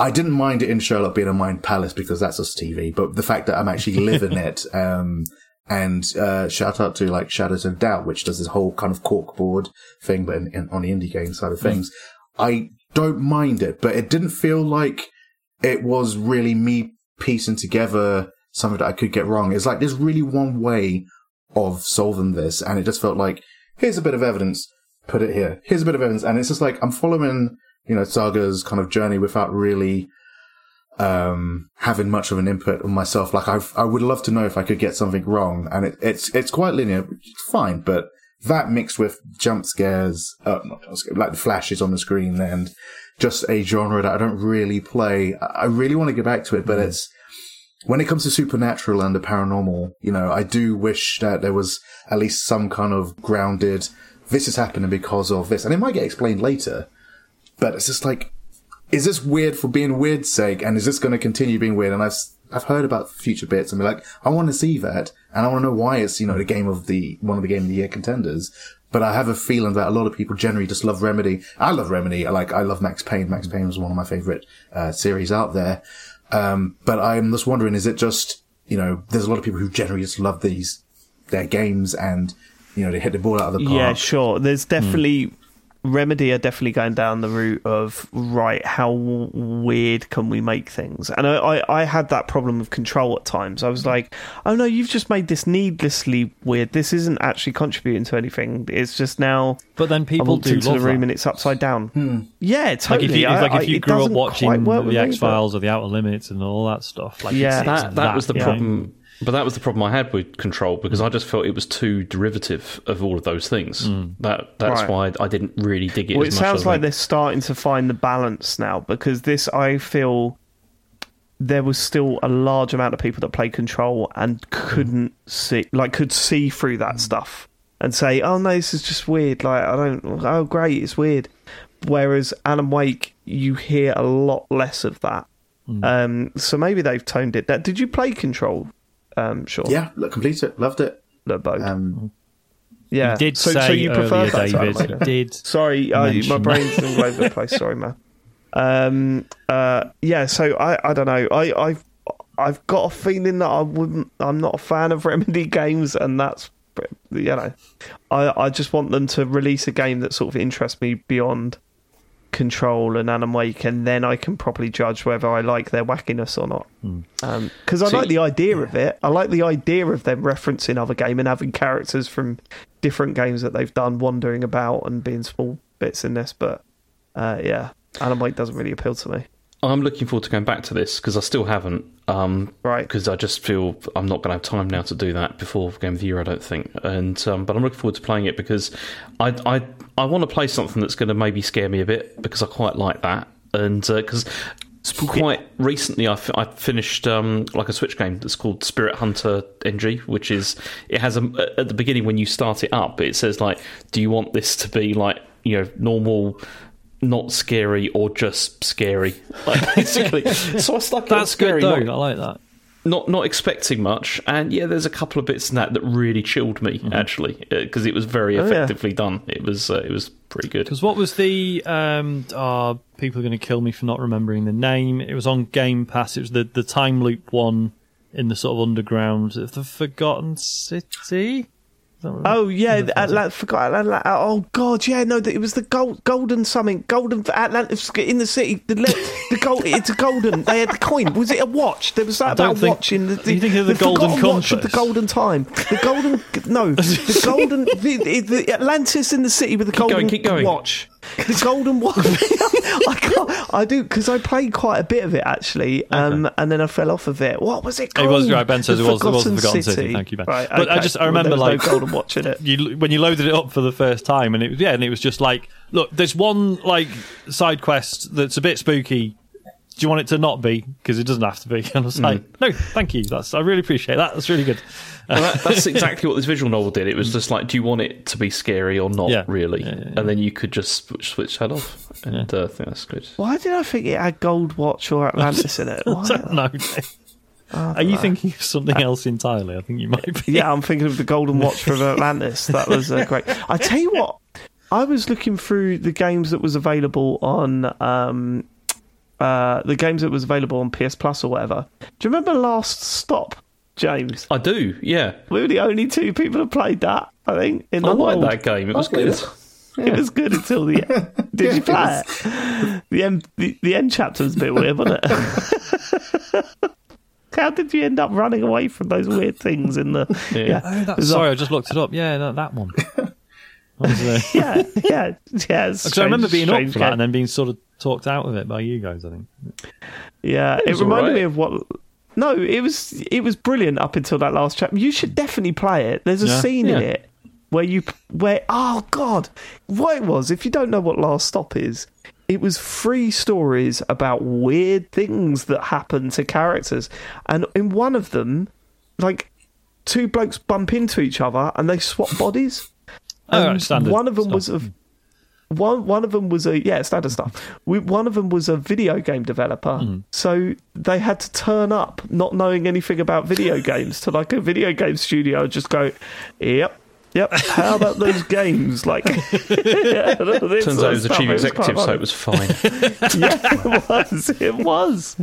I didn't mind it in Sherlock being a mind palace because that's us TV, but the fact that I'm actually living it, um, and, uh, shout out to like Shadows of Doubt, which does this whole kind of corkboard thing, but in, in, on the indie game side of things. I don't mind it, but it didn't feel like it was really me piecing together something that I could get wrong. It's like there's really one way of solving this, and it just felt like here's a bit of evidence, put it here. Here's a bit of evidence, and it's just like I'm following, you know, Saga's kind of journey without really um having much of an input on myself. Like I, I would love to know if I could get something wrong, and it, it's it's quite linear, fine, but that mixed with jump scares, uh, not jump scares, like the flashes on the screen, and just a genre that I don't really play. I really want to get back to it, but it's when it comes to supernatural and the paranormal, you know, I do wish that there was at least some kind of grounded, this is happening because of this. And it might get explained later, but it's just like, is this weird for being weird's sake? And is this going to continue being weird? And I've, I've heard about future bits and be like, I want to see that. And I want to know why it's, you know, the game of the, one of the game of the year contenders. But I have a feeling that a lot of people generally just love Remedy. I love Remedy. I like, I love Max Payne. Max Payne was one of my favorite, uh, series out there. Um, but I'm just wondering, is it just, you know, there's a lot of people who generally just love these, their games and, you know, they hit the ball out of the park. Yeah, sure. There's definitely Remedy are definitely going down the route of right. How w- weird can we make things? And I, I, I had that problem with Control at times. I was like, oh no, you've just made this needlessly weird. This isn't actually contributing to anything. It's just now But then I people walked do into the room that. and it's upside down. Hmm. Yeah, Like totally. if you, I- like I- if you it grew up watching quite work with the X Files or the Outer Limits and all that stuff, like Yeah. it's, that it's that was the yeah. problem. But that was the problem I had with Control because I just felt it was too derivative of all of those things. Mm. That that's Right. why I didn't really dig it. Well, it much sounds as I like think. they're starting to find the balance now because this, I feel, there was still a large amount of people that played Control and mm. couldn't see, like, could see through that mm. stuff and say, "Oh no, this is just weird." Like, I don't. Oh, great, it's weird. Whereas Alan Wake, you hear a lot less of that. Um, so maybe they've toned it down. Did you play Control? Um, sure. Yeah, look, complete it. Loved it. Look, Bode. Um, yeah. You did so, say so you prefer earlier, that to David. Wake? Did. Sorry, uh, my brain's all over the place. Sorry, man. Um, uh, yeah, so I, I don't know. I, I've, I've got a feeling that I wouldn't. I'm not a fan of Remedy games, and that's, you know, I, I just want them to release a game that sort of interests me beyond Control and Alan Wake, and then I can properly judge whether I like their wackiness or not. Because I See- like the idea of it. I like the idea of them referencing other game and having characters from different games that they've done wandering about and being small bits in this. But uh, yeah, Alan Wake doesn't really appeal to me. I'm looking forward to going back to this because I still haven't. Um, Right. Because I just feel I'm not going to have time now to do that before Game of the Year. I don't think. And um, but I'm looking forward to playing it because I I I want to play something that's going to maybe scare me a bit because I quite like that. And because quite recently I, I finished um, like a Switch game that's called Spirit Hunter NG, which is it has a at the beginning when you start it up, it says like, do you want this to be like you know normal not scary or just scary. Like basically, so I stuck That's scary, good though. Not, I like that. Not not expecting much, and yeah, there's a couple of bits in that that really chilled me actually because it was very Oh, yeah. effectively done. It was uh, it was pretty good. Because what was the um? Oh, people are going to kill me for not remembering the name. It was on Game Pass. It was the the time loop one in the sort of underground, of the Forgotten City. Is oh, that what- Oh yeah, the Atlant- forgot Atlant- Oh god, yeah, no, it was the gold, golden something, golden Atlantis in the city. The, le- the gold, it's a golden. They had the coin. Was it a watch? There was that about think- watch in the. the you think of the golden watch of the golden time. The golden, no, the golden, the, the Atlantis in the city with the golden going, keep going. watch. The Golden Watch. I can't. I do because I played quite a bit of it actually, um, and then I fell off of it. What was it It was right. Ben says it was. It was the Forgotten City. Thank you, Ben. Right, But I just I remember was like no Golden Watch in it. you when you loaded it up for the first time, and it was yeah, and it was just like, look, there's one like side quest that's a bit spooky. Do you want it to not be? Because it doesn't have to be. And I was like, Mm. no, thank you. That's I really appreciate that. That's really good. Well, that, that's exactly what this visual novel did. It was just like, do you want it to be scary or not? Yeah. Really, Yeah, yeah, yeah. and then you could just switch, switch that off, and uh, I think that's good. Why did I think it had Gold Watch or Atlantis in it? I Why? don't know. Are you thinking of something else entirely? I think you might be. Yeah, I'm thinking of the Golden Watch from Atlantis. That was uh, great. I tell you what, I was looking through the games that was available on um, uh, the games that was available on PS Plus or whatever. Do you remember Last Stop, James? I do, yeah. We were the only two people who played that. I think in the I like world. that game. It was Okay. good. It was good until the end. Did you play it? The end. The, the end chapter was a bit weird, wasn't it? How did you end up running away from those weird things in the? Yeah. Yeah, Oh, that's, It sorry, I just looked it up. Yeah, that, that one. That was, yeah, yeah, yeah. it's Because I remember being up for that and then being sort of talked out of it by you guys. I think. Yeah, it, was reminded alright. me of what. No, it was it was brilliant up until that last chapter. You should definitely play it. There's a Yeah. scene in it where you where oh god, what it was. If you don't know what Last Stop is, it was three stories about weird things that happen to characters, and in one of them, like two blokes bump into each other and they swap bodies. Oh, right, And standard one of them stuff. was a one one of them was a yeah standard stuff. We, one of them was a video game developer, Hmm. so they had to turn up not knowing anything about video games to like a video game studio. and Just go, yep. Yep. How about those games? Like, yeah, Turns out he was the chief executive, so it was fine. yeah, it was. It was.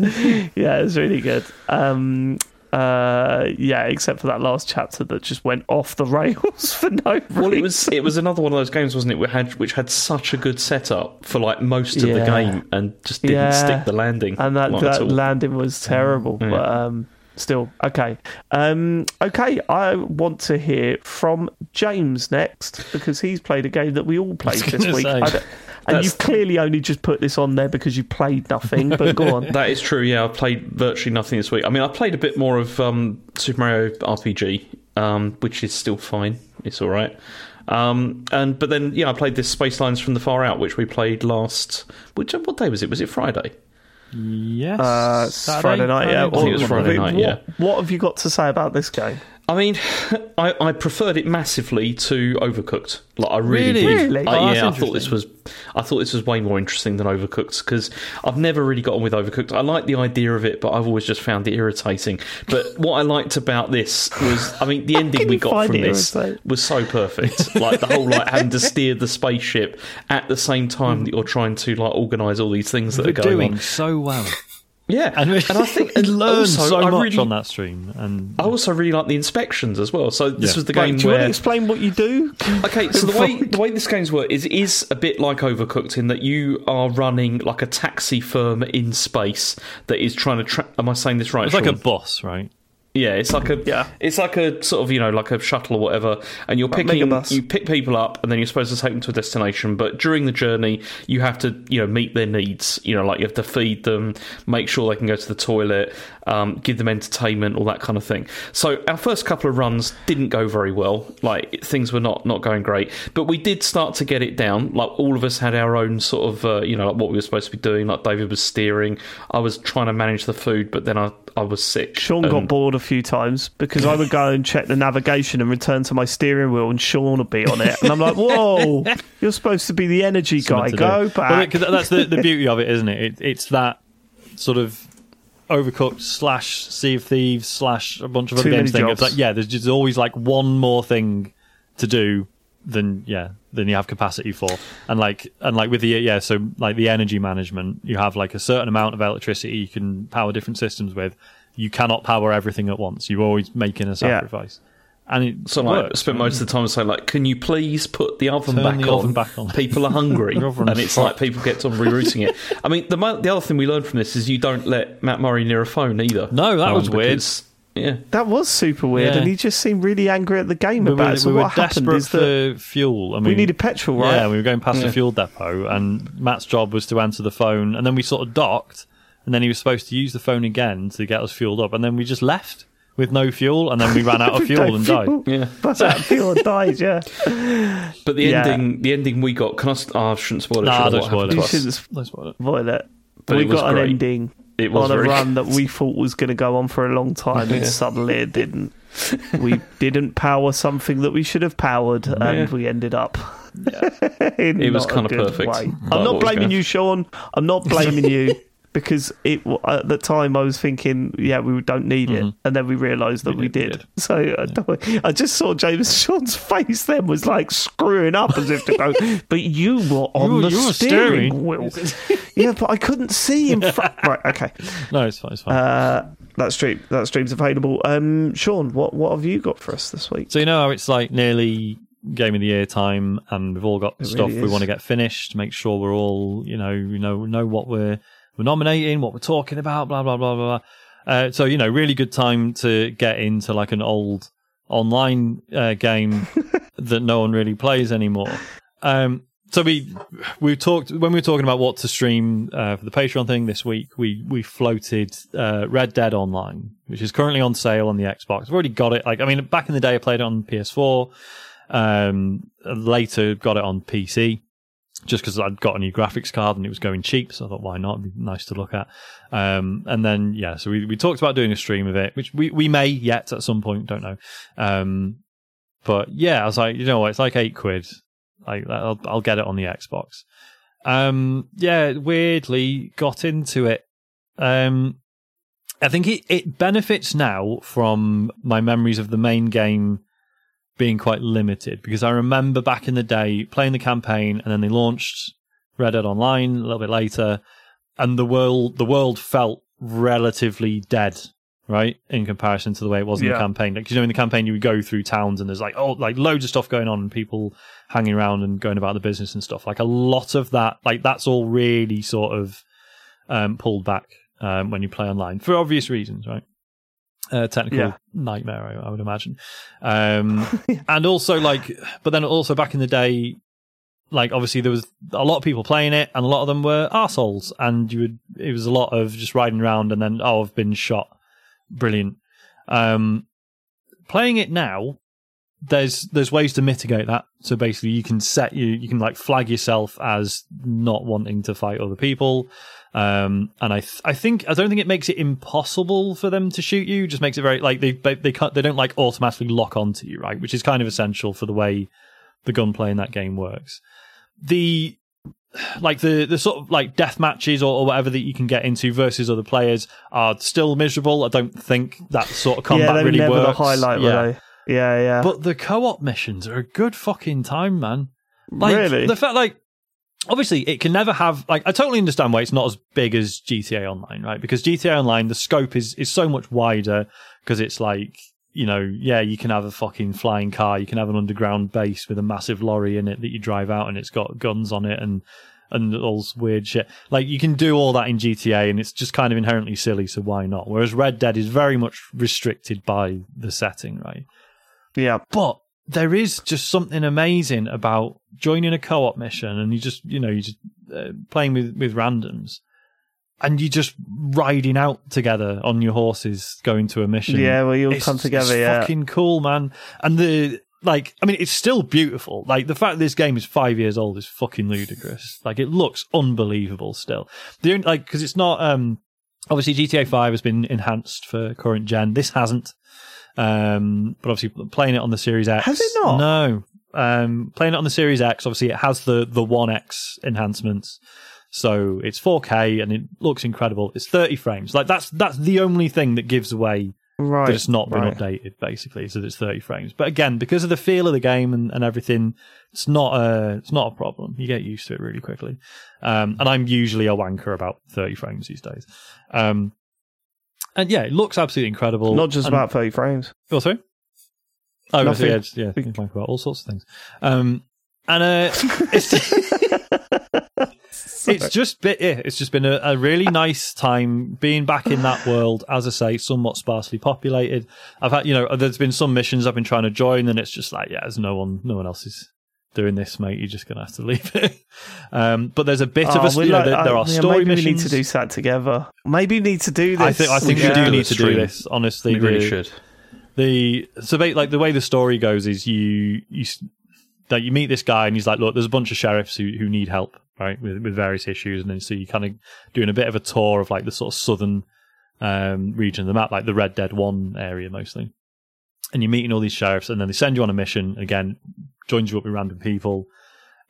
Yeah, it was really good. Um, uh, yeah, except for that last chapter that just went off the rails for no reason. well, it was it was another one of those games, wasn't it? Which had which had such a good setup for like most of the game, and just didn't Yeah. stick the landing. and that, that landing was terrible. Yeah. But um, still, okay, um, okay. I want to hear from James next because he's played a game that we all played this week. say. I don't- and That's- you've clearly only just put this on there because you played nothing. But go on. That is true. Yeah, I've played virtually nothing this week. I mean, I played a bit more of um, Super Mario RPG, um, which is still fine. It's all right. Um, and but then yeah, I played this Spacelines from the Far Out, which we played last. Which what day was it? Was it Friday? Yes. Uh, Friday night, yeah. Friday? I think it was What- Friday what, night, yeah. What have you got to say about this game? I mean, I, I preferred it massively to Overcooked. Like I really, Really? did. Really? Uh, Oh, yeah, I thought this was, I thought this was way more interesting than Overcooked because I've never really got on with Overcooked. I like the idea of it, but I've always just found it irritating. But what I liked about this was, I mean, the ending we got from this irritating? was so perfect. like the whole like having to steer the spaceship at the same time that you're trying to like organise all these things that They're are going doing on. so well. Yeah, And, and I think and learned also, so I much really, on that stream. And I also really like the inspections as well. So this Yeah. was the Right, game do you want to explain what you do? Okay, so the way the way this game's work is it is a bit like Overcooked in that you are running like a taxi firm in space that is trying to. Tra- Am I saying this right? it's like a boss, right? Yeah, it's like a Yeah. it's like a sort of you know like a shuttle or whatever, and you're Like picking Megabus. you pick people up and then you're supposed to take them to a destination. But during the journey, you have to you know meet their needs. You know, like you have to feed them, make sure they can go to the toilet, um, give them entertainment, all that kind of thing. So our first couple of runs didn't go very well. Like things were not not going great, but we did start to get it down. Like all of us had our own sort of uh, you know like what we were supposed to be doing. Like David was steering, I was trying to manage the food, but then I I was sick. Sean got um, bored a few times because I would go and check the navigation and return to my steering wheel, and Sean would be on it, and I'm like, "Whoa, you're supposed to be the energy guy. Go do. Back." 'cause that's the, the beauty of it, isn't it? it? It's that sort of overcooked slash Sea of Thieves slash a bunch of other Too games many thing. It's like yeah, there's just always like one more thing to do than yeah than you have capacity for and like and like with the yeah so like the energy management you have like a certain amount of electricity you can power different systems with you cannot power everything at once you're always making a sacrifice and it So like, works. spent most of the time saying like, "Can you please put the oven, Turn back, the on? oven back on. People are hungry." And it's like people get on rerouting it. I mean, the the other thing we learned from this is you don't let Mat Murray near a phone either. No, that Um, was weird. Because Yeah. That was super weird, Yeah. and he just seemed really angry at the game We about were, it. So we were what happened desperate is that for fuel. I mean, we needed petrol, right? Yeah, we were going past Yeah. the fuel depot, and Mat's job was to answer the phone, and then we sort of docked, and then he was supposed to use the phone again to get us fueled up, and then we just left with no fuel, and then we ran out of fuel and fuel. died. Yeah. That's out of fuel and died. Yeah, But the Yeah. ending, the ending we got. Can I? st- Oh, ah, I shouldn't spoil it. Nah, don't spoil it. you shouldn't Let's spoil it. spoil. But we it was got an ending It was on a run that we thought was going to go on for a long time, Yeah. and suddenly it didn't. we didn't power something that we should have powered, and Yeah. we ended up. Yeah. It was kinda good perfect, I'm not blaming you, Sean. I'm not blaming you because it at the time I was thinking, yeah, we don't need it, Mhm. and then we realised that We we did, did. we did. So I, don't- I just saw James Sean's face then was like screwing up as if to go, but you were on You- the you steering, steering." wheel. yeah, but I couldn't see in front. right, okay. No, it's fine. It's fine. Uh, that stream that stream's available. Um, Sean, what what have you got for us this week? So you know how it's like nearly game of the year time, and we've all got It stuff really we want to get finished. Make sure we're all you know you know know what we're we're nominating, what we're talking about, blah blah blah blah. blah. Uh, so you know, really good time to get into like an old online uh, game that no one really plays anymore. Um, so we we talked when we were talking about what to stream uh, for the Patreon thing this week. We we floated uh, Red Dead Online, which is currently on sale on the Xbox. I've already got it. Like I mean, back in the day, I played it on PS4. Um, later, got it on PC just because I'd got a new graphics card and it was going cheap. So I thought, why not? It'd be nice to look at. Um, and then yeah, so we we talked about doing a stream of it, which we we may yet at some point, don't know. Um, but yeah, I was like, you know what? It's like eight quid. Like I'll I'll get it on the Xbox. Um, yeah, weirdly got into it. Um, I think it, it benefits now from my memories of the main game being quite limited. Because I remember back in the day playing the campaign and then they launched Red Dead Online a little bit later and the world the world felt relatively dead right in comparison to the way it was in the campaign. Like you know in the campaign you would go through towns and there's like oh like loads of stuff going on and people hanging around and going about the business and stuff. Like a lot of that like that's all really sort of um pulled back um when you play online for obvious reasons right uh, technical Yeah. nightmare I, I would imagine. Um and also like but then also back in the day like obviously there was a lot of people playing it and a lot of them were arseholes and you would it was a lot of just riding around and then oh I've been shot. Brilliant. Um playing it now there's there's ways to mitigate that. So basically you can set you you can like flag yourself as not wanting to fight other people um and i th- i think i don't think it makes it impossible for them to shoot you it just makes it very like they they they, can't, they don't like automatically lock onto you right which is kind of essential for the way the gunplay in that game works the like the the sort of like death matches or, or whatever that you can get into versus other players are still miserable. I don't think that sort of combat yeah, really never works. the highlight, yeah. Yeah, yeah. But the co-op missions are a good fucking time, man. Like really? the fact, like obviously, it can never have like I totally understand why it's not as big as GTA Online, right? Because GTA Online, the scope is is so much wider because it's like you know, yeah, you can have a fucking flying car, you can have an underground base with a massive lorry in it that you drive out, and it's got guns on it and and all this weird shit. Like you can do all that in GTA, and it's just kind of inherently silly. So why not? Whereas Red Dead is very much restricted by the setting, right? yeah. But there is just something amazing about joining a co-op mission and you just, you know, you just uh, playing with with randoms, and you're just riding out together on your horses, going to a mission. Yeah, well, you'll It's- come together, it's yeah. fucking cool, man. And the like, I mean, it's still beautiful. Like the fact that this game is five years old is fucking ludicrous. Like it looks unbelievable still. The only, like because it's not um obviously GTA Five has been enhanced for current gen. This hasn't. Um, but obviously playing it on the Series X. Has it not? No. Um, playing it on the Series X, obviously it has the the One X enhancements. So it's 4K and it looks incredible. It's 30 frames. Like that's that's the only thing that gives away Right. that it's not been right. updated basically so that it's 30 frames but again because of the feel of the game and, and everything it's not a it's not a problem you get used to it really quickly um and i'm usually a wanker about 30 frames these days um and yeah it looks absolutely incredible Not just and, about 30 frames. oh sorry oh Nothing. yeah, yeah you can wank about all sorts of things um and uh it's it's just bit, yeah, it's just been a, a really nice time being back in that world. As I say, somewhat sparsely populated. I've had, you know, there's been some missions I've been trying to join, and it's just like, yeah, there's no one, no one else is doing this, mate. You're just gonna have to leave it. um, but there's a bit Oh, of a, we you know, like- there, there uh, are yeah, story maybe missions. we need to do that together. Maybe we need to do this. I think I think should we do do need to do this. Honestly, We really the- should. the so ba- like the way the story goes is you you that you meet this guy and he's like, look, there's a bunch of sheriffs who who need help, right, with with various issues, and then so you kind of doing a bit of a tour of like the sort of southern um, region of the map, like the Red Dead One area mostly, and you're meeting all these sheriffs, and then they send you on a mission again, joins you up with random people.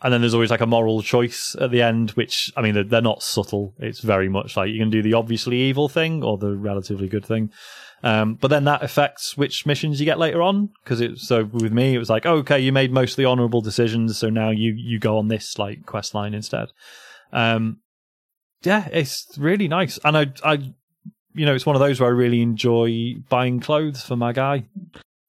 And then there's always like a moral choice at the end, which I mean they're, they're not subtle. It's very much like you can do the obviously evil thing or the relatively good thing. Um, but then that affects which missions you get later on because it. So with me, it was like, okay, you made mostly honourable decisions, so now you you go on this like quest line instead. Um, yeah, it's really nice, and I I you know it's one of those where I really enjoy buying clothes for my guy.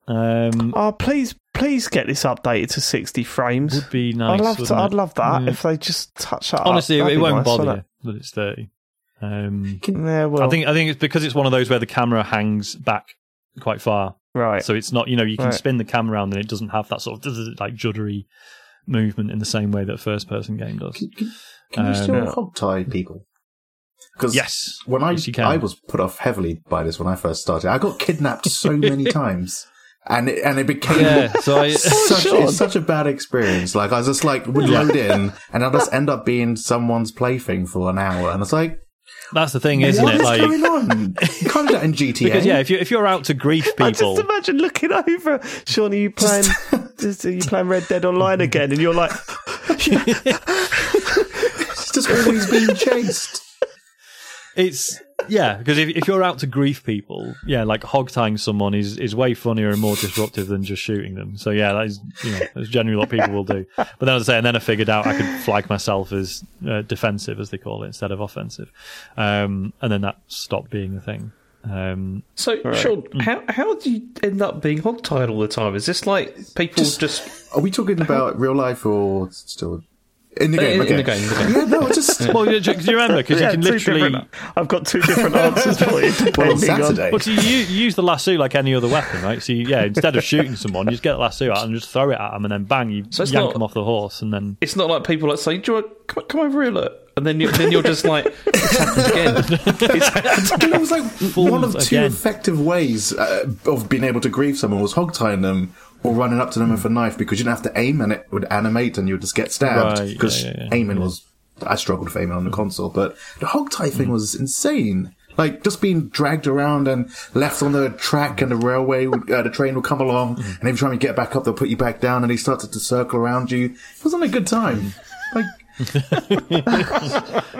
Um, Oh, please, please get this updated to 60 frames. would be nice. I'd love to. I'd love that Yeah. if they just touch that. Honestly, up. it, it won't nice, bother wouldn't you that it's thirty. Um. Yeah, well, I think I think it's because it's one of those where the camera hangs back quite far, right. so it's not you know you can Right. spin the camera around and it doesn't have that sort of like juddery movement in the same way that a first person game does. Can, can, can you Um, still Yeah. hog tie people? Because Yes, when I yes. I was put off heavily by this when I first started. I got kidnapped so many times, and it, and it became yeah. So I such Sean. it's such a bad experience. Like I was just like would Yeah. load in, and I'll just end up being someone's plaything for an hour, and it's like that's the thing, isn't what it? is Like going on? You can't do that in GTA. because yeah, if you if you're out to grief people, I just imagine looking over. Sean, are you playing? just, are you playing Red Dead Online again? And you're like, it's just always being chased. It's yeah, because if, if you're out to grief people, yeah, like hog tying someone is, is way funnier and more disruptive than just shooting them. So yeah, that is you know that's generally what people will do. But then as I say, and then I figured out I could flag myself as uh, defensive, as they call it, instead of offensive, um, and then that stopped being a thing. Um, So, Sean, how how do you end up being hogtied all the time? Is this like people just, Are we talking about real life or still in the game? in, okay. in the game? In the game. Yeah, no, just well, do you remember? Because yeah, you can literally. different- I've got two different answers for you. well, Depending on, Saturday. Well, so you, you use the lasso like any other weapon, right? So you, yeah, instead of shooting someone, you just get the lasso out and just throw it at them, and then bang, you So it's yank not- them off the horse, and then It's not like people that say, "Do you want come, come over here, look," and then you then you're just like, "It's happened again." It's happened And it was like one of two again. effective ways uh, of being able to grieve someone was hog tying them or running up to them with a knife because you didn't have to aim and it would animate and you would just get stabbed Right, because yeah, yeah, yeah. aiming was I struggled with aiming on the console but the hog tie thing was insane like just being dragged around and left on the track and the railway would, uh, the train would come along and every time you get back up they'll put you back down and they started to circle around you it wasn't a good time like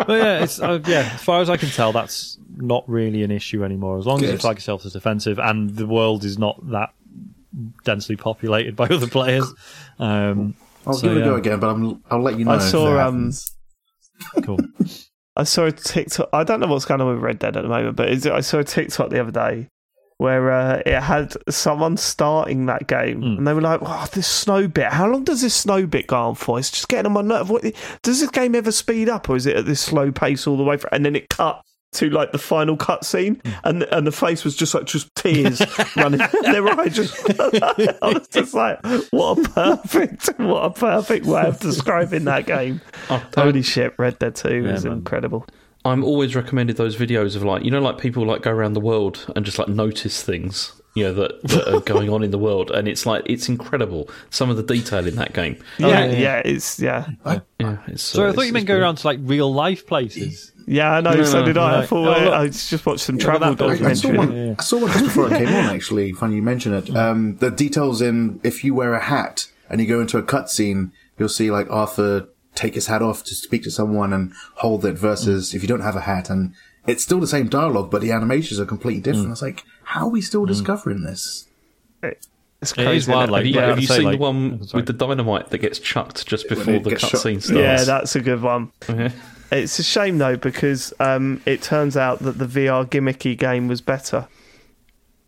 But yeah, it's uh, yeah. As far as I can tell, that's not really an issue anymore. As long as you flag yourself as defensive, and the world is not that densely populated by other players. Um, I'll So, give it a go again but I'm, I'll let you know I saw, that um, cool. I saw a TikTok. I don't know what's going on with Red Dead at the moment, but is it, I saw a TikTok the other day where uh, it had someone starting that game, Mm. and they were like, "Oh, this snow bit. How long does this snow bit go on for? It's just getting on my nerve. What, does this game ever speed up, or is it at this slow pace all the way through?" And then it cut to like the final cutscene, and and the face was just like just tears running down their eyes. Just I was just like, "What a perfect, what a perfect way of describing that game." Oh, Holy shit, Red Dead Two Yeah, is man. incredible. I'm always recommended those videos of like you know like people like go around the world and just like notice things you know that, that are going on in the world and it's like it's incredible some of the detail in that game. Yeah, yeah, yeah, yeah. it's yeah, Yeah, it's, So uh, I thought it's- you meant it's go around to like real life places. Yeah. I know. No, so no, did I. I right. thought Oh, I, look. I just watched some Yeah, travel but that- I, I saw one. Yeah. I saw one just before I came on. Actually, funny you mention it. Mm. Um, the details in if you wear a hat and you go into a cutscene, you'll see like Arthur take his hat off to speak to someone and hold it. Versus if you don't have a hat, and it's still the same dialogue, but the animations are completely different. Mm. It's like, how are we still mm. discovering this? It's It is crazy. wild, like, Have you, Yeah, have you seen like- the one sorry. with the dynamite that gets chucked just before the cutscene starts? yeah, that's a good one. Yeah. It's a shame though because um, it turns out that the VR gimmicky game was better.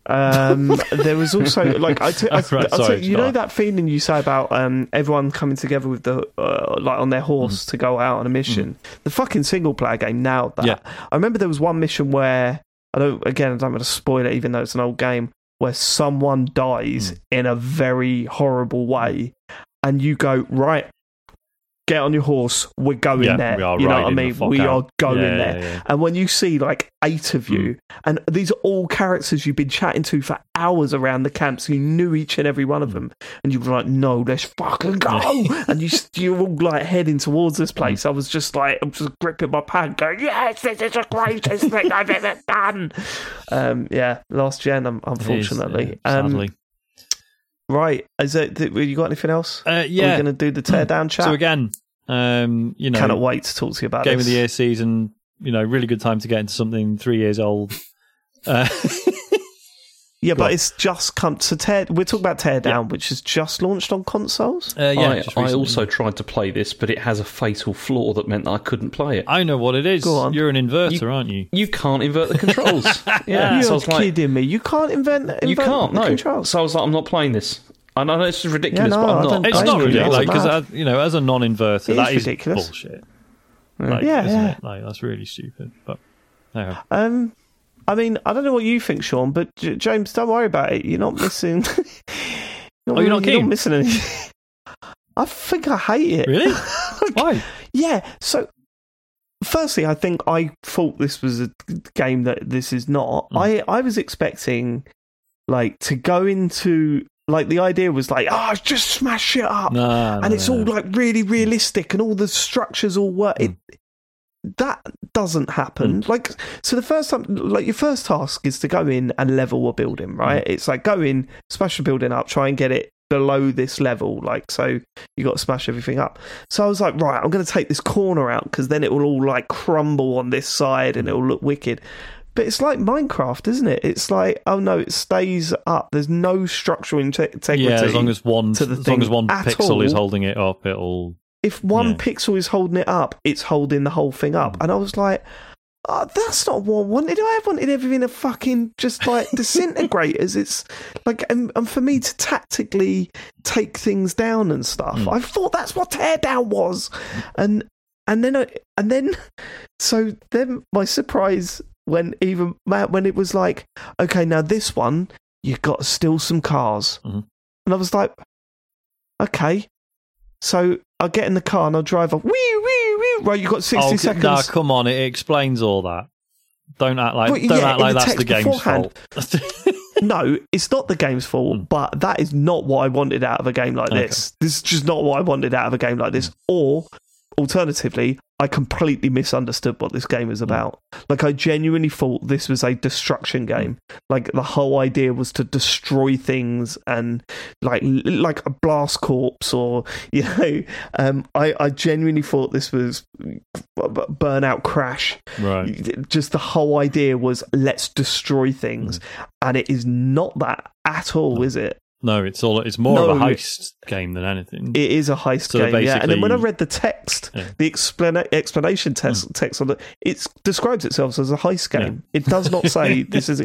Um, there was also like I, t- I, Right, I sorry, t- you know that feeling you say about um, everyone coming together with the uh, like on their horse to go out on a mission. The fucking single player game nailed that. Yeah. I remember there was one mission where I don't again I don't want to spoil it even though it's an old game where someone dies in a very horrible way, and you go right. Get on your horse. We're going Yeah, there. we are you know what I mean? We out. are going Yeah, there. yeah. And when you see like eight of you, Mm. and these are all characters you've been chatting to for hours around the camps, so you knew each and every one of them, and you were like, "No, let's fucking go!" and you you're all like heading towards this place. I was just like, I'm just gripping my pad, going, "Yes, this is the greatest thing I've ever done." Um, yeah, last gen, um, is, unfortunately. yeah, um, sadly. right, is it? You got anything else? Uh, yeah. We're going to do the teardown chat? So again, um, you know, Cannot wait to talk to you about game this. of the year season. You know, really good time to get into something three years old. Uh, Yeah, Go but on. it's just come to tear. We're talking about teardown, which is just launched on consoles. uh, yeah, I, I also tried to play this, but it has a fatal flaw that meant that I couldn't play it. I know what it is. Go on. You're an inverter, You- aren't you? You can't invert the controls. yeah, You're so I was like, kidding me. You can't invent. invent you can't. the No. controls. So I was like, I'm not playing this. I know it's ridiculous, Yeah, no, but I'm not. It's not ridiculous because, mad. you know, as a non-inverter, It that is is bullshit. Like, Yeah, isn't yeah. It? Like, that's really stupid. But anyway. Um, I mean, I don't know what you think, Sean, but J- James, don't worry about it. You're not missing. you're Oh, you're not You're not missing anything. I think I hate it. really? Why? Yeah. So, firstly, I think I thought this was a game that this is not. Mm. I I was expecting like to go into like the idea was like, oh, just smash it up, No, and it's all like really realistic, and all the structures all work. Hmm. It that doesn't happen. Hmm. Like, so the first time, like your first task is to go in and level a building, hmm. right? It's like go in, smash the building up, try and get it below this level. Like, so you got to smash everything up. So I was like, right, I'm going to take this corner out because then it will all like crumble on this side and it will look wicked. But it's like Minecraft, isn't it? It's like, oh no, it stays up. There's no structural inte- integrity. Yeah, as long as one, to the as long as one pixel is holding it up, it'll. if one Yeah. pixel is holding it up, it's holding the whole thing up. Hmm. And I was like, oh, that's not what I wanted. I wanted everything to fucking just like disintegrate as it's like, and, and for me to tactically take things down and stuff. Hmm. I thought that's what teardown was. And, and then, I, and then, so then my surprise when even when it was like, okay, now this one, you've got to steal some cars. Mhm. And I was like, okay. So I'll get in the car and I'll drive off. Wee, wee, wee. Right, you've got 60 oh, seconds. Nah, come on, it explains all that. Don't act like Well, don't yeah, act like the that's the game's beforehand. fault. no, it's not the game's fault, Mm. but that is not what I wanted out of a game like Okay. this. This is just not what I wanted out of a game like this. Or, alternatively, I completely misunderstood what this game Mm. is about. Like, I genuinely thought this was a destruction game. Like, the whole idea was to destroy things and, like, like a Blast Corps or, you know, um, I, I genuinely thought this was Burnout Crash right. just the whole idea was let's destroy things and it is not that at all is it No, it's all. It's more of a heist game than anything. it is a heist So game yeah and then when i read the text Yeah. The explana- explanation text, text on it it describes itself as a heist game it does not say this is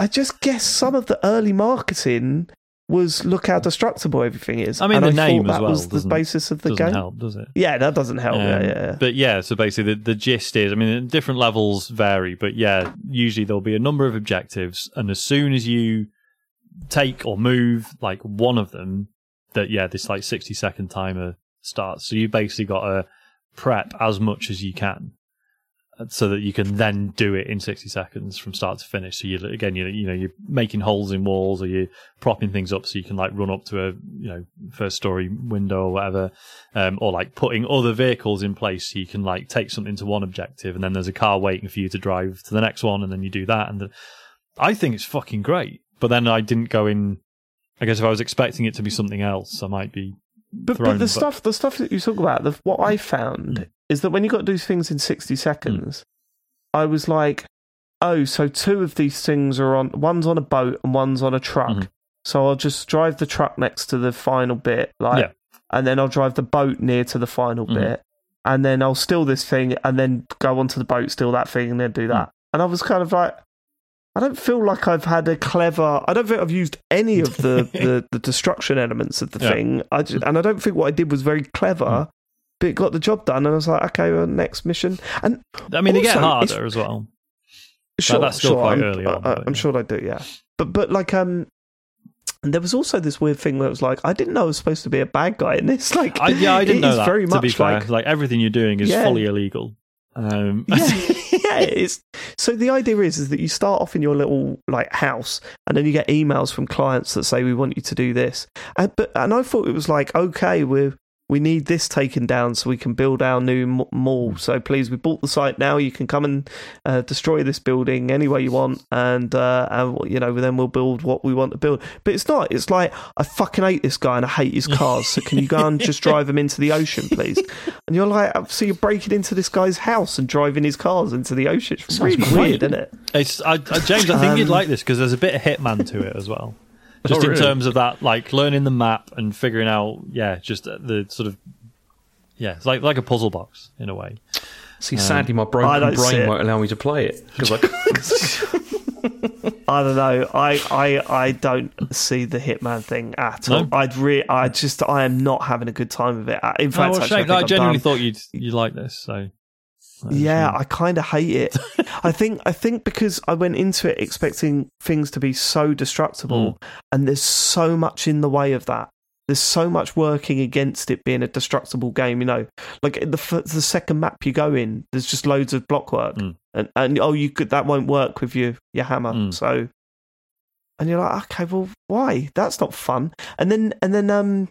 i just guess some of the early marketing was look how destructible everything is I mean, and the I name as that well was the basis of the doesn't game help, does it? yeah that doesn't help yeah, Um, yeah, yeah. But yeah, so basically the, the gist is, I mean, different levels vary, but yeah, usually there'll be a number of objectives, and as soon as you take or move like one of them, that yeah, this like sixty second timer starts. So you basically got to prep as much as you can, uh, so that you can then do it in sixty seconds from start to finish. So you again, you you know, you're making holes in walls, or you're propping things up so you can like run up to a you know first story window or whatever um, or like putting other vehicles in place so you can like take something to one objective and then there's a car waiting for you to drive to the next one and then you do that and the, I think it's fucking great but then I didn't go in I guess if I was expecting it to be something else I might be But, thrown, but the stuff, the stuff that you talk about, the, what I found Mm. is that when you got to do things in sixty seconds, I was like, oh, so two of these things are on. One's on a boat and one's on a truck. Mhm. So I'll just drive the truck next to the final bit, like, Yeah. and then I'll drive the boat near to the final Mhm. bit, and then I'll steal this thing, and then go onto the boat, steal that thing, and then Mm. do that. And I was kind of like, I don't feel like I've had a clever. I don't think I've used any of the the, the destruction elements of the Yeah. thing. I just, and I don't think what I did was very clever. Mm. But it got the job done, and I was like, okay, well, next mission. And I mean, they get harder as well. sure, that's still sure, quite I'm, early on, I, but I'm yeah. sure they do, yeah. But but like um, and there was also this weird thing where it was like I didn't know I was supposed to be a bad guy in this. Like, I, yeah, I didn't know that. Very to much be fair, like like, everything you're doing is Yeah. fully illegal. Um, yeah, yeah. So the idea is is that you start off in your little like house, and then you get emails from clients that say we want you to do this. And but and I thought it was like okay, we we need this taken down so we can build our new mall. So please, we bought the site now. You can come and uh, destroy this building any way you want, and uh, and you know then we'll build what we want to build. But it's not. It's like I fucking hate this guy and I hate his cars. So can you go and just drive him into the ocean, please? And you're like, so you're breaking into this guy's house and driving his cars into the ocean. It's really weird, isn't it? It's I, I, James. I think you'd Um, like this because there's a bit of Hitman to it as well. Just Oh, in terms of that, like learning the map and figuring out, yeah, just the sort of, yeah, it's like like a puzzle box in a way. See, sadly, my broken don't brain won't allow me to play it because I I don't know. I, I, I don't see the Hitman thing at all. No? I'd re- I just I am not having a good time with it. Uh, In Oh, fact, well, actually, I, shame. I genuinely done. thought you'd you like this. So Yeah, I kind of hate it. I think I think because I went into it expecting things to be so destructible, and there's so much in the way of that. There's so much working against it being a destructible game. You know, like the f- the second map you go in, there's just loads of blockwork, Mm. and and oh, you could that won't work with your your hammer. Mm. So, and you're like, okay, well, why? That's not fun. And then and then um.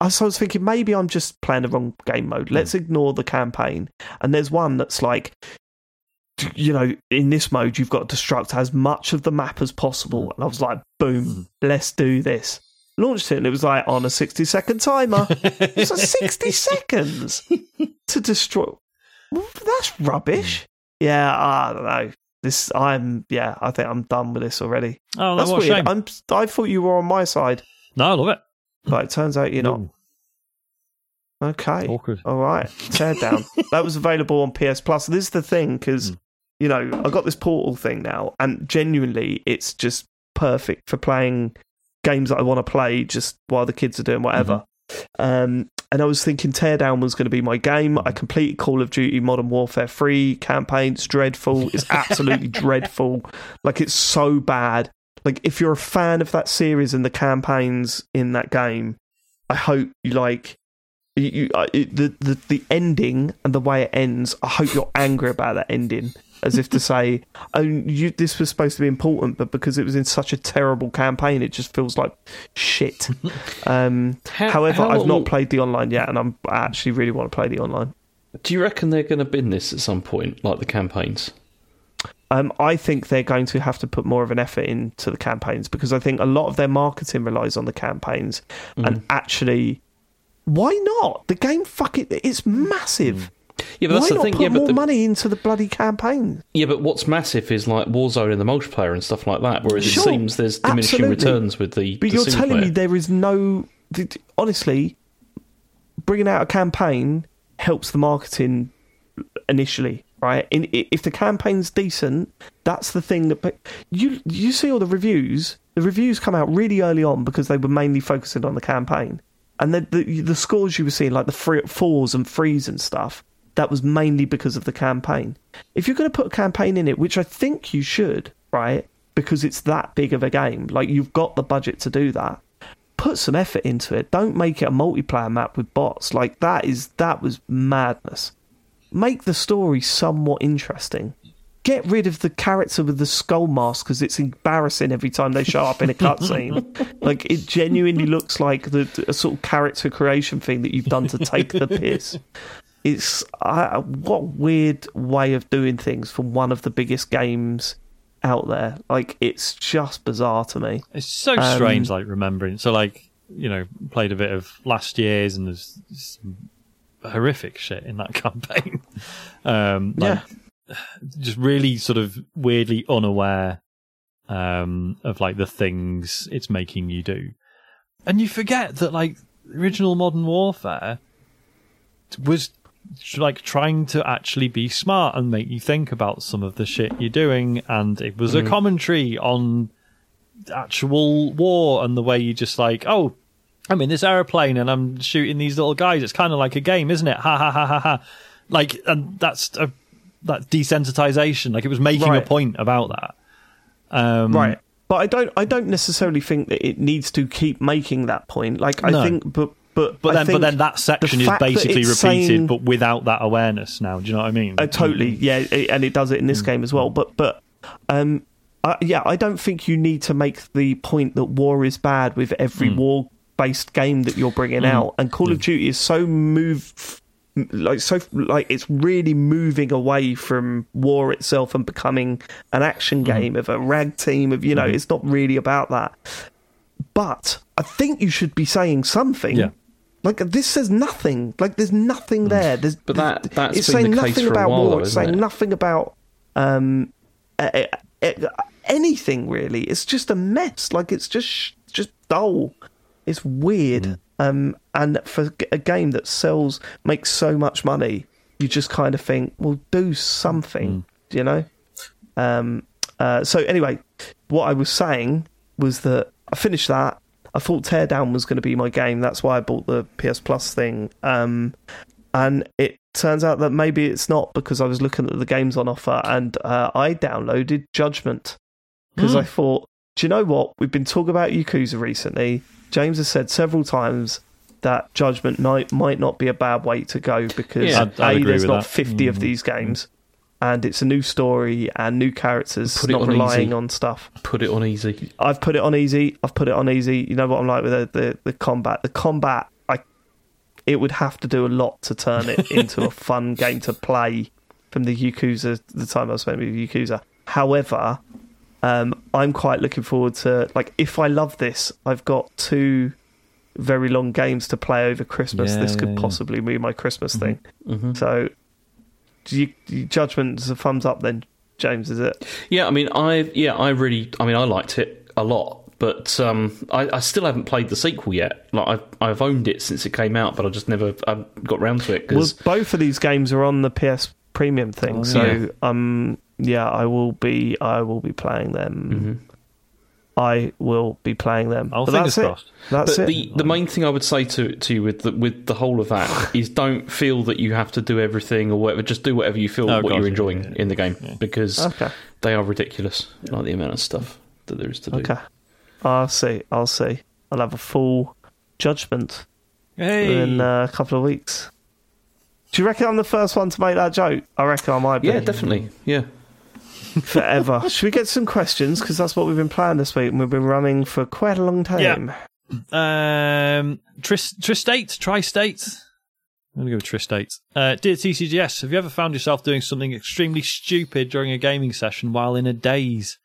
I so I was thinking maybe I'm just playing the wrong game mode. Let's hmm. ignore the campaign. And there's one that's like, you know, in this mode, you've got to destruct as much of the map as possible. And I was like, boom, hmm. let's do this. Launched it, and it was like on a 60 second timer. It's like 60 seconds to destroy. That's rubbish. Hmm. Yeah, I don't know. This, I'm, yeah, I think I'm done with this already. oh, That's what a weird. shame. I'm, I thought you were on my side, No, I love it. But it turns out you're not. Okay. awkward. All right, Teardown. that was available on PS Plus. This is the thing because Mm. you know I got this Portal thing now, and genuinely, it's just perfect for playing games that I want to play just while the kids are doing whatever. Um, and I was thinking Teardown was going to be my game. I completed Call of Duty Modern Warfare 3 campaign. It's dreadful. It's absolutely dreadful. Like, it's so bad. Like, if you're a fan of that series and the campaigns in that game, I hope you like. You, you, uh, it, the, the the ending and the way it ends. I hope you're angry about that ending, as if to say, "Oh, you, this was supposed to be important, but because it was in such a terrible campaign, it just feels like shit." Um, How- however, how I've little- not played the online yet, and I'm I actually really want to play the online. do you reckon they're going to bin this at some point, like the campaigns? Um, I think they're going to have to put more of an effort into the campaigns because I think a lot of their marketing relies on the campaigns, and actually, why not? The game, fuck it, it's massive. Yeah, but that's the not thing. put Yeah, but more the, money into the bloody campaign? yeah, but what's massive is like Warzone and the multiplayer and stuff like that, whereas Sure, it seems there's diminishing absolutely. returns with the. But the you're telling me there is no. Honestly, bringing out a campaign helps the marketing initially, right? In, if the campaign's decent, that's the thing that. You you see all the reviews. The reviews come out really early on because they were mainly focusing on the campaign, and the the, the scores you were seeing, like the free, fours and threes and stuff, that was mainly because of the campaign. If you're going to put a campaign in it, which I think you should, right? Because it's that big of a game, like you've got the budget to do that. Put some effort into it. Don't make it a multiplayer map with bots. Like that is that was madness. Make the story somewhat interesting. Get rid of the character with the skull mask because it's embarrassing every time they show up in a cutscene. like it genuinely looks like the a sort of character creation thing that you've done to take the piss. It's uh, what weird way of doing things for one of the biggest games out there. Like it's just bizarre to me. It's so Um, strange, like remembering. So, like you know, played a bit of last year's, and there's horrific shit in that campaign. um, like, just really sort of weirdly unaware um, of like the things it's making you do, and you forget that like original Modern Warfare was like trying to actually be smart and make you think about some of the shit you're doing. And it was a commentary on actual war and the way you just like, oh, I'm in this aeroplane and I'm shooting these little guys. It's kind of like a game, isn't it? Ha ha ha ha ha. Like, and that's a, that desensitization. Like, it was making Right. a point about that. Um, right but i don't i don't necessarily think that it needs to keep making that point like i No. think but but But then, but then that section is basically repeated, saying- but without that awareness. Now, do you know what I mean? Uh, totally, yeah, it, and it does it in this game as well. But but um, I, yeah, I don't think you need to make the point that war is bad with every war-based game that you're bringing out. And Call of Duty is so move like so like it's really moving away from war itself and becoming an action game of a rag team of you know it's not really about that. But i think you should be saying something. Yeah. like this says nothing. Like there's nothing there. There's But that- that's it's saying nothing about while, war. though, it's saying it? nothing about um uh, uh, uh, anything really. It's just a mess. Like it's just just dull it's weird um and for a game that sells makes so much money you just kind of think well do something you know? Um uh so anyway what i was saying was that i finished that. I thought teardown was going to be my game. That's why i bought the ps plus thing. Um and it turns out that maybe it's not because I was looking at the games on offer and uh, I downloaded Judgment. Because Hmm. I thought, do you know what? We've been talking about Yakuza recently. James has said several times that Judgment might might not be a bad way to go because Yeah. I'd- I'd a agree there's not that. fifty of Mm. these games. And it's a new story and new characters, Put not on relying easy. on stuff. Put it on easy. I've put it on easy. I've put it on easy. You know what I'm like with the, the, the combat. The combat, I it would have to do a lot to turn it into a fun game to play from the Yakuza. The time I spent with Yakuza. However, um, I'm quite looking forward to like if I love this, I've got two very long games to play over Christmas. Yeah, this could yeah, possibly be my Christmas thing. hmm So, do you, you judgment is a thumbs up then, James? Is it? Yeah, I mean, I yeah, I really, I mean, I liked it a lot, but um, I, I still haven't played the sequel yet. Like I've, I've owned it since it came out, but I just never I got round to it Well, both of these games are on the PS Premium thing, Oh, so yeah. um, yeah, I will be, I will be playing them. Mm-hmm. I will be playing them. Oh, but fingers that's it. That's but it. the the main thing I would say to to you with the, with the whole of that is don't feel that you have to do everything or whatever. Just do whatever you feel Oh, what God, you're enjoying yeah, in the game because okay, they are ridiculous. Like the amount of stuff that there is to do. okay. I'll see. I'll see. I'll have a full judgment Hey, in uh, a couple of weeks. Do you reckon I'm the first one to make that joke? I reckon I might be. Yeah, definitely. Yeah. Forever. Should we get some questions? Because that's what we've been planning this week, and we've been running for quite a long time. Yeah. Um, Tris, Tristate, Tri-State. I'm going to go with Tristate. Uh, Dear TCGS, have you ever found yourself doing something extremely stupid during a gaming session while in a daze?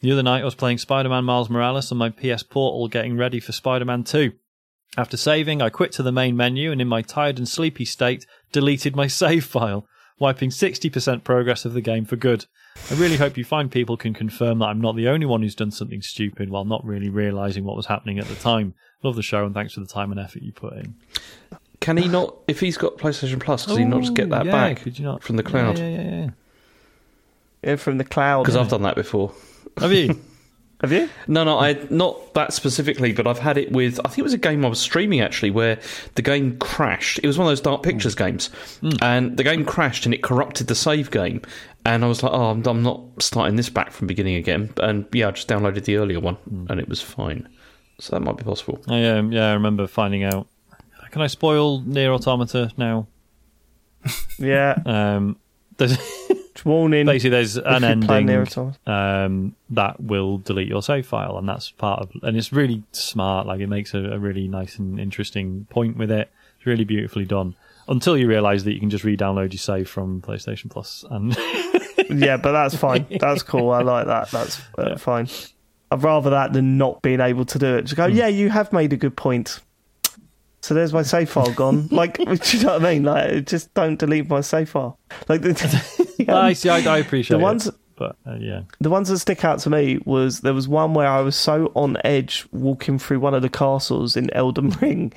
The other night I was playing Spider-Man Miles Morales on my PS Portal getting ready for Spider-Man 2. After saving, I quit to the main menu and in my tired and sleepy state, deleted my save file, wiping 60% progress of the game for good. I really hope you find people can confirm that I'm not the only one who's done something stupid while not really realizing what was happening at the time. Love the show and thanks for the time and effort you put in. Can he not? If he's got PlayStation Plus, does he not just get that Oh, yeah, back Could you not from the cloud? Yeah, yeah, yeah. yeah. Yeah, from the cloud. Because I've done that before. Have you? Have you? No, no, I not that specifically, but I've had it with. I think it was a game I was streaming actually, where the game crashed. It was one of those Dark Pictures games, and the game crashed and it corrupted the save game. And I was like, oh, I'm, I'm not starting this back from beginning again. And yeah, I just downloaded the earlier one, and it was fine. So that might be possible. I um, yeah, I remember finding out. Can I spoil Nier Automata now? Yeah. Um, there's Warning. basically there's an if you play Nier ending um, that will delete your save file, and that's part of. And it's really smart. Like it makes a, a really nice and interesting point with it. It's really beautifully done. Until you realise that you can just re-download your save from PlayStation Plus, and yeah, but that's fine. That's cool. I like that. That's uh, Yeah. fine. I'd rather that than not being able to do it. Just go, Hmm. yeah, you have made a good point. So there's my save file gone. like, do you know what I mean? Like, just don't delete my save file. Like, the, I see. I, I appreciate the it. ones But uh, yeah, The ones that stick out to me was there was one where I was so on edge walking through one of the castles in Elden Ring.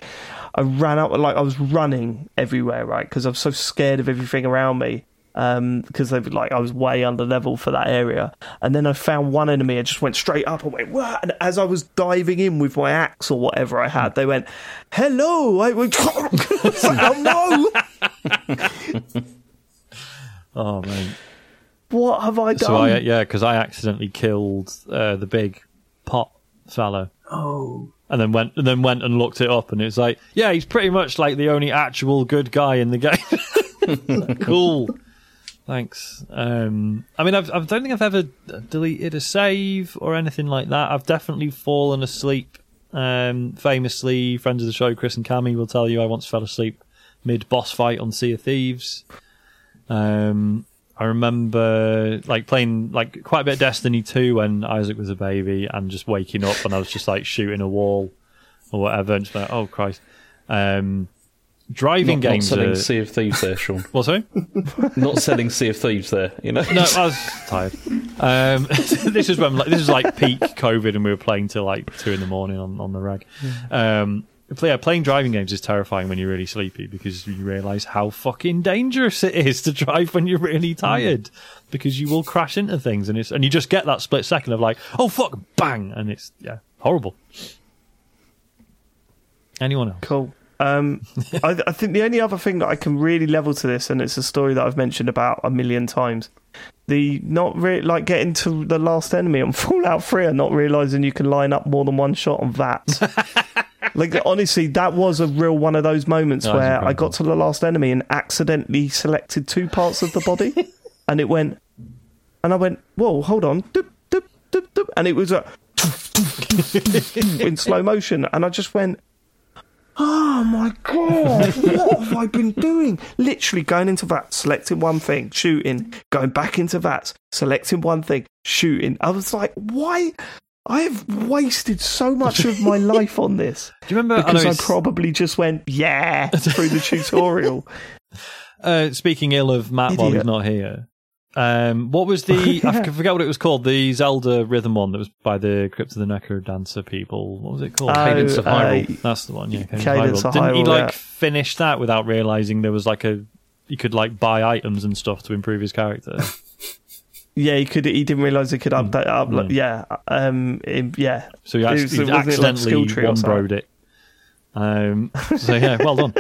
I ran out like I was running everywhere, right? Because I was so scared of everything around me. Um, because they were like I was way under level for that area, and then I found one enemy. I just went straight up and went what? And as I was diving in with my axe or whatever I had, they went, "Hello!" I went, "Oh no! oh man. What have I done?" So I yeah, because I accidentally killed uh, the big pot fellow. Oh. and then went and then went and looked it up, and it's like, yeah, he's pretty much like the only actual good guy in the game. cool. Thanks. Um, I mean, I've, I don't think I've ever deleted a save or anything like that. I've definitely fallen asleep. Um, famously, friends of the show, Chris and Cammy, will tell you I once fell asleep mid boss fight on Sea of Thieves. Um, I remember like playing like quite a bit of Destiny 2 when Isaac was a baby and just waking up and I was just like shooting a wall or whatever and just like, oh Christ. Um, driving Not, not games selling are... Sea of Thieves there, Sean. What, sorry? not selling Sea of Thieves there, you know? No, I was tired. Um, this is when like, this is like peak COVID, and we were playing till like two in the morning on, on the rag. Um, yeah, playing driving games is terrifying when you're really sleepy because you realise how fucking dangerous it is to drive when you're really tired because you will crash into things and it's and you just get that split second of like oh fuck bang and it's yeah horrible. Anyone else? Cool. Um, I, I think the only other thing that I can really level to this, and it's a story that I've mentioned about a million times, the not really like getting to the last enemy on Fallout 3 and not realizing you can line up more than one shot on that. like honestly, that was a real one of those moments was where I got to the last enemy and accidentally selected two parts of the body, and it went, and I went, whoa, hold on, doop, doop, doop, and it was a in slow motion, and I just went. Oh my god, what have I been doing? Literally going into that, selecting one thing, shooting, going back into that, selecting one thing, shooting. I was like, why? I have wasted so much of my life on this Do you remember? Because I, it's- probably just went, yeah, through the tutorial. Uh, speaking ill of Matt while he's not here, um, what was the I f- forget what it was called? The Zelda rhythm one that was by the Crypt of the Necro Dancer people. What was it called? Cadence of Oh, uh, Hyrule. That's the one. Yeah, Cadence, Cadence of of Hyrule. Didn't he like yeah. finish that without realizing there was like a you could like buy items and stuff to improve his character? Yeah, he could. He didn't realize he could update. Up, Mm. yeah, um, it- yeah. So he It actually was- wasn't like accidentally skill tree one broed it. Um, so yeah, well done.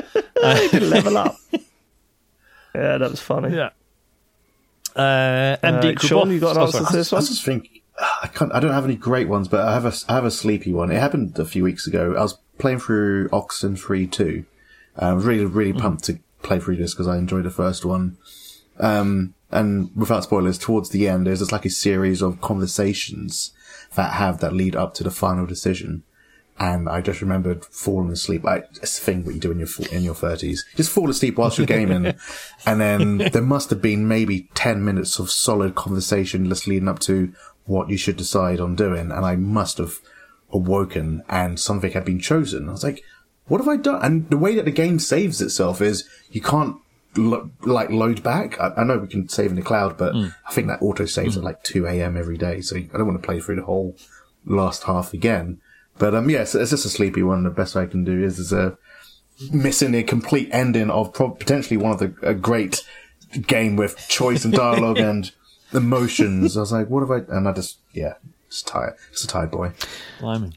Uh, Level up. yeah, that was funny. yeah. Uh, MD Uh, Sean, you got an oh, answer sorry. to this one? I just think I can't. I don't have any great ones, but I have a I have a sleepy one. It happened a few weeks ago. I was playing through Oxenfree two. Uh, I was really really pumped to play through this because I enjoyed the first one. Um, and without spoilers, towards the end, there's just like a series of conversations that have that lead up to the final decision. And I just remembered falling asleep. Like it's a thing what you do in your in your thirties. Just fall asleep whilst you're gaming, and then there must have been maybe ten minutes of solid conversation just leading up to what you should decide on doing. And I must have awoken, and something had been chosen. I was like, "What have I done?" And the way that the game saves itself is you can't lo- like load back. I, I know we can save in the cloud, but hmm. I think that auto saves at hmm. like two a.m. every day, so I don't want to play through the whole last half again. But um, yeah, so it's just a sleepy one. The best I can do is is a missing a complete ending of pro- potentially one of the a great game with choice and dialogue and emotions. I was like, what have I? And I just yeah, just tired. Just a tired boy. Blimey.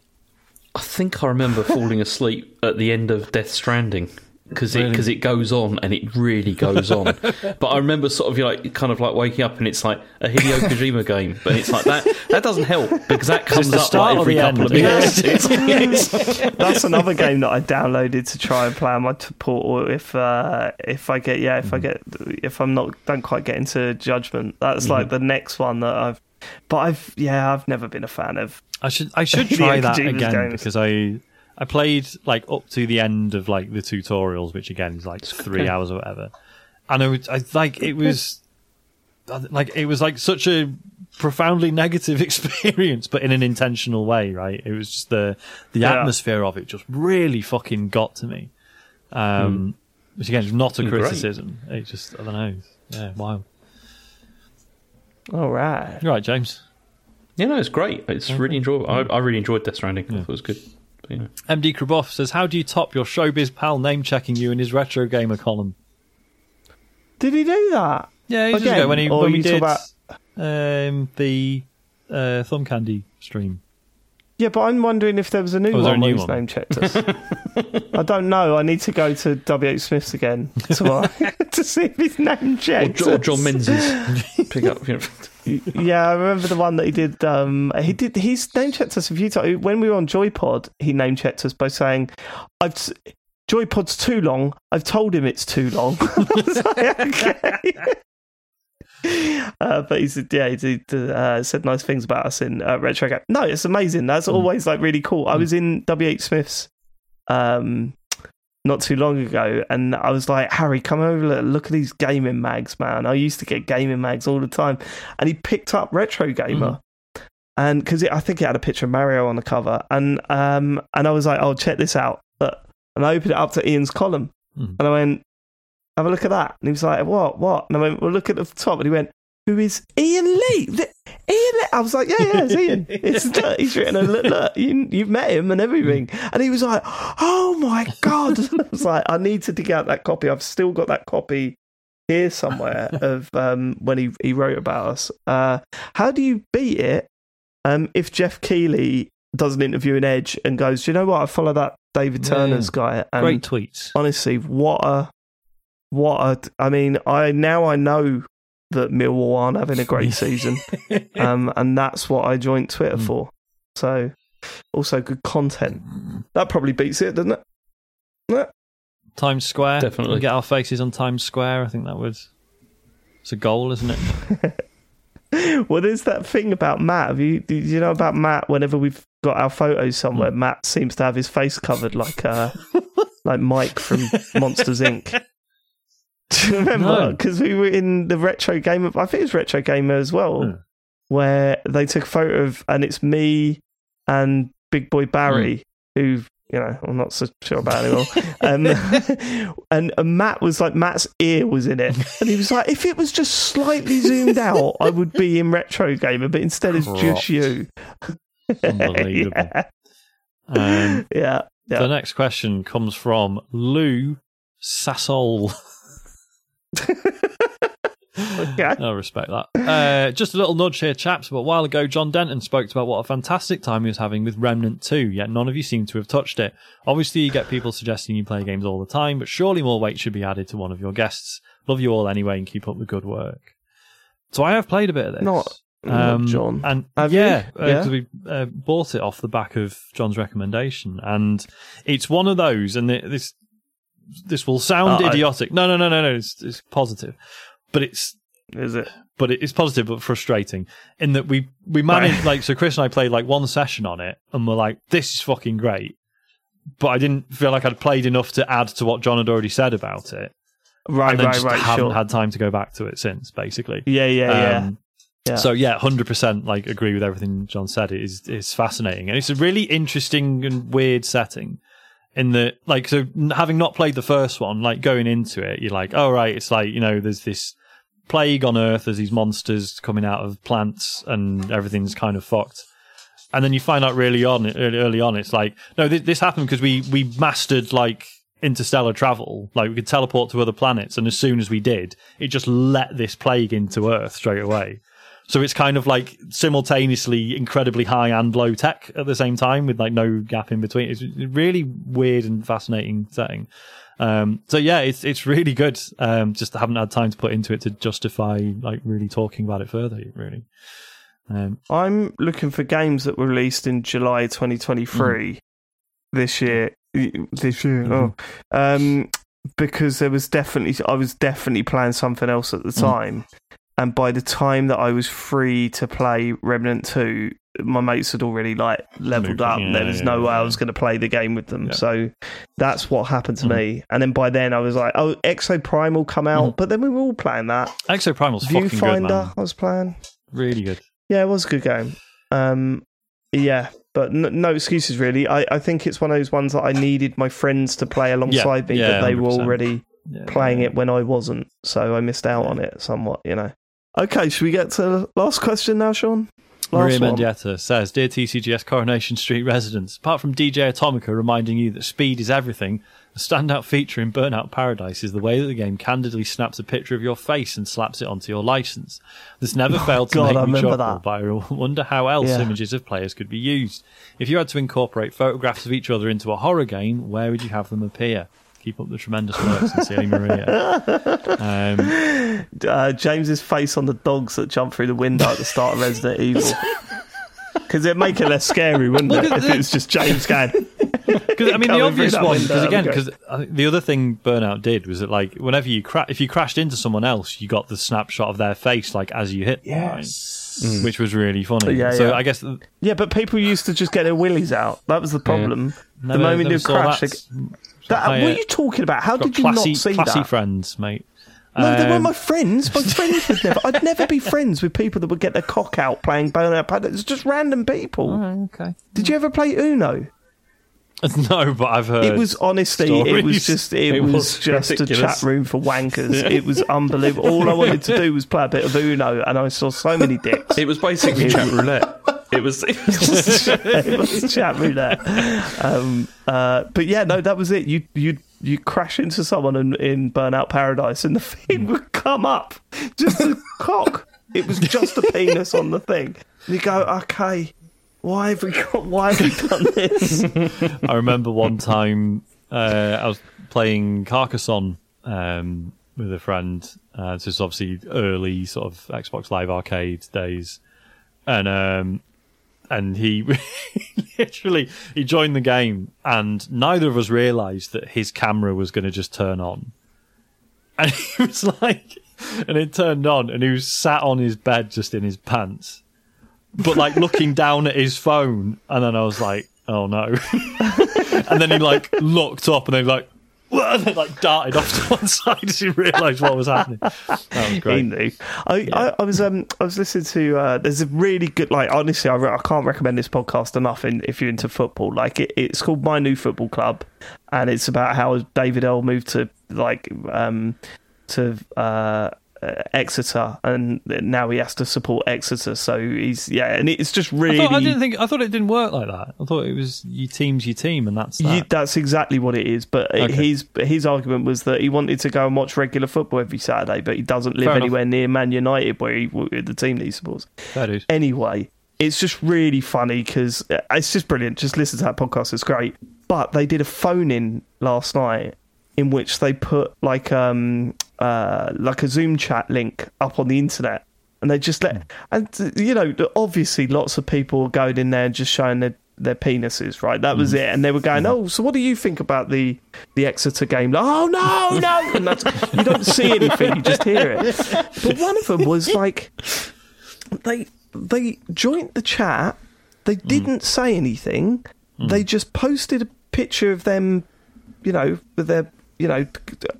I think I remember falling asleep at the end of Death Stranding because it Really? because it goes on and it really goes on. but I remember sort of like kind of like waking up and it's like a Hideo Kojima game, but it's like that that doesn't help because that comes the up start like every couple end? of minutes. It's- That's another game that I downloaded to try and play on my t- portal. If uh, if I get yeah, if I get if I'm not don't quite get into Judgment, that's like the next one that I've. But I've yeah, I've never been a fan of. I should I should try that again games. because I I played like up to the end of like the tutorials, which again is like three hours or whatever. And I, would- I like it was like it was like such a profoundly negative experience, but in an intentional way, right? It was just the the Yeah. atmosphere of it just really fucking got to me. Um, Which again is not a Great. criticism. It just I don't know. Yeah, wow. All right. You're right, James. Yeah, no, it's great. It's really enjoyable. I, I really enjoyed Death Stranding. I thought it was good. But, you know. MD Kraboff says, How do you top your showbiz pal name checking you in his retro gamer column? Did he do that? Yeah, ages Again, ago when, he, when we did about- um, the uh, Thumb Candy stream. Yeah, but I'm wondering if there was a new Oh, was there one a new his one? name checked us. I don't know. I need to go to WH Smith's again tomorrow to see if his name checked. Jo- or us. John Menzies. Pick up. You know. Yeah, I remember the one that he did. Um, he did. He's name checked us a few times. When we were on Joypod, he name checked us by saying, "I've s- Joypod's too long. I've told him it's too long." I was like, okay. Uh, but he said, yeah, he uh, said nice things about us in uh, Retro Game. No, it's amazing. That's always like really cool. I was in WH Smith's um, not too long ago, and I was like, Harry, come over, look, look at these gaming mags, man. I used to get gaming mags all the time, and he picked up Retro Gamer. And because I think it had a picture of Mario on the cover, and um, and I was like, "Oh, check this out!" But and I opened it up to Iain's column, Mhm. and I went, "Have a look at that." And he was like, "What? What?" And I went, "Well, look at the top." And he went, "Who is Iain Lee?" The- Iain Lee. I was like, "Yeah, yeah, it's Iain. It's he's written. a Look, look, you, you've met him and everything." And he was like, "Oh my god!" I was like, "I need to dig out that copy. I've still got that copy." Here somewhere of um, when he, he wrote about us. Uh, how do you beat it um, if Geoff Keighley does an interview in Edge and goes, "Do you know what? I follow that David Yeah. Turner's guy." And Great tweets. honestly, what a what a. I mean, I now I know that Millwall aren't having a great season, um, and that's what I joined Twitter Mm. for. So, also good content. That probably beats it, doesn't it? Yeah. Times Square. Definitely. We get our faces on Times Square. I think that would. It's a goal, isn't it? Well, there's that thing about Matt. Have you, do you know about Matt? Whenever we've got our photos somewhere, Matt seems to have his face covered like uh, like Mike from Monsters Inc. Do you remember? No. Because we were in the retro gamer. I think it was retro gamer as well, Hmm. where they took a photo of, and it's me and Big Boy Barry, who you know I'm not so sure about anymore. um, and, and Matt was like Matt's ear was in it, and he was like, if it was just slightly zoomed out, I would be in retro gamer, but instead it's just you. Unbelievable. yeah, Um, yeah. yeah. The next question comes from Lou Sassol. Okay. I respect that. Uh, just a little nudge here, chaps. But a while ago, John Denton spoke about what a fantastic time he was having with Remnant 2, yet none of you seem to have touched it. Obviously, you get people suggesting you play games all the time, but surely more weight should be added to one of your guests. Love you all anyway and keep up the good work. So I have played a bit of this. Not- not um, John. And Have you? yeah, uh, we uh, bought it off the back of John's recommendation, and it's one of those. And it, this this will sound Uh, I- idiotic. No, no, no, no, no. It's, it's positive, but it's Is it? but it is positive but frustrating in that we we managed like so Chris and I played like one session on it and we're like this is fucking great but I didn't feel like I'd played enough to add to what John had already said about it Right, and then right, just right. haven't Sure. had time to go back to it since basically yeah, yeah, yeah. Um, Yeah. so yeah 100% like agree with everything John said it is it's fascinating and it's a really interesting and weird setting in the like so having not played the first one like going into it you're like oh right it's like you know there's this plague on earth there's these monsters coming out of plants and everything's kind of fucked. And then you find out really on early, early on it's like no this, this happened because we we mastered like interstellar travel. Like we could teleport to other planets. And as soon as we did it just let this plague into earth straight away so it's kind of like simultaneously incredibly high and low tech at the same time with like no gap in between. It's a really weird and fascinating setting. Um, so yeah, it's it's really good. Um, just haven't had time to put into it to justify like really talking about it further. Really. Um, I'm looking for games that were released in July 2023 this year. This year, oh, um, because there was definitely I was definitely playing something else at the time, and by the time that I was free to play Remnant Two, my mates had already like leveled up. yeah, there was yeah, no way I was going to play the game with them, Yeah. so that's what happened to Mhm. me. And then by then I was like, oh, Exo Prime will come out, Mhm. but then we were all playing that. Exo Primal's fucking good, Viewfinder, man. I was playing. Really good. Yeah, it was a good game. Um, yeah, but n- no excuses really. I, I think it's one of those ones that I needed my friends to play alongside me, yeah, but they were 100%. already Yeah, playing yeah. it when I wasn't, so I missed out on it somewhat. You know, Okay, should we get to the last question now, Sean? Maria Last one. Mendieta says, Dear TCGS Coronation Street residents, apart from DJ Atomika reminding you that speed is everything, a standout feature in Burnout Paradise is the way that the game candidly snaps a picture of your face and slaps it onto your license. This never oh, failed to Oh, God, make me chuckle, but I wonder how else Yeah. images of players could be used. If you had to incorporate photographs of each other into a horror game, where would you have them appear? Keep up the tremendous work, sincerely, Maria. Um, uh, James's face on the dogs that jump through the window at the start of Resident Evil. Because it'd make it less scary, wouldn't it? If it was just James going. Because I mean, the obvious one. Because again, okay. because the other thing Burnout did was that like whenever you cra- if you crashed into someone else, you got the snapshot of their face like as you hit, them, right? which was really funny. Yeah, so yeah. I guess th- Yeah, but people used to just get their willies out. That was the problem. The never- moment you saw crash, that. they- Higher- what are you talking about? How did you classy, not see classy that? friends, mate. No, they weren't Um, my friends. My friends would never. I'd never be friends with people that would get their cock out playing Burnout Paradise. It's just random people. Oh, okay. Did you ever play Uno? No, but I've heard. It was honestly, it was just, it, It was, was just a chat room for wankers. It was unbelievable. All I wanted to do was play a bit of Uno, and I saw so many dicks. It was basically chat roulette. It was. It was it was chat roulette. Um, uh, but yeah, no, that was it. You you you crash into someone in, in Burnout Paradise, and the thing would come up, just a cock. It was just a penis on the thing. And you go, okay, why have we got? Why have we done this? I remember one time uh, I was playing Carcassonne um, with a friend. Uh, this is obviously early sort of Xbox Live Arcade days, and um, and he literally he joined the game, and neither of us realised that his camera was going to just turn on, and he was like, and it turned on, and he was sat on his bed just in his pants, but like looking down at his phone, and then I was like, oh no, and then he like looked up, and then like. And then like darted off to one side as he realised what was happening. That was He great. knew. I, I, I was um I was listening to uh, there's a really good like honestly I, re- I can't recommend this podcast enough in, if you're into football like it, it's called My New Football Club and it's about how David L moved to like um to uh, Uh, Exeter and now he has to support Exeter so he's yeah and it's just I, really thought, I didn't think. I thought it didn't work like that. I thought it was your team's your team, and that's that. You, that's exactly what it is. But Okay. his his argument was that he wanted to go and watch regular football every Saturday, but he doesn't live Fair enough. anywhere near Man United, where he, the team that he supports. Anyway, it's just really funny because uh, it's just brilliant. Just listen to that podcast; it's great. But they did a phone in last night in which they put like um uh like a Zoom chat link up on the internet, and they just let and uh, you know obviously lots of people were going in there and just showing their their penises, right? That was it, and they were going, "Oh, so what do you think about the the Exeter game?" Like, "Oh no, no!" And that's you don't see anything, you just hear it. But one of them was like, they they joined the chat. They didn't say anything. They just posted a picture of them, you know, with their you know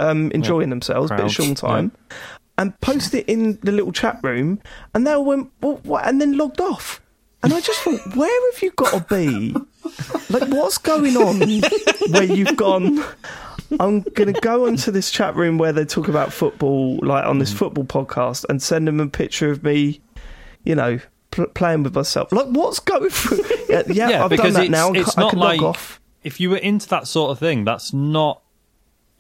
um, enjoying themselves, bit of Crowds, Sean time, and posted it in the little chat room. And they all went, well, what? and then logged off. And I just thought, where have you got to be? Like, what's going on where you've gone? I'm going to go onto this chat room where they talk about football, like on this football podcast, and send them a picture of me, you know, pl- playing with myself. Like, what's going through? Yeah, yeah, Yeah, I've because done that it's, now. it's I not can like log off. if you were into that sort of thing, that's not.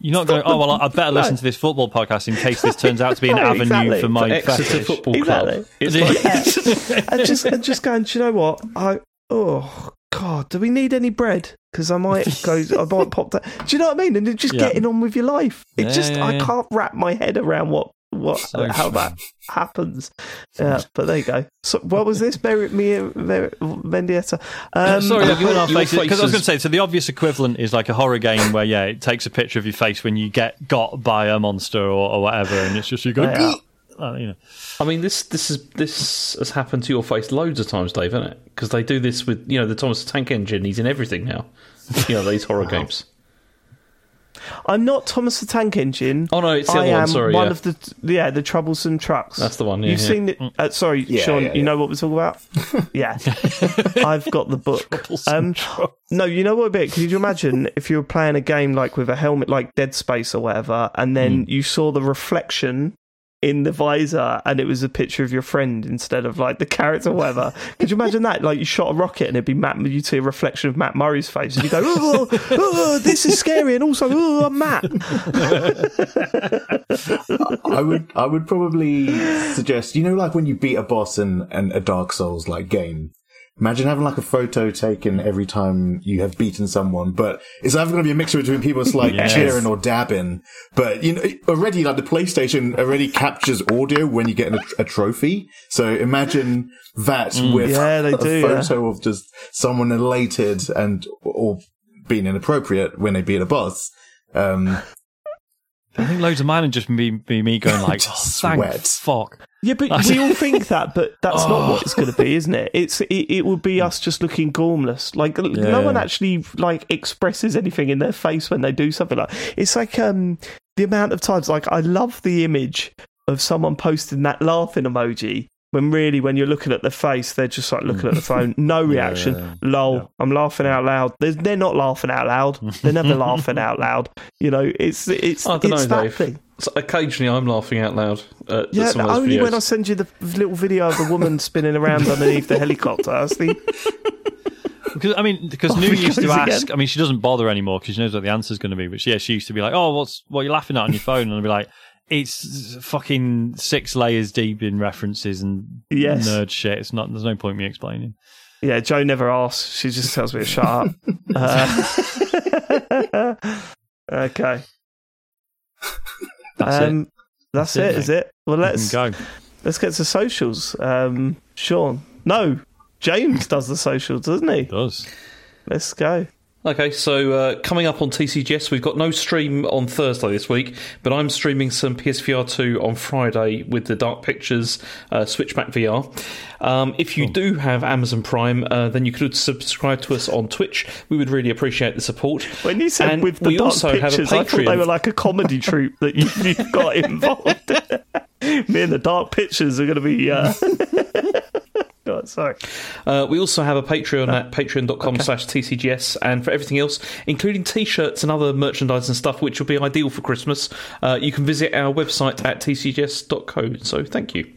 You're not going. Oh well, I better listen to this football podcast in case this turns out to be an oh, avenue exactly. for my Exeter fetish. Football Club. Exactly. It's like, and just and just going. Do you know what? I oh god, do we need any bread? Because I might go. I might pop that. Do you know what I mean? And just Yeah. getting on with your life. It Yeah, just I can't wrap my head around what what So how that happens. Yeah, but there you go. So what was this? Mary, me, Mary, Mendieta. Um, Sorry, I've given our your faces because I was going to say. So the obvious equivalent is like a horror game where yeah, it takes a picture of your face when you get got by a monster or, or whatever, and it's just you go. Yeah. Uh, you know. I mean, this this is this has happened to your face loads of times, Dave, hasn't it? Because they do this with you know the Thomas Tank Engine. He's in everything now. You know these horror games. I'm not Thomas the Tank Engine. Oh, no, it's the I other one, am sorry, one yeah. of the yeah the troublesome trucks. That's the one, yeah, You've yeah. seen it. Uh, sorry, Yeah, Sean. yeah, You know what we're talking about? yeah, I've got the book. Um, no, you know what A bit? Could you imagine if you were playing a game like with a helmet, like Dead Space or whatever, and then Hmm. you saw the reflection in the visor and it was a picture of your friend instead of like the character or whatever. Could you imagine that? Like you shot a rocket and it'd be Matt, you'd see a reflection of Matt Murray's face and you go, oh, oh, this is scary and also, oh, I'm Matt. I would I would probably suggest you know like when you beat a boss in, in a Dark Souls like game. Imagine having like a photo taken every time you have beaten someone, but it's either going to be a mixture between people just like Yes. cheering or dabbing. But you know, already like the PlayStation already captures audio when you get a, a trophy. So imagine that with Yeah, they a do, yeah. photo of just someone elated and or being inappropriate when they beat a boss. Um, I think loads of mine would just be, be me going like, oh, thank sweat. fuck. Yeah, but we all think that, but that's not what it's going to be, isn't it? It's it, it would be us just looking gormless. Like no one actually like expresses anything in their face when they do something like. It's like um the amount of times like I love the image of someone posting that laughing emoji when really when you're looking at the face they're just like looking at the mm. phone, no reaction. yeah. Lol, Yeah. I'm laughing out loud. They're, they're not laughing out loud. They're never laughing out loud. You know, it's it's I don't it's know, that Dave. thing. So occasionally, I'm laughing out loud at Yeah, some of those only videos. when I send you the little video of the woman spinning around underneath the helicopter. That's the, Because I mean, because Off New used to ask. again. I mean, she doesn't bother anymore because she knows what the answer's going to be. But yeah, she used to be like, "Oh, what's what are you laughing at on your phone?" And I'd be like, "It's fucking six layers deep in references and Yes. nerd shit. It's not. There's no point me explaining." yeah, Joe never asks. She just tells me to shut up. Uh, okay. That's um, That's, That's it, it, is it? Well, let's go. let's get to socials. Um, Sean, no, James does the socials, doesn't he? It does. Let's go. Okay, so uh, coming up on TCGS, we've got no stream on Thursday this week, but I'm streaming some PSVR 2 on Friday with the Dark Pictures uh, Switchback VR. Um, if you do have Amazon Prime, uh, then you could subscribe to us on Twitch. We would really appreciate the support. When you said And with the dark also have a pictures, I thought they were like a comedy troupe that you, got involved. Me and the dark pictures are going to be. Uh... God, sorry. Uh, we also have a Patreon at patreon.com slash TCGS, and for everything else, including t shirts and other merchandise and stuff, which will be ideal for Christmas, uh, you can visit our website at tcgs.co. So thank you.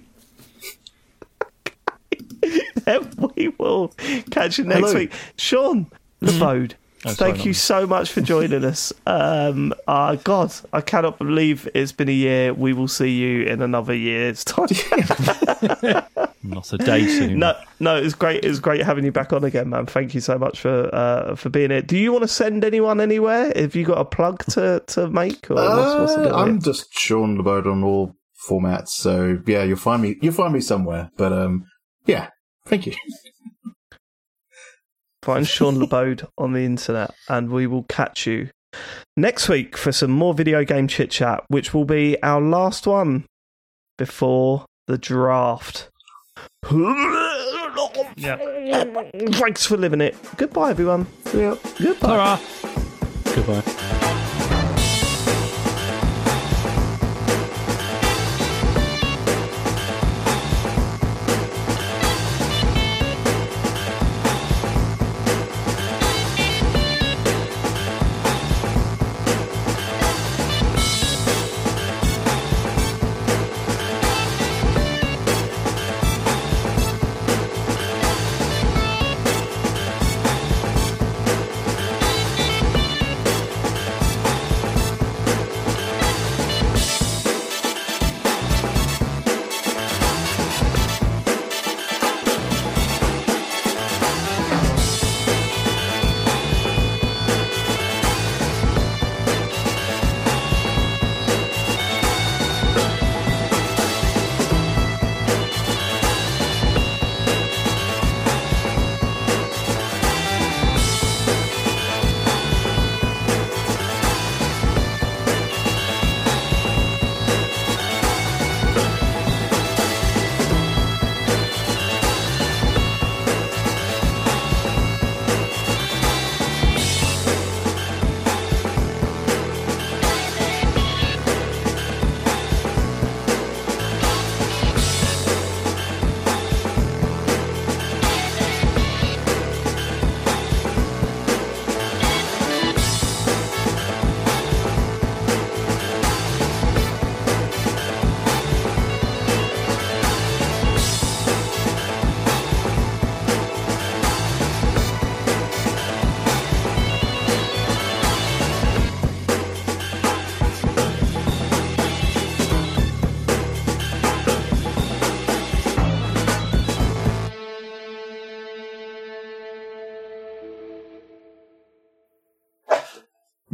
Then we will catch you next Hello. week. Sean Labode, Oh, sorry, thank not you so much for joining us. Um, uh, God, I cannot believe it's been a year. We will see you in another year's time. Not a day soon. no, no, it was great. It's great having you back on again, man. Thank you so much for uh, for being here. Do you want to send anyone anywhere? Have you got a plug to, to make? Or what's, what's the Uh, I'm here? just Sean Labode on all formats, so yeah, you'll find me. You'll find me somewhere. But um, yeah, thank you. Find Sean Labode on the internet, and we will catch you next week for some more video game chit chat, which will be our last one before the draft. Thanks for living it. Goodbye, everyone. Goodbye. Ta-ra. Goodbye.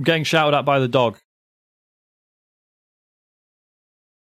Getting shouted at by the dog.